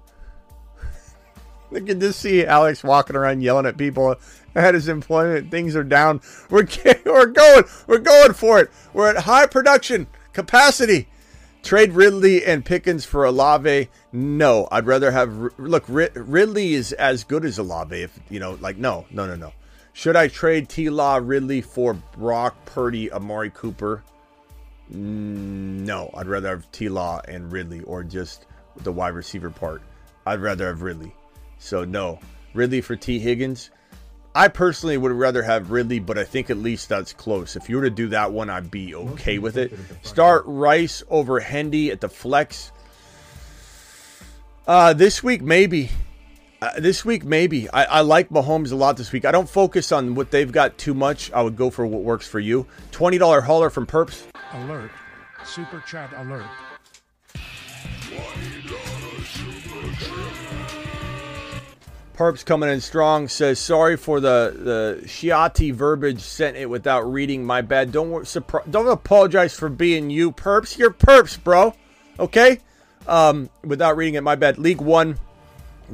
Look can just see Alex walking around yelling at people at his employment. Things are down. We're we're going. We're going for it. We're at high production capacity. Trade Ridley and Pickens for Olave. No, I'd rather have look. Ridley is as good as Olave. If you know, like no, no, no, no. Should I trade T. Law Ridley for Brock Purdy, Amari Cooper? No, I'd rather have T. Law and Ridley, or just the wide receiver part. I'd rather have Ridley. So no, Ridley for T. Higgins. I personally would rather have Ridley, but I think at least that's close. If you were to do that one, I'd be okay with it. Start Rice over Hendy at the flex. Uh, this week, maybe. Uh, this week, maybe. I, I like Mahomes a lot this week. I don't focus on what they've got too much. I would go for what works for you. $20 hauler from Perps. Alert. Super chat alert. Perps coming in strong says sorry for the the Shiati verbiage sent it without reading. My bad. Don't don't apologize for being you, Perps. You're Perps, bro. Okay. Um, without reading it, my bad. League one,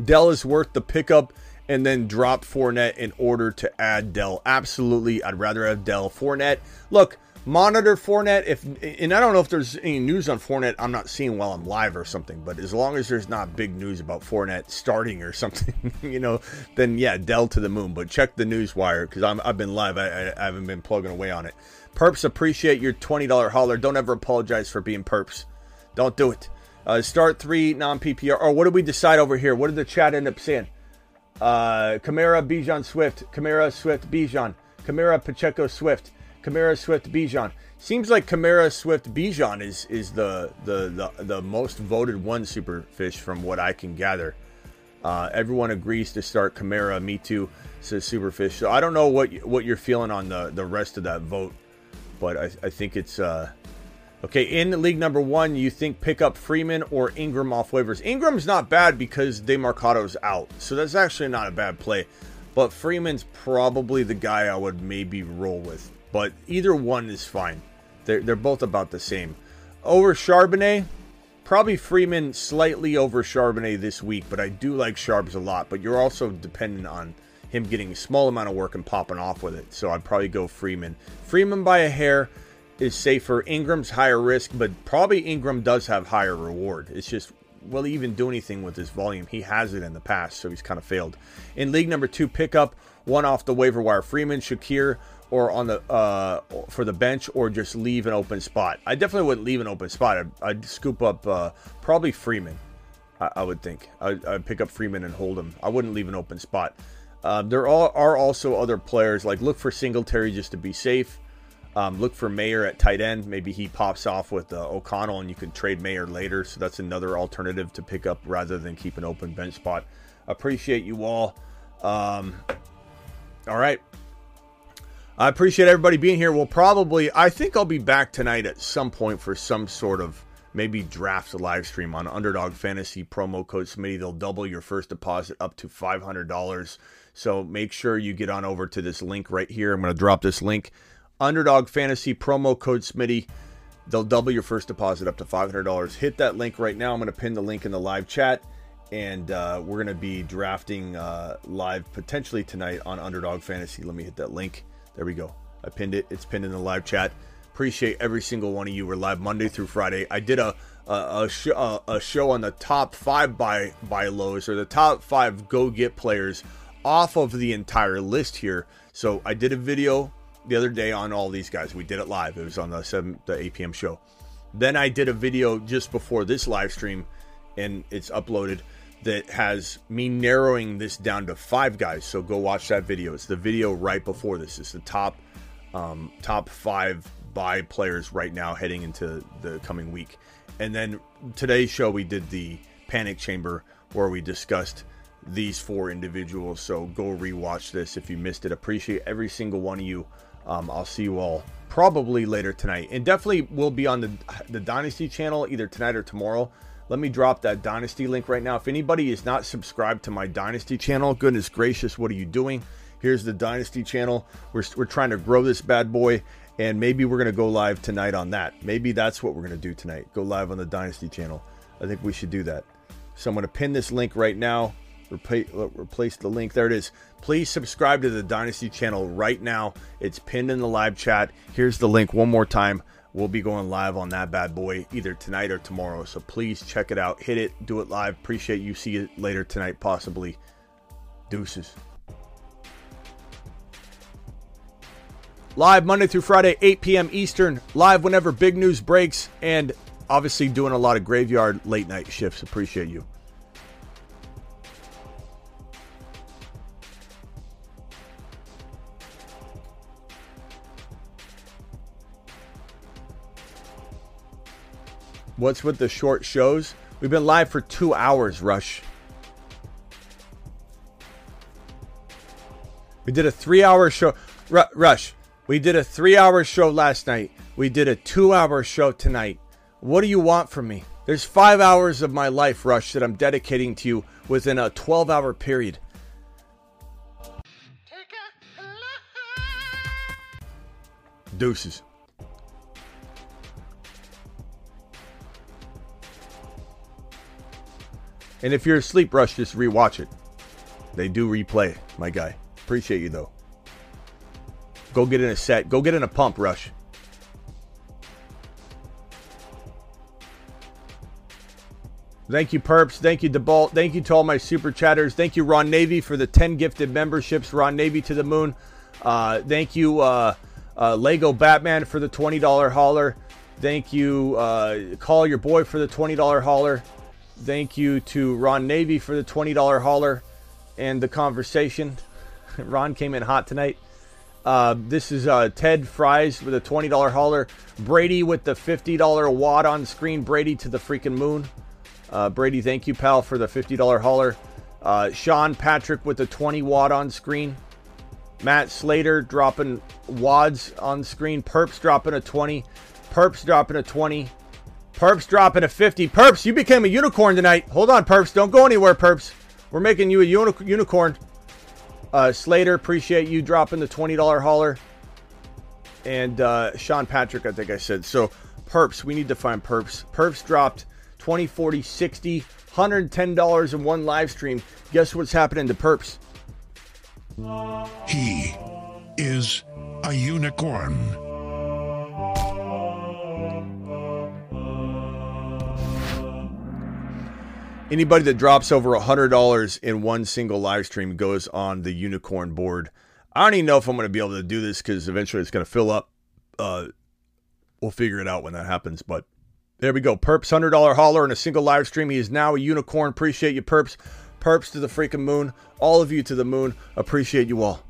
Dell is worth the pickup, and then drop Fournette in order to add Dell. Absolutely, I'd rather have Dell. Fournette. Look, monitor Fournette. If and I don't know if there's any news on Fournette. I'm not seeing while I'm live or something. But as long as there's not big news about Fournette starting or something, you know, then yeah, Dell to the moon. But check the news wire because I'm I've been live. I, I, I haven't been plugging away on it. Perps appreciate your twenty dollar holler. Don't ever apologize for being perps. Don't do it. Uh, start three non PPR. Or what did we decide over here? What did the chat end up saying? Uh, Kamara, Bijan, Swift. Kamara, Swift, Bijan. Kamara, Pacheco, Swift. Kamara, Swift, Bijan. Seems like Kamara, Swift, Bijan is is the the the, the most voted one superfish from what I can gather. Uh, everyone agrees to start Kamara. Me too, says Superfish. So I don't know what what you're feeling on the the rest of that vote, but I, I think it's uh, okay. In league number one, you think pick up Freeman or Ingram off waivers? Ingram's not bad because Demercado's out, so that's actually not a bad play. but Freeman's probably the guy I would maybe roll with. But either one is fine. They're, they're both about the same. Over Charbonnet, probably Freeman slightly over Charbonnet this week, but I do like Sharps a lot. But you're also dependent on him getting a small amount of work and popping off with it. So I'd probably go Freeman. Freeman by a hair is safer. Ingram's higher risk, but probably Ingram does have higher reward. It's just will he even do anything with his volume? He has it in the past, so he's kind of failed. In league number two, pickup one off the waiver wire. Freeman, Shakir, or on the uh, for the bench, or just leave an open spot. I definitely wouldn't leave an open spot. I'd, I'd scoop up uh, probably Freeman. I, I would think I'd, I'd, pick up Freeman and hold him. I wouldn't leave an open spot. Uh, there are, are also other players like look for Singletary just to be safe. Um, look for Mayer at tight end. Maybe he pops off with uh, O'Connell and you can trade Mayer later. So that's another alternative to pick up rather than keep an open bench spot. Appreciate you all. Um, all right. I appreciate everybody being here. We'll probably, I think I'll be back tonight at some point for some sort of maybe draft live stream on Underdog Fantasy promo code Smitty. They'll double your first deposit up to $500. So make sure you get on over to this link right here. I'm going to drop this link Underdog Fantasy promo code Smitty. They'll double your first deposit up to $500. Hit that link right now. I'm going to pin the link in the live chat. And uh, we're going to be drafting uh, live potentially tonight on Underdog Fantasy. Let me hit that link. There we go. I pinned it. It's pinned in the live chat. Appreciate every single one of you. We're live Monday through Friday. I did a a, a, sh- a, a show on the top five buy buy lows or the top five go get players off of the entire list here. So I did a video the other day on all these guys. We did it live. It was on the 7 the 8 p.m. show. Then I did a video just before this live stream and it's uploaded that has me narrowing this down to five guys. So go watch that video. It's the video right before this. It's the top um, top five buy players right now heading into the coming week. And then today's show we did the panic chamber where we discussed these four individuals. So go rewatch this if you missed it. Appreciate every single one of you. Um, I'll see you all probably later tonight, and definitely will be on the the Dynasty channel either tonight or tomorrow. Let me drop that Dynasty link right now. If anybody is not subscribed to my Dynasty channel, goodness gracious, what are you doing? Here's the Dynasty channel. We're, we're trying to grow this bad boy, and maybe we're going to go live tonight on that. Maybe that's what we're going to do tonight. Go live on the Dynasty channel. I think we should do that. So I'm going to pin this link right now. Replace, uh, replace the link. There it is. Please subscribe to the Dynasty channel right now. It's pinned in the live chat. Here's the link one more time. We'll be going live on that bad boy either tonight or tomorrow. So please check it out. Hit it. Do it live. Appreciate you. See it later tonight, possibly. Deuces. Live Monday through Friday, 8 p.m. Eastern. Live whenever big news breaks. And obviously doing a lot of graveyard late night shifts. Appreciate you. What's with the short shows? We've been live for two hours, Rush. We did a three hour show. R- Rush, we did a three hour show last night. We did a two hour show tonight. What do you want from me? There's five hours of my life, Rush, that I'm dedicating to you within a 12 hour period. Deuces. And if you're asleep, Rush, just rewatch it. They do replay, my guy. Appreciate you though. Go get in a set. Go get in a pump, Rush. Thank you, Perps. Thank you, DeBalt. Thank you to all my super chatters. Thank you, Ron Navy, for the 10 gifted memberships. Ron Navy to the moon. Uh, thank you, uh, uh, Lego Batman, for the $20 hauler. Thank you, uh, Call Your Boy, for the $20 hauler. Thank you to Ron Navy for the $20 hauler and the conversation. Ron came in hot tonight. Uh, this is uh, Ted Fries with a $20 hauler. Brady with the $50 wad on screen. Brady to the freaking moon. Uh, Brady, thank you, pal, for the $50 hauler. Uh, Sean Patrick with the 20 wad on screen. Matt Slater dropping wads on screen. Perps dropping a 20. Perps dropping a 20. Perps dropping a 50. Perps, you became a unicorn tonight. Hold on, Perps. Don't go anywhere, Perps. We're making you a uni- unicorn. Uh, Slater, appreciate you dropping the $20 hauler. And uh, Sean Patrick, I think I said. So, Perps, we need to find Perps. Perps dropped 20, 40, 60, $110 in one live stream. Guess what's happening to Perps? He is a unicorn. Anybody that drops over $100 in one single live stream goes on the unicorn board. I don't even know if I'm going to be able to do this because eventually it's going to fill up. Uh, we'll figure it out when that happens. But there we go. Perps $100 hauler in a single live stream. He is now a unicorn. Appreciate you, Perps. Perps to the freaking moon. All of you to the moon. Appreciate you all.